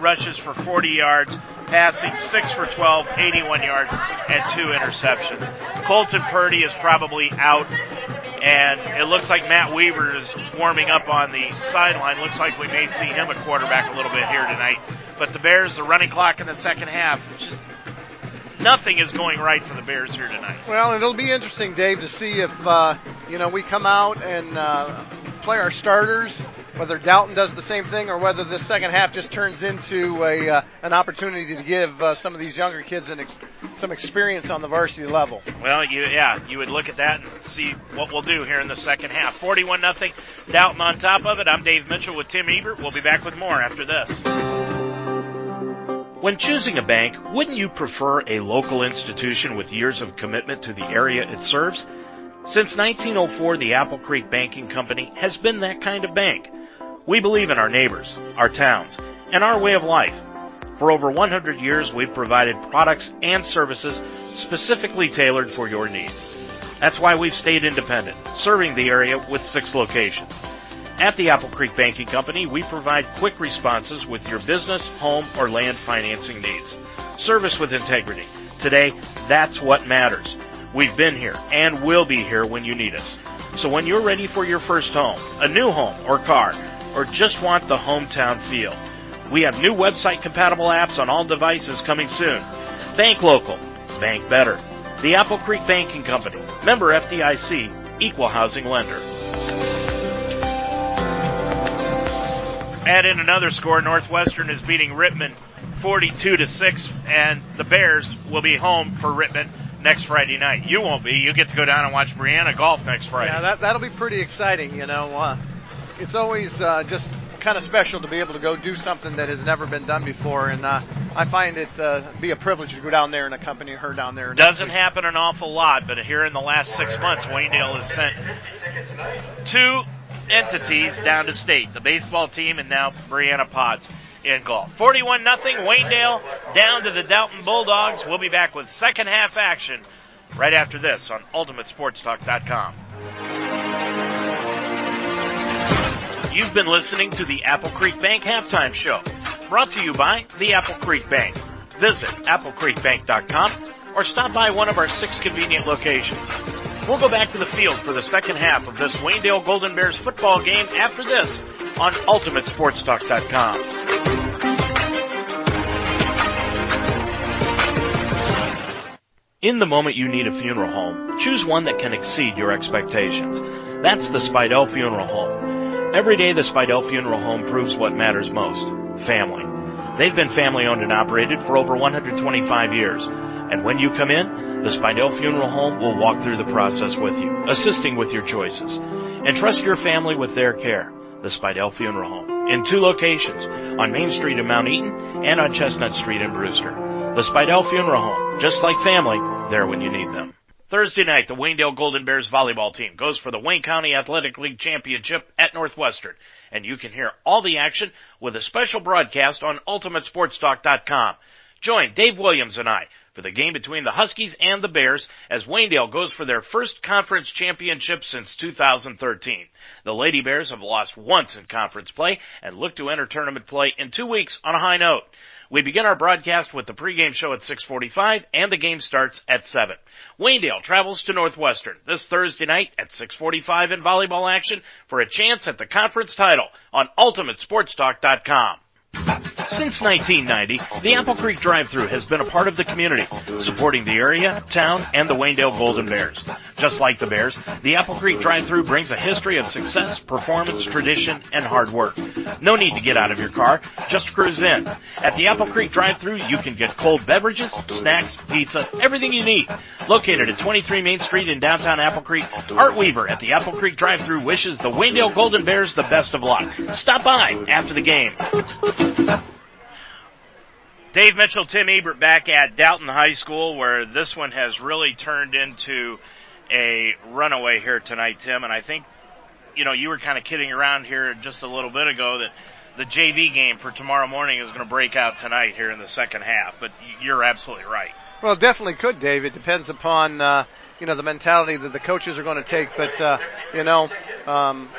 rushes for 40 yards, passing 6 for 12, 81 yards, and two interceptions. Colton Purdy is probably out, and it looks like Matt Weaver is warming up on the sideline. Looks like we may see him a quarterback a little bit here tonight. But the Bears, the running clock in the second half, just nothing is going right for the Bears here tonight. Well, it'll be interesting, Dave, to see if uh, you know we come out and uh, play our starters, whether Dalton does the same thing or whether this second half just turns into a uh, an opportunity to give uh, some of these younger kids an ex- some experience on the varsity level. Well, you yeah, you would look at that and see what we'll do here in the second half. Forty-one nothing, Dalton on top of it. I'm Dave Mitchell with Tim Ebert. We'll be back with more after this. When choosing a bank, wouldn't you prefer a local institution with years of commitment to the area it serves? Since 1904, the Apple Creek Banking Company has been that kind of bank. We believe in our neighbors, our towns, and our way of life. For over 100 years, we've provided products and services specifically tailored for your needs. That's why we've stayed independent, serving the area with six locations. At the Apple Creek Banking Company, we provide quick responses with your business, home, or land financing needs. Service with integrity. Today, that's what matters. We've been here and will be here when you need us. So when you're ready for your first home, a new home or car, or just want the hometown feel, we have new website compatible apps on all devices coming soon. Bank local. Bank better. The Apple Creek Banking Company. Member FDIC. Equal housing lender. Add in another score. Northwestern is beating Rittman 42 to 6 and the Bears will be home for Rittman next Friday night. You won't be. You get to go down and watch Brianna golf next Friday. Yeah, that that'll be pretty exciting. You know, uh, it's always uh, just kind of special to be able to go do something that has never been done before, and uh, I find it uh, be a privilege to go down there and accompany her down there. Doesn't happen an awful lot, but here in the last six months, Waynedale has sent two entities down to state, the baseball team and now Brianna Potts in golf. 41 nothing, Waynedale down to the Dalton Bulldogs. We'll be back with second half action right after this on UltimateSportsTalk.com. You've been listening to the Apple Creek Bank Halftime Show, brought to you by the Apple Creek Bank. Visit applecreekbank.com or stop by one of our six convenient locations. We'll go back to the field for the second half of this Waynedale Golden Bears football game after this on UltimateSportsTalk.com. In the moment you need a funeral home, choose one that can exceed your expectations. That's the Spidell Funeral Home. Every day the Spidell Funeral Home proves what matters most. Family. They've been family owned and operated for over 125 years. And when you come in, the Spidell Funeral Home will walk through the process with you, assisting with your choices. Entrust your family with their care. The Spidell Funeral Home. In two locations, on Main Street in Mount Eaton and on Chestnut Street in Brewster. The Spidell Funeral Home. Just like family, there when you need them. Thursday night, the Waynedale Golden Bears volleyball team goes for the Wayne County Athletic League Championship at Northwestern. And you can hear all the action with a special broadcast on UltimateSportsTalk.com. Join Dave Williams and I for the game between the Huskies and the Bears as Waynedale goes for their first conference championship since 2013. The Lady Bears have lost once in conference play and look to enter tournament play in two weeks on a high note. We begin our broadcast with the pregame show at 6:45 and the game starts at 7. Waynedale travels to Northwestern this Thursday night at 6:45 in volleyball action for a chance at the conference title on ultimatesportstalk.com. Since 1990, the Apple Creek drive-thru has been a part of the community, supporting the area, town, and the Waynedale Golden Bears. Just like the Bears, the Apple Creek drive-thru brings a history of success, performance, tradition, and hard work. No need to get out of your car, just cruise in. At the Apple Creek drive-thru, you can get cold beverages, snacks, pizza, everything you need. Located at 23 Main Street in downtown Apple Creek, Art Weaver at the Apple Creek drive-thru wishes the Waynedale Golden Bears the best of luck. Stop by after the game. Dave Mitchell, Tim Ebert back at Dalton High School where this one has really turned into a runaway here tonight, Tim. And I think, you know, you were kind of kidding around here just a little bit ago that the JV game for tomorrow morning is going to break out tonight here in the second half. But you're absolutely right. Well, it definitely could, Dave. It depends upon, uh, you know, the mentality that the coaches are going to take. But, uh, you know, um,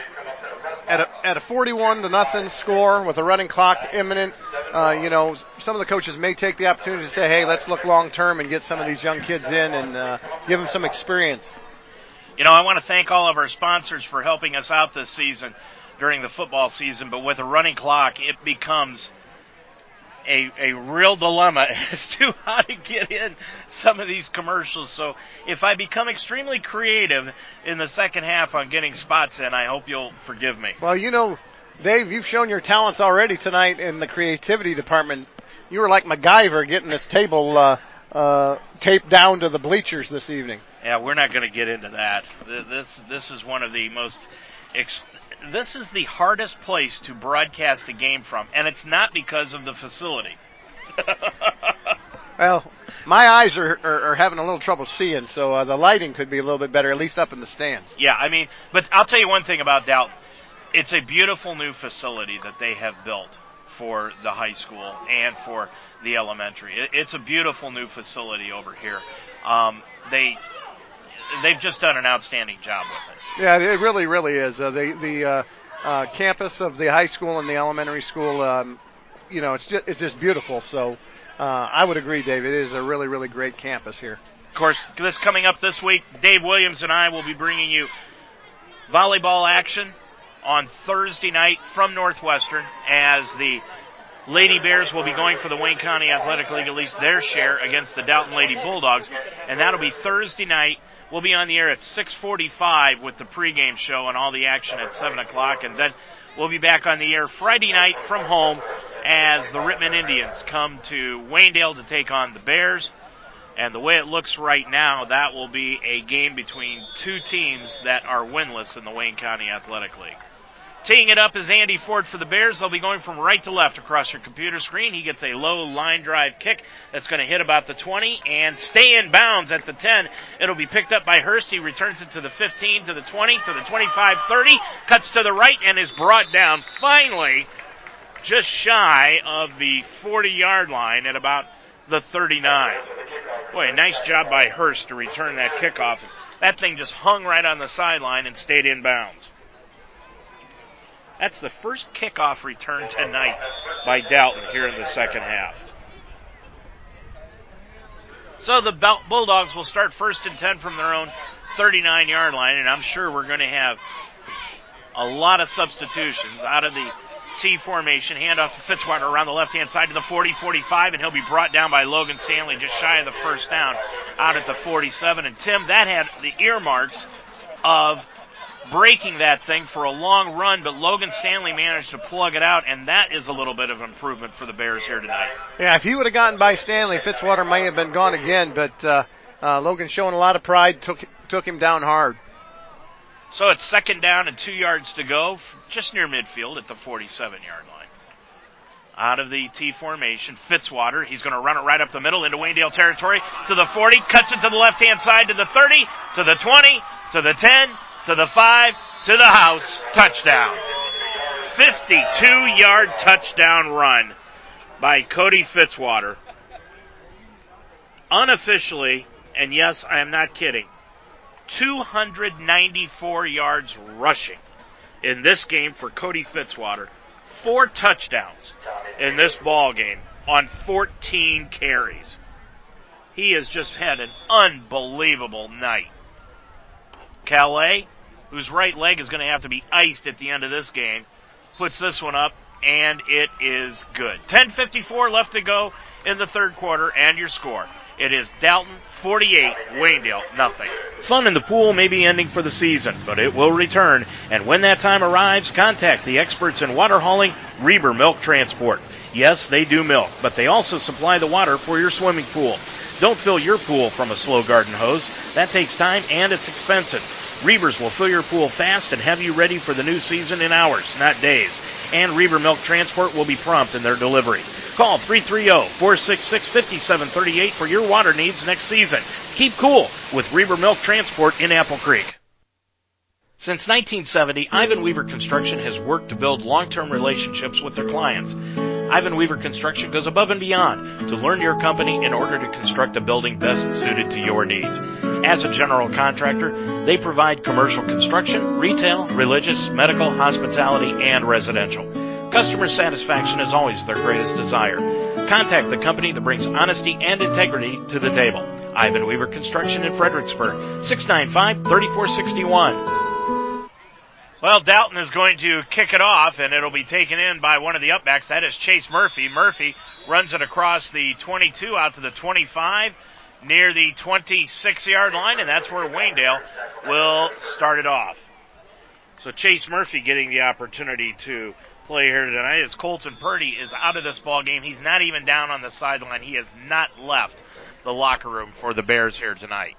at a, at a 41 to nothing score with a running clock imminent, uh, you know, some of the coaches may take the opportunity to say, hey, let's look long term and get some of these young kids in and uh, give them some experience. You know, I want to thank all of our sponsors for helping us out this season during the football season, but with a running clock, it becomes a, a real dilemma as to how to get in some of these commercials. So if I become extremely creative in the second half on getting spots in, I hope you'll forgive me. Well, you know, Dave, you've shown your talents already tonight in the creativity department. You were like MacGyver getting this table uh, uh, taped down to the bleachers this evening. Yeah, we're not going to get into that. This this is one of the most ex- this is the hardest place to broadcast a game from, and it's not because of the facility. well, my eyes are, are, are, having a little trouble seeing, so uh, the lighting could be a little bit better, at least up in the stands. Yeah, I mean, but I'll tell you one thing about Dalton. It's a beautiful new facility that they have built for the high school and for the elementary. It, it's a beautiful new facility over here. Um, they they've just done an outstanding job with it. Yeah, it really, really is. Uh, the the uh, uh, campus of the high school and the elementary school, um, you know, it's just, it's just beautiful. So uh, I would agree, Dave. It is a really, really great campus here. Of course, this coming up this week, Dave Williams and I will be bringing you volleyball action on Thursday night from Northwestern as the Lady Bears will be going for the Wayne County Athletic League, at least their share, against the Dalton Lady Bulldogs. And that'll be Thursday night We'll be on the air at 6:45 with the pregame show and all the action at 7 o'clock, and then we'll be back on the air Friday night from home as the Rittman Indians come to Waynedale to take on the Bears. And the way it looks right now, that will be a game between two teams that are winless in the Wayne County Athletic League. Teeing it up is Andy Ford for the Bears. They'll be going from right to left across your computer screen. He gets a low line drive kick that's going to hit about the 20 and stay in bounds at the 10. It'll be picked up by Hurst. He returns it to the 15, to the 20, to the 25, 30, cuts to the right and is brought down finally just shy of the 40 yard line at about the 39. Boy, a nice job by Hurst to return that kickoff. That thing just hung right on the sideline and stayed in bounds. That's the first kickoff return tonight by Dalton here in the second half. So the Bulldogs will start first and 10 from their own 39 yard line, and I'm sure we're going to have a lot of substitutions out of the T formation. Handoff to Fitzwater around the left hand side to the 40 45, and he'll be brought down by Logan Stanley just shy of the first down out at the 47. And Tim, that had the earmarks of breaking that thing for a long run, but Logan Stanley managed to plug it out, and that is a little bit of improvement for the Bears here tonight. Yeah, if he would have gotten by Stanley, Fitzwater may have been gone again, but uh, uh, Logan showing a lot of pride, took took him down hard. So it's second down and two yards to go, just near midfield at the 47 yard line. Out of the T formation, Fitzwater. He's going to run it right up the middle into Waynedale territory to the 40, cuts it to the left hand side to the 30, to the 20, to the 10, to the five, to the house, touchdown. 52 yard touchdown run by Cody Fitzwater. Unofficially, and yes, I am not kidding, 294 yards rushing in this game for Cody Fitzwater. Four touchdowns in this ball game on 14 carries. He has just had an unbelievable night. Calais whose right leg is going to have to be iced at the end of this game, puts this one up and it is good. 10:54 left to go in the third quarter, and your score. It is Dalton 48, Waynedale nothing. Fun in the pool may be ending for the season, but it will return. And when that time arrives, contact the experts in water hauling, Reber Milk Transport. Yes, they do milk, but they also supply the water for your swimming pool. Don't fill your pool from a slow garden hose. That takes time and it's expensive. Reber's will fill your pool fast and have you ready for the new season in hours, not days. And Reber Milk Transport will be prompt in their delivery. Call 330-466-5738 for your water needs next season. Keep cool with Reber Milk Transport in Apple Creek. Since 1970, Ivan Weaver Construction has worked to build long-term relationships with their clients. Ivan Weaver Construction goes above and beyond to learn your company in order to construct a building best suited to your needs. As a general contractor, they provide commercial construction, retail, religious, medical, hospitality, and residential. Customer satisfaction is always their greatest desire. Contact the company that brings honesty and integrity to the table. Ivan Weaver Construction in Fredericksburg, 695-3461. Well, Dalton is going to kick it off, and it'll be taken in by one of the upbacks. That is Chase Murphy. Murphy runs it across the 22 out to the 25 near the 26 yard line, and that's where Waynedale will start it off. So Chase Murphy getting the opportunity to play here tonight as Colton Purdy is out of this ball game. He's not even down on the sideline. He has not left the locker room for the Bears here tonight.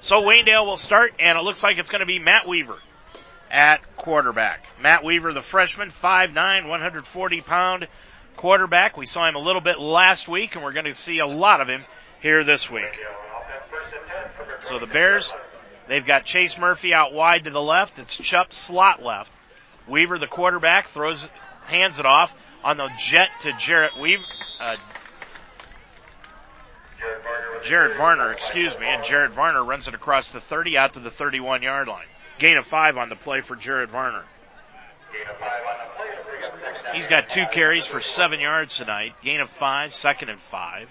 So Waynedale will start, and it looks like it's going to be Matt Weaver at quarterback. Matt Weaver, the freshman, 5'9", 140 pound quarterback. We saw him a little bit last week, and we're going to see a lot of him here this week. So the Bears, they've got Chase Murphy out wide to the left. It's Chupp slot left. Weaver, the quarterback, throws, hands it off on the jet to Jarrett Weaver. Uh, Jared Varner, excuse me, and Jared Varner runs it across the 30 out to the 31 yard line. Gain of five on the play for Jared Varner. He's got two carries for seven yards tonight. Gain of five, second and five.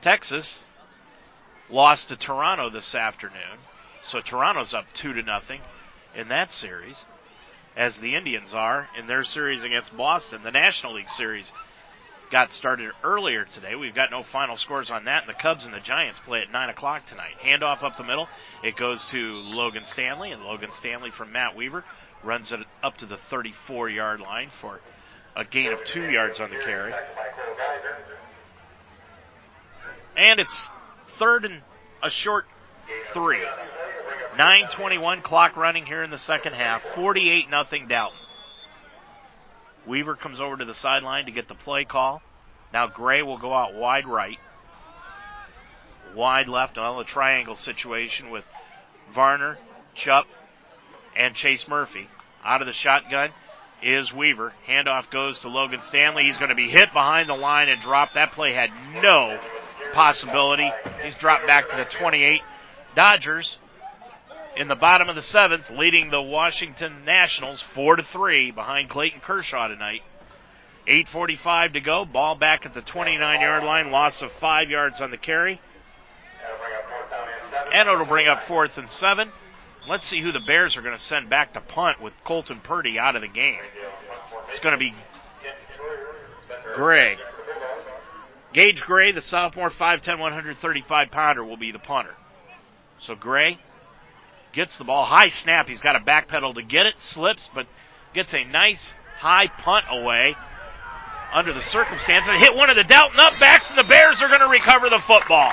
Texas lost to Toronto this afternoon. So Toronto's up two to nothing in that series, as the Indians are in their series against Boston. The National League series got started earlier today. We've got no final scores on that. The Cubs and the Giants play at 9 o'clock tonight. Handoff up the middle. It goes to Logan Stanley, and Logan Stanley from Matt Weaver runs it up to the 34 yard line for a gain of two yards on the carry. And it's third and a short three. 921 clock running here in the second half. 48 nothing Dalton. Weaver comes over to the sideline to get the play call. Now Gray will go out wide right. Wide left, on a triangle situation with Varner, Chupp, and Chase Murphy. Out of the shotgun is Weaver. Handoff goes to Logan Stanley. He's going to be hit behind the line and dropped. That play had no possibility. He's dropped back to the 28. Dodgers in the bottom of the seventh, leading the Washington Nationals four to three behind Clayton Kershaw tonight. 8:45 to go. Ball back at the 29 yard line. Loss of five yards on the carry. And it'll bring up fourth and seven. Let's see who the Bears are going to send back to punt with Colton Purdy out of the game. It's going to be Gray. Gage Gray, the sophomore, 5'10", 135 pounder, will be the punter. So Gray gets the ball. High snap. He's got a back pedal to get it. Slips, but gets a nice high punt away under the circumstances. Hit one of the Dalton upbacks, and the Bears are going to recover the football.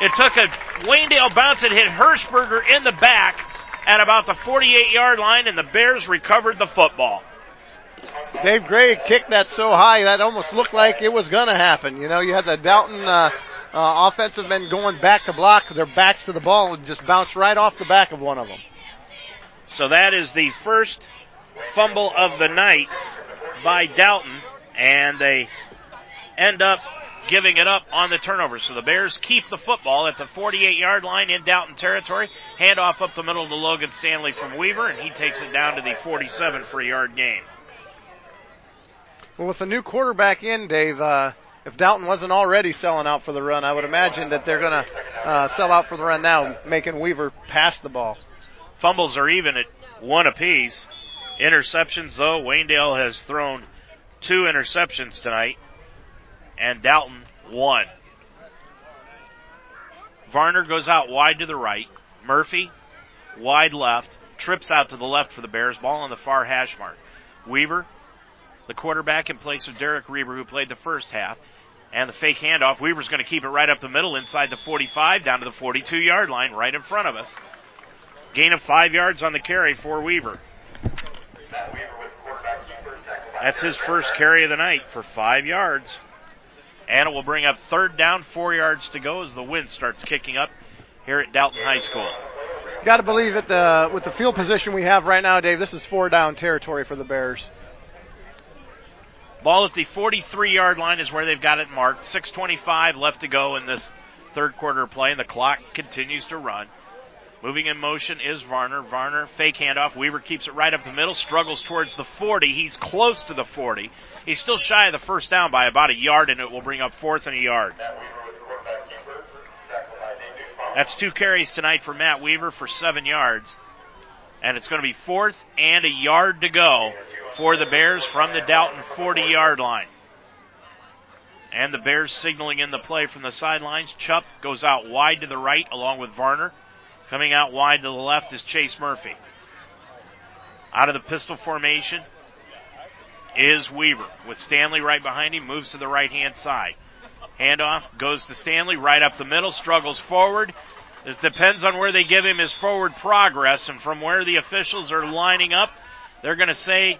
It took a Waynedale bounce and hit Hirschberger in the back at about the 48 yard line, and the Bears recovered the football. Dave Gray kicked that so high that almost looked like it was going to happen. You know, you had the Dalton uh, uh, offensive men going back to block, their backs to the ball, and just bounced right off the back of one of them. So that is the first fumble of the night by Dalton, and they end up giving it up on the turnover. So the Bears keep the football at the 48 yard line in Dalton territory. Handoff up the middle to Logan Stanley from Weaver, and he takes it down to the 47 for a yard gain. Well, with the new quarterback in, Dave, uh, if Dalton wasn't already selling out for the run, I would imagine that they're going to uh, sell out for the run now, making Weaver pass the ball. Fumbles are even at one apiece. Interceptions, though, Waynedale has thrown two interceptions tonight, and Dalton one. Varner goes out wide to the right. Murphy, wide left, trips out to the left for the Bears. Ball on the far hash mark. Weaver, the quarterback in place of Derek Reber, who played the first half. And the fake handoff. Weaver's going to keep it right up the middle inside the 45 down to the 42 yard line right in front of us. Gain of five yards on the carry for Weaver. That's his first carry of the night for five yards. And it will bring up third down, four yards to go as the wind starts kicking up here at Dalton High School. Got to believe it. The with the field position we have right now, Dave. This is four down territory for the Bears. Ball at the 43 yard line is where they've got it marked. 6.25 left to go in this third quarter play, and the clock continues to run. Moving in motion is Varner. Varner, fake handoff. Weaver keeps it right up the middle, struggles towards the 40. He's close to the 40. He's still shy of the first down by about a yard, and it will bring up fourth and a yard. That's two carries tonight for Matt Weaver for seven yards. And it's going to be fourth and a yard to go for the Bears from the Dalton 40 yard line. And the Bears signaling in the play from the sidelines. Chupp goes out wide to the right along with Varner. Coming out wide to the left is Chase Murphy. Out of the pistol formation is Weaver with Stanley right behind him, moves to the right hand side. Handoff goes to Stanley right up the middle, struggles forward. It depends on where they give him his forward progress and from where the officials are lining up. They're going to say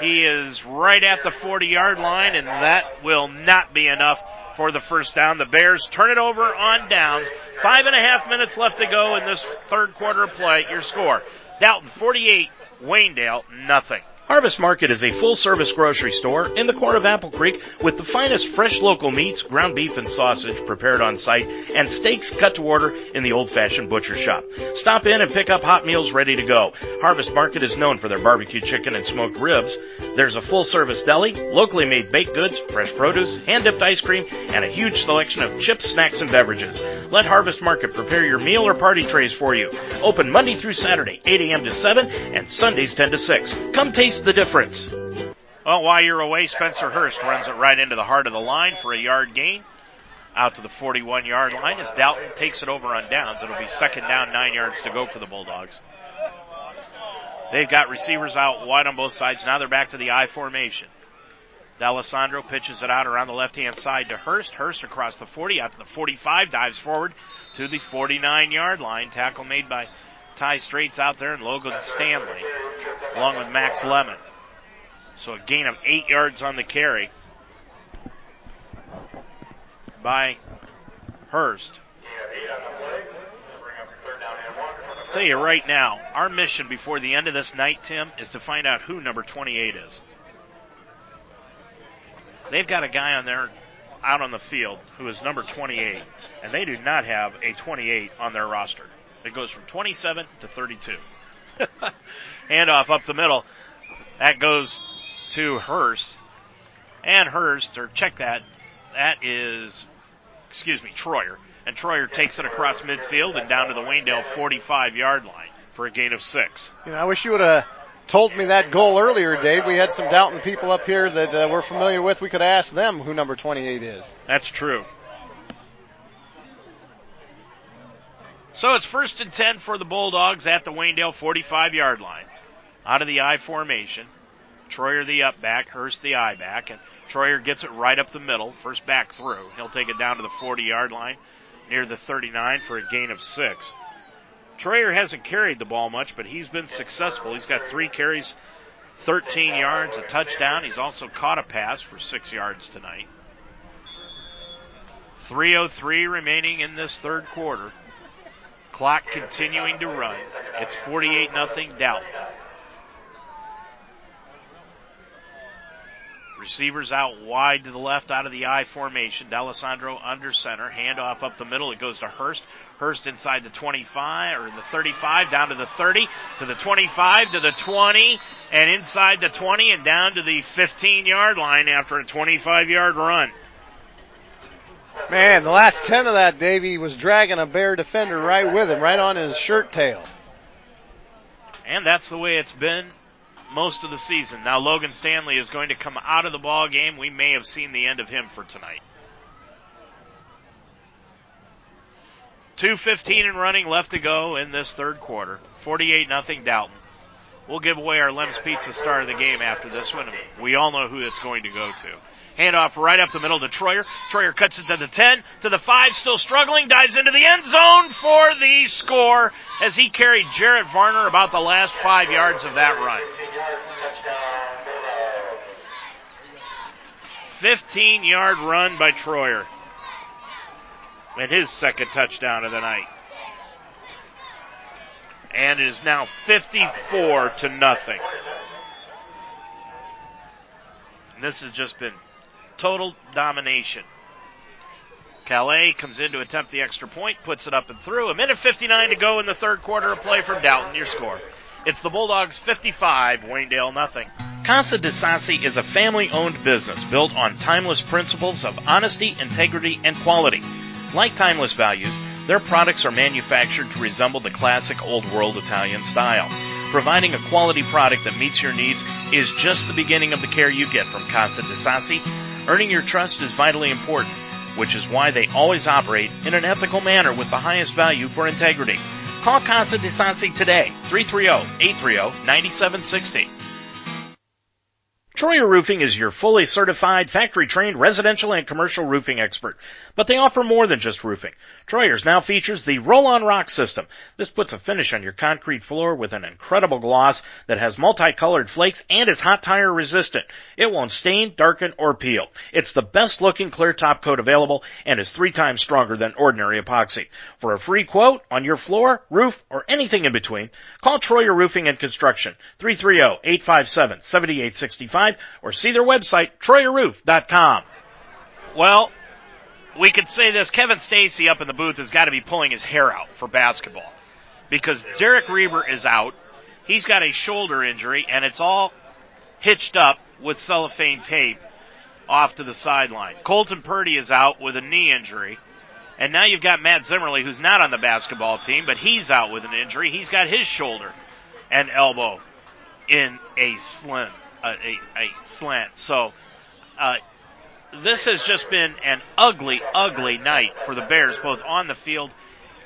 he is right at the 40 yard line, and that will not be enough for the first down. The Bears turn it over on downs. Five and a half minutes left to go in this third quarter play. Your score. Dalton 48, Waynedale nothing. Harvest Market is a full service grocery store in the corner of Apple Creek with the finest fresh local meats, ground beef and sausage prepared on site, and steaks cut to order in the old fashioned butcher shop. Stop in and pick up hot meals ready to go. Harvest Market is known for their barbecue chicken and smoked ribs. There's a full service deli, locally made baked goods, fresh produce, hand dipped ice cream, and a huge selection of chips, snacks, and beverages. Let Harvest Market prepare your meal or party trays for you. Open Monday through Saturday, 8 a.m. to 7, and Sundays 10 to 6. Come taste the difference. Well, while you're away, Spencer Hurst runs it right into the heart of the line for a yard gain. Out to the 41 yard line as Dalton takes it over on downs. It'll be second down, nine yards to go for the Bulldogs. They've got receivers out wide on both sides. Now they're back to the I formation. D'Alessandro pitches it out around the left hand side to Hurst. Hurst across the 40 out to the 45, dives forward to the 49 yard line. Tackle made by Ty Straits out there and Logan Stanley along with Max Lemon. So a gain of eight yards on the carry by Hurst. I'll tell you right now, our mission before the end of this night, Tim, is to find out who number 28 is. They've got a guy on there out on the field who is number 28, and they do not have a 28 on their roster. It goes from 27 to 32. Handoff up the middle. That goes to Hurst. And Hurst, or check that, that is, excuse me, Troyer. And Troyer takes it across midfield and down to the Waynedale 45 yard line for a gain of six. You know, I wish you would have told me that goal earlier, Dave. We had some Dalton people up here that uh, we're familiar with. We could ask them who number 28 is. That's true. So it's first and 10 for the Bulldogs at the Waynedale 45 yard line. Out of the I formation. Troyer the up back, Hurst the I back, and Troyer gets it right up the middle, first back through. He'll take it down to the 40 yard line near the 39 for a gain of six. Troyer hasn't carried the ball much, but he's been successful. He's got three carries, 13 yards, a touchdown. He's also caught a pass for six yards tonight. 303 remaining in this third quarter. Clock continuing to run. It's 48 nothing Dalton. Receivers out wide to the left out of the I formation. D'Alessandro under center. Handoff up the middle. It goes to Hurst. Hurst inside the 25 or the 35 down to the 30 to the 25 to the 20 and inside the 20 and down to the 15 yard line after a 25 yard run. Man, the last 10 of that, Davey was dragging a bear defender right with him, right on his shirt tail. And that's the way it's been most of the season. Now Logan Stanley is going to come out of the ball game. We may have seen the end of him for tonight. 2.15 and running left to go in this third quarter. 48 nothing Dalton. We'll give away our Lem's Pizza star of the game after this one. We all know who it's going to go to. Handoff right up the middle to Troyer. Troyer cuts it to the 10, to the 5, still struggling, dives into the end zone for the score as he carried Jarrett Varner about the last five yards of that run. 15 yard run by Troyer. And his second touchdown of the night. And it is now 54 to nothing. And this has just been total domination. Calais comes in to attempt the extra point, puts it up and through. A minute 59 to go in the third quarter of play from Dalton. Your score. It's the Bulldogs 55, Waynedale nothing. Casa de Sassi is a family owned business built on timeless principles of honesty, integrity, and quality. Like timeless values, their products are manufactured to resemble the classic old world Italian style. Providing a quality product that meets your needs is just the beginning of the care you get from Casa de Sassi. Earning your trust is vitally important, which is why they always operate in an ethical manner with the highest value for integrity. Call Casa de Sassi today, 330-830-9760. Troyer Roofing is your fully certified, factory trained residential and commercial roofing expert. But they offer more than just roofing. Troyer's now features the roll-on rock system. This puts a finish on your concrete floor with an incredible gloss that has multicolored flakes and is hot tire resistant. It won't stain, darken, or peel. It's the best looking clear top coat available and is three times stronger than ordinary epoxy. For a free quote on your floor, roof, or anything in between, call Troyer Roofing and Construction, 330-857-7865 or see their website, troyerroof.com. Well, we could say this, Kevin Stacy up in the booth has got to be pulling his hair out for basketball because Derek Reber is out. He's got a shoulder injury and it's all hitched up with cellophane tape off to the sideline. Colton Purdy is out with a knee injury. And now you've got Matt Zimmerly, who's not on the basketball team, but he's out with an injury. He's got his shoulder and elbow in a slant, uh, a, a slant. So, uh, this has just been an ugly, ugly night for the Bears, both on the field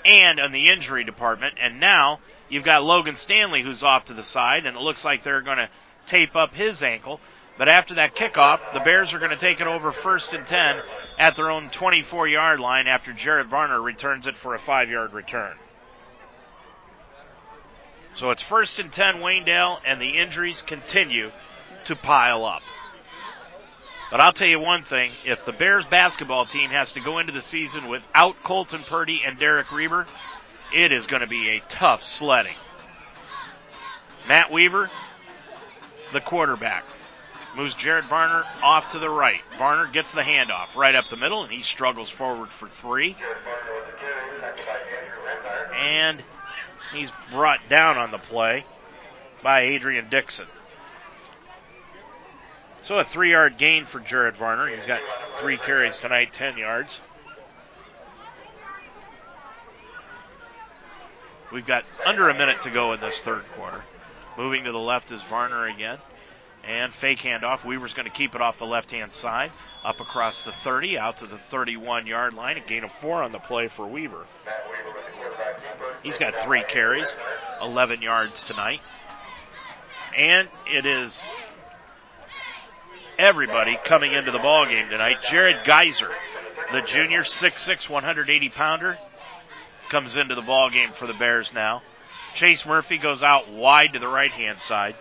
and in the injury department. And now you've got Logan Stanley who's off to the side, and it looks like they're going to tape up his ankle. But after that kickoff, the Bears are going to take it over first and 10 at their own 24 yard line after Jared Varner returns it for a five yard return. So it's first and 10 Waynedale and the injuries continue to pile up. But I'll tell you one thing, if the Bears basketball team has to go into the season without Colton Purdy and Derek Reber, it is going to be a tough sledding. Matt Weaver, the quarterback. Moves Jared Varner off to the right. Varner gets the handoff right up the middle, and he struggles forward for three. And he's brought down on the play by Adrian Dixon. So a three yard gain for Jared Varner. He's got three carries tonight, 10 yards. We've got under a minute to go in this third quarter. Moving to the left is Varner again. And fake handoff. Weaver's going to keep it off the left hand side. Up across the 30, out to the 31 yard line. A gain of four on the play for Weaver. He's got three carries, 11 yards tonight. And it is everybody coming into the ball game tonight. Jared Geyser, the junior, 6'6", 180 pounder, comes into the ball game for the Bears now. Chase Murphy goes out wide to the right hand side.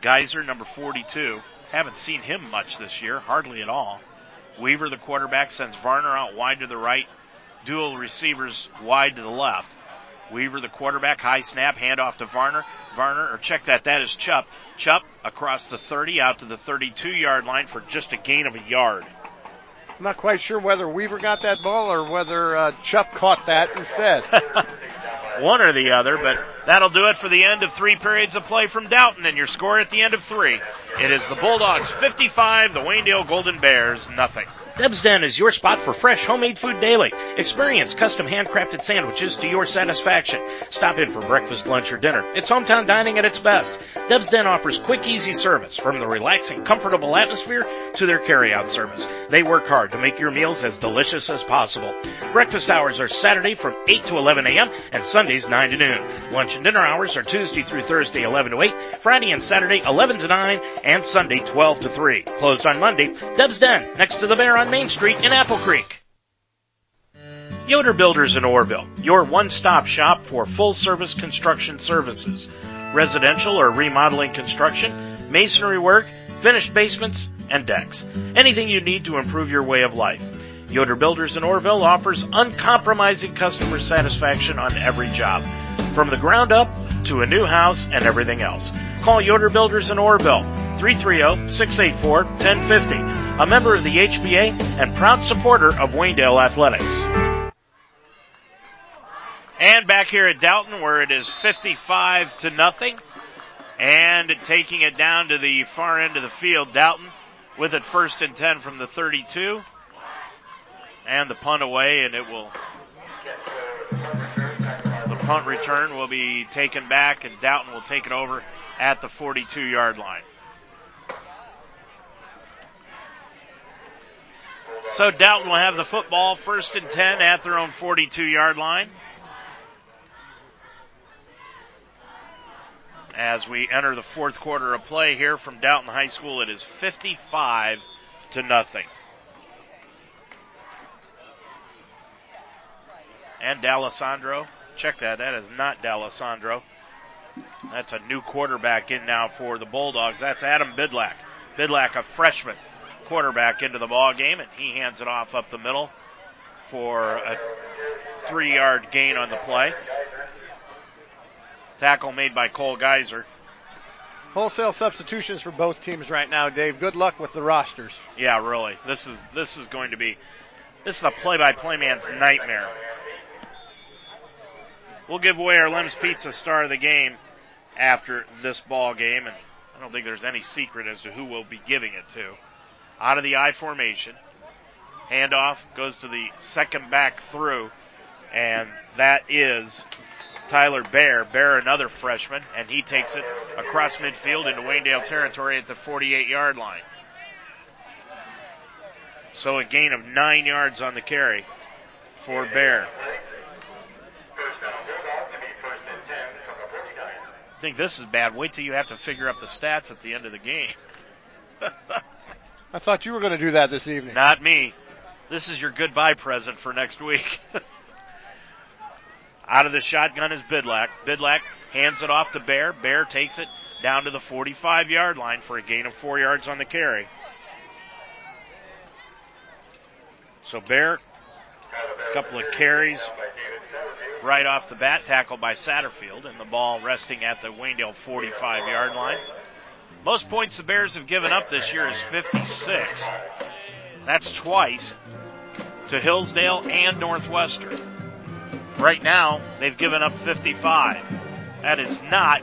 Geyser, number 42. Haven't seen him much this year, hardly at all. Weaver, the quarterback, sends Varner out wide to the right. Dual receivers wide to the left. Weaver, the quarterback, high snap, handoff to Varner. Varner, or check that, that is Chupp. Chupp across the 30 out to the 32 yard line for just a gain of a yard. I'm not quite sure whether Weaver got that ball or whether uh, Chupp caught that instead. One or the other, but that'll do it for the end of three periods of play from Dalton, and your score at the end of three. It is the Bulldogs 55, the Waynedale Golden Bears nothing. Deb's Den is your spot for fresh homemade food daily. Experience custom handcrafted sandwiches to your satisfaction. Stop in for breakfast, lunch, or dinner. It's hometown dining at its best. Deb's Den offers quick, easy service from the relaxing, comfortable atmosphere to their carryout service. They work hard to make your meals as delicious as possible. Breakfast hours are Saturday from 8 to 11 a.m. and Sundays 9 to noon. Lunch and dinner hours are Tuesday through Thursday 11 to 8, Friday and Saturday 11 to 9, and Sunday 12 to 3. Closed on Monday. Deb's Den, next to the Bear on Main Street in Apple Creek. Yoder Builders in Orrville, your one-stop shop for full-service construction services. Residential or remodeling construction, masonry work, finished basements, and decks. Anything you need to improve your way of life. Yoder Builders in Orrville offers uncompromising customer satisfaction on every job. From the ground up to a new house and everything else. Call Yoder Builders in Orrville, 330-684-1050, a member of the HBA and proud supporter of Waynedale Athletics. And back here at Dalton where it is 55 to nothing and taking it down to the far end of the field, Dalton with it first and 10 from the 32 and the punt away and it will the punt return will be taken back and Dalton will take it over at the 42 yard line. So Dalton will have the football first and 10 at their own 42 yard line. As we enter the fourth quarter of play here from Dalton High School, it is 55 to nothing. And D'Alessandro, check that, that is not D'Alessandro. That's a new quarterback in now for the Bulldogs. That's Adam Bidlack. Bidlack, a freshman quarterback into the ball game, and he hands it off up the middle for a three-yard gain on the play. Tackle made by Cole Geyser. Wholesale substitutions for both teams right now, Dave. Good luck with the rosters. Yeah, really. This is this is going to be this is a play-by-play man's nightmare. We'll give away our Lem's Pizza star of the game after this ball game, and I don't think there's any secret as to who we'll be giving it to. Out of the I formation, handoff goes to the second back through, and that is Tyler Bear. Bear, another freshman, and he takes it across midfield into Waynedale territory at the 48 yard line. So a gain of nine yards on the carry for Bear. I think this is bad. Wait till you have to figure up the stats at the end of the game. I thought you were going to do that this evening. Not me. This is your goodbye present for next week. Out of the shotgun is Bidlack. Bidlack hands it off to Bear. Bear takes it down to the 45 yard line for a gain of four yards on the carry. So Bear, a couple of carries right off the bat, tackled by Satterfield, and the ball resting at the Waynedale 45 yard line. Most points the Bears have given up this year is 56. That's twice to Hillsdale and Northwestern. Right now, they've given up 55. That is not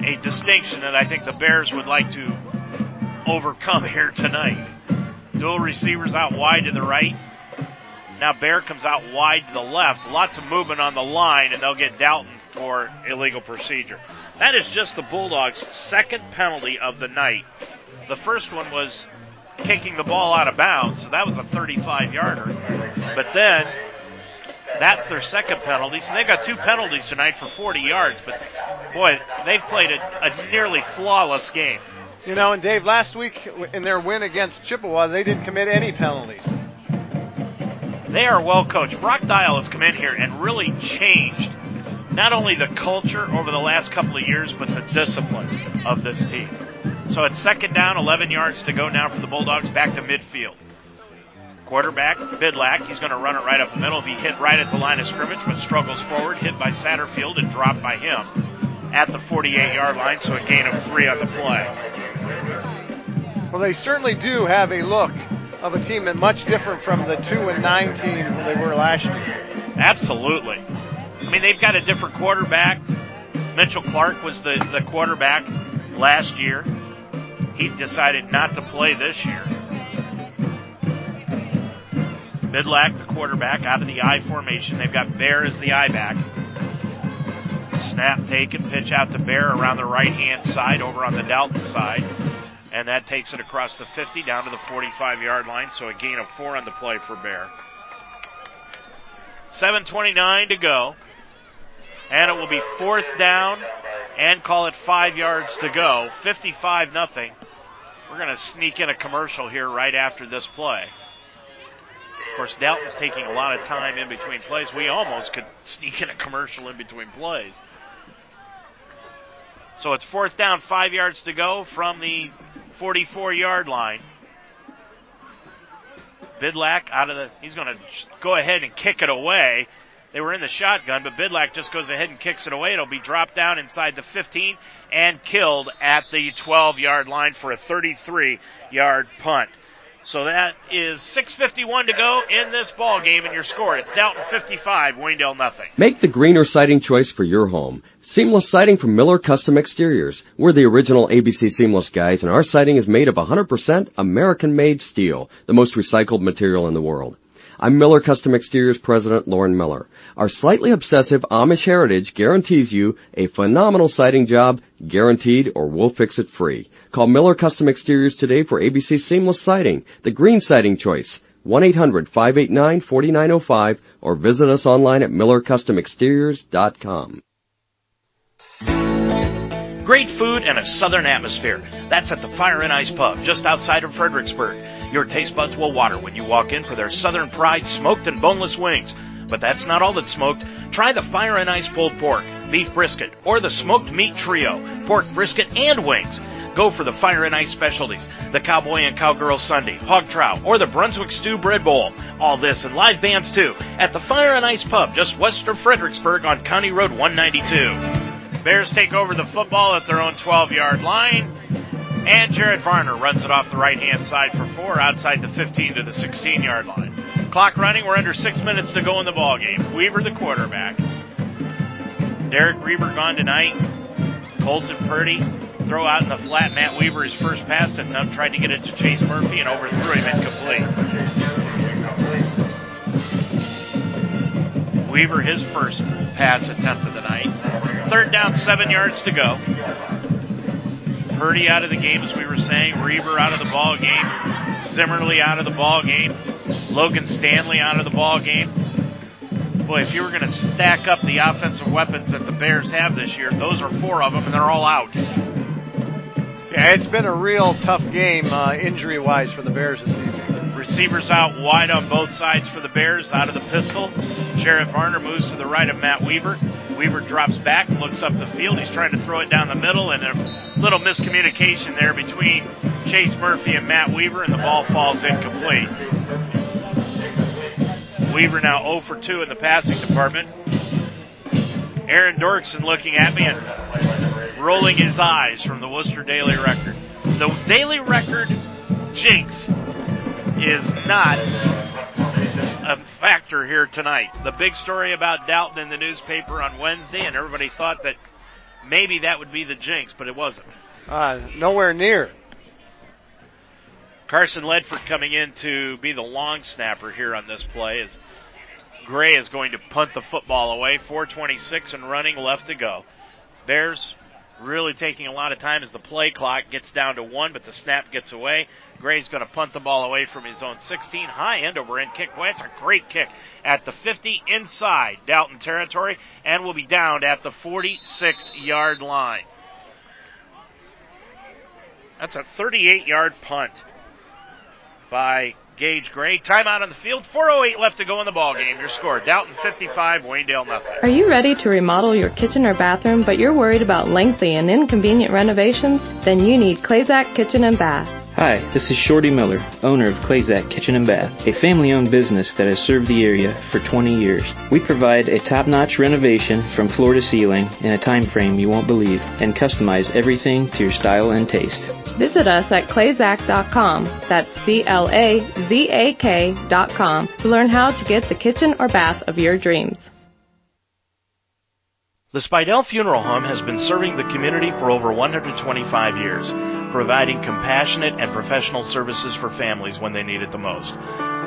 a distinction that I think the Bears would like to overcome here tonight. Dual receivers out wide to the right. Now Bear comes out wide to the left. Lots of movement on the line, and they'll get Dalton for illegal procedure. That is just the Bulldogs' second penalty of the night. The first one was kicking the ball out of bounds, so that was a 35 yarder. But then that's their second penalty. So they've got two penalties tonight for 40 yards. But boy, they've played a, a nearly flawless game. You know, and Dave, last week in their win against Chippewa, they didn't commit any penalties. They are well coached. Brock Dial has come in here and really changed not only the culture over the last couple of years, but the discipline of this team. So it's second down, 11 yards to go now for the Bulldogs back to midfield. Quarterback, Bidlack, he's going to run it right up the middle. He hit right at the line of scrimmage, but struggles forward, hit by Satterfield and dropped by him at the 48 yard line, so a gain of three on the play. Well, they certainly do have a look of a team that much different from the two and nine team they were last year. Absolutely. I mean, they've got a different quarterback. Mitchell Clark was the, the quarterback last year. He decided not to play this year. Bidlack, the quarterback, out of the I formation. They've got Bear as the I back. Snap taken, pitch out to Bear around the right hand side over on the Dalton side. And that takes it across the 50 down to the 45 yard line. So a gain of four on the play for Bear. 7.29 to go. And it will be fourth down and call it five yards to go. 55 nothing. We're going to sneak in a commercial here right after this play. Of course, Dalton's taking a lot of time in between plays. We almost could sneak in a commercial in between plays. So it's fourth down, five yards to go from the 44 yard line. Bidlack out of the, he's going to go ahead and kick it away. They were in the shotgun, but Bidlack just goes ahead and kicks it away. It'll be dropped down inside the 15 and killed at the 12 yard line for a 33 yard punt. So that is 6:51 to go in this ball game, and your score it's Dalton 55, Waynedale nothing. Make the greener siding choice for your home. Seamless siding from Miller Custom Exteriors. We're the original ABC Seamless guys, and our siding is made of 100% American-made steel, the most recycled material in the world. I'm Miller Custom Exteriors President Lauren Miller. Our slightly obsessive Amish heritage guarantees you a phenomenal siding job, guaranteed or we'll fix it free. Call Miller Custom Exteriors today for ABC Seamless Siding, the green siding choice. 1-800-589-4905 or visit us online at millercustomexteriors.com. Great food and a southern atmosphere. That's at the Fire and Ice Pub, just outside of Fredericksburg. Your taste buds will water when you walk in for their Southern Pride smoked and boneless wings. But that's not all that's smoked. Try the Fire and Ice pulled pork, beef brisket, or the smoked meat trio, pork brisket and wings. Go for the Fire and Ice specialties, the Cowboy and Cowgirl Sundae, hog trout, or the Brunswick Stew Bread Bowl. All this and live bands too at the Fire and Ice Pub just west of Fredericksburg on County Road 192. Bears take over the football at their own 12 yard line. And Jared Varner runs it off the right hand side for four outside the 15 to the 16 yard line. Clock running. We're under six minutes to go in the ball game. Weaver the quarterback. Derek Reber gone tonight. Colton Purdy throw out in the flat. Matt Weaver his first pass attempt tried to get it to Chase Murphy and overthrew him incomplete. Weaver his first pass attempt of the night. Third down, seven yards to go. Purdy out of the game, as we were saying. Reber out of the ball game. Zimmerly out of the ball game. Logan Stanley out of the ball game. Boy, if you were going to stack up the offensive weapons that the Bears have this year, those are four of them, and they're all out. Yeah, it's been a real tough game uh, injury-wise for the Bears this evening. Receivers out wide on both sides for the Bears, out of the pistol. Jared Varner moves to the right of Matt Weaver. Weaver drops back, looks up the field. He's trying to throw it down the middle, and a little miscommunication there between Chase Murphy and Matt Weaver, and the ball falls incomplete. Weaver now 0 for 2 in the passing department. Aaron Dorkson looking at me and rolling his eyes from the Wooster Daily Record. The Daily Record jinx is not a factor here tonight. The big story about Dalton in the newspaper on Wednesday, and everybody thought that maybe that would be the jinx, but it wasn't. Uh, nowhere near. Carson Ledford coming in to be the long snapper here on this play as Gray is going to punt the football away. 426 and running left to go. Bears really taking a lot of time as the play clock gets down to one, but the snap gets away. Gray's going to punt the ball away from his own 16. High end over end kick. Boy, it's a great kick at the 50 inside Dalton territory and will be downed at the 46 yard line. That's a 38 yard punt by Gage Gray. Timeout on the field. 4.08 left to go in the ball game. Your score, Dalton 55, Waynedale nothing. Are you ready to remodel your kitchen or bathroom, but you're worried about lengthy and inconvenient renovations? Then you need Clazak Kitchen and Bath. Hi, this is Shorty Miller, owner of Clazak Kitchen and Bath, a family-owned business that has served the area for 20 years. We provide a top-notch renovation from floor to ceiling in a time frame you won't believe and customize everything to your style and taste. Visit us at clazak.com, that's C-L-A-Z-A-K dot com, to learn how to get the kitchen or bath of your dreams. The Spidell Funeral Home has been serving the community for over 125 years. providing compassionate and professional services for families when they need it the most.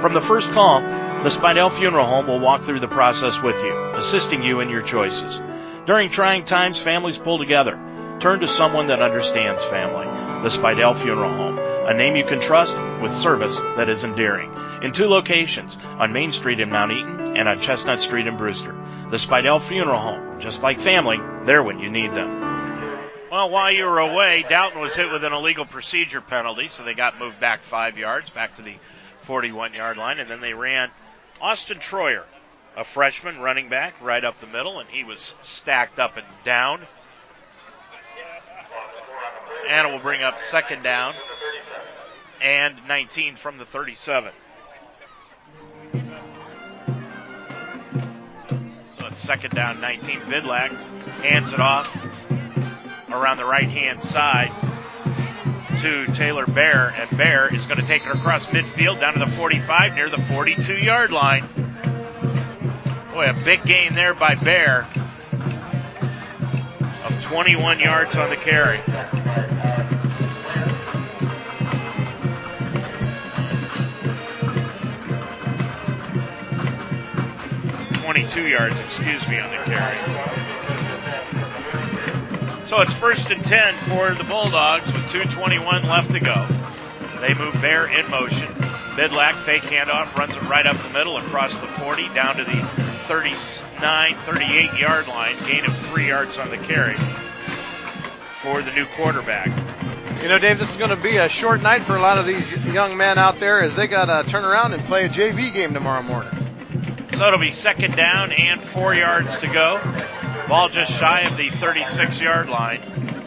From the first call, the Spidell Funeral Home will walk through the process with you, assisting you in your choices. During trying times, families pull together. Turn to someone that understands family. The Spidell Funeral Home, a name you can trust with service that is endearing. In two locations, on Main Street in Mount Eaton and on Chestnut Street in Brewster. The Spidell Funeral Home, just like family, they're when you need them. Well, while you were away, Dalton was hit with an illegal procedure penalty, so they got moved back five yards, back to the 41 yard line, and then they ran Austin Troyer, a freshman running back, right up the middle, and he was stacked up and down. It will bring up second down and 19 from the 37. So it's second down 19. Bidlack hands it off around the right hand side to Taylor Bear, and Bear is going to take it across midfield down to the 45 near the 42 yard line. Boy, a big gain there by Bear of 21 yards on the carry. Twenty-two yards, excuse me, on the carry. So it's first and 10 for the Bulldogs with 2.21 left to go. They move Bear in motion. Bidlack fake handoff, runs it right up the middle across the 40 down to the 39, 38 yard line. Gain of three yards on the carry for the new quarterback. You know, Dave, this is going to be a short night for a lot of these young men out there as they got to turn around and play a JV game tomorrow morning. So it'll be second down and four yards to go. Ball just shy of the 36 yard line.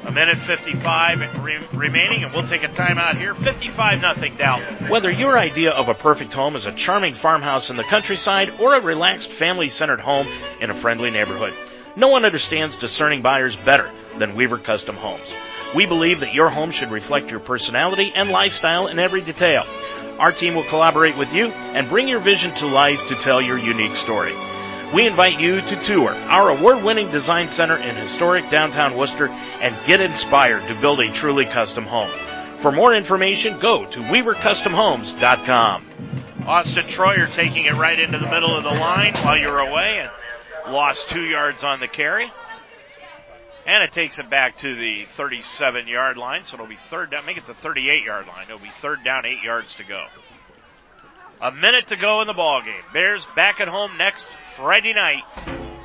A minute 55 re- remaining, and we'll take a timeout here. 55 nothing Dalton. Whether your idea of a perfect home is a charming farmhouse in the countryside or a relaxed family centered home in a friendly neighborhood, no one understands discerning buyers better than Weaver Custom Homes. We believe that your home should reflect your personality and lifestyle in every detail. Our team will collaborate with you and bring your vision to life to tell your unique story. We invite you to tour our award-winning design center in historic downtown Wooster and get inspired to build a truly custom home. For more information, go to weavercustomhomes.com. Austin Troyer taking it right into the middle of the line while you're away and lost two yards on the carry. And it takes it back to the 37 yard line, so it'll be third down. Make it the 38 yard line. It'll be third down, eight yards to go. A minute to go in the ball game. Bears back at home next Friday night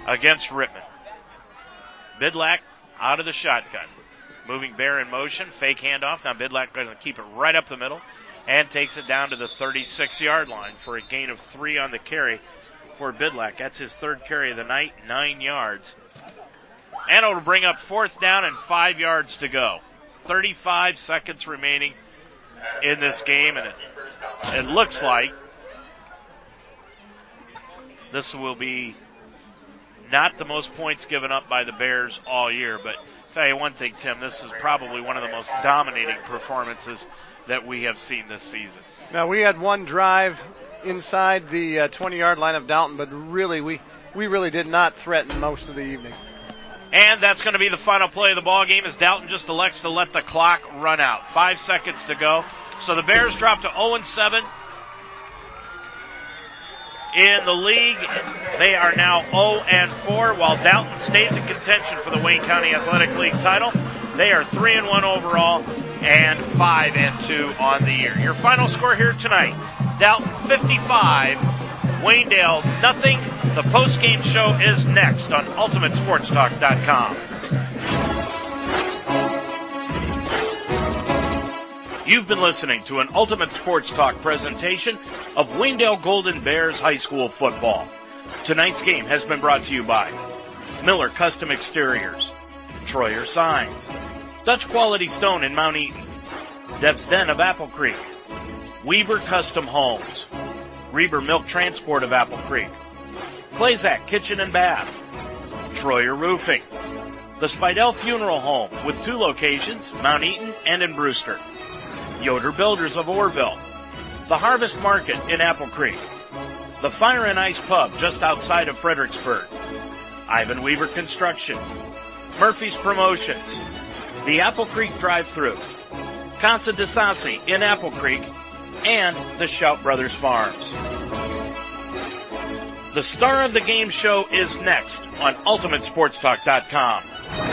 against Rittman. Bidlack out of the shotgun. Moving Bear in motion. Fake handoff. Now Bidlack going to keep it right up the middle and takes it down to the 36 yard line for a gain of three on the carry for Bidlack. That's his third carry of the night, nine yards. And it'll bring up fourth down and five yards to go. 35 seconds remaining in this game, and it, it looks like this will be not the most points given up by the Bears all year, but tell you one thing, Tim, this is probably one of the most dominating performances that we have seen this season. Now we had one drive inside the uh, 20 yard line of Dalton, but really we we really did not threaten most of the evening. And that's going to be the final play of the ball game as Dalton just elects to let the clock run out. Five seconds to go. So the Bears drop to 0 and 7 in the league. They are now 0 and 4, while Dalton stays in contention for the Wayne County Athletic League title. They are 3 and 1 overall and 5 and 2 on the year. Your final score here tonight: Dalton 55, Waynedale nothing. The post game show is next on UltimateSportsTalk.com. You've been listening to an Ultimate Sports Talk presentation of Waynedale Golden Bears High School football. Tonight's game has been brought to you by Miller Custom Exteriors, Troyer Signs, Dutch Quality Stone in Mount Eaton, Deb's Den of Apple Creek, Weaver Custom Homes, Reber Milk Transport of Apple Creek, Clazak Kitchen and Bath, Troyer Roofing, the Spidell Funeral Home with two locations, Mount Eaton and in Brewster, Yoder Builders of Orrville, the Harvest Market in Apple Creek, the Fire and Ice Pub just outside of Fredericksburg, Ivan Weaver Construction, Murphy's Promotions, the Apple Creek Drive-Thru, Casa de Sassi in Apple Creek, and the Shout Brothers Farms. The star of the game show is next on UltimateSportsTalk.com.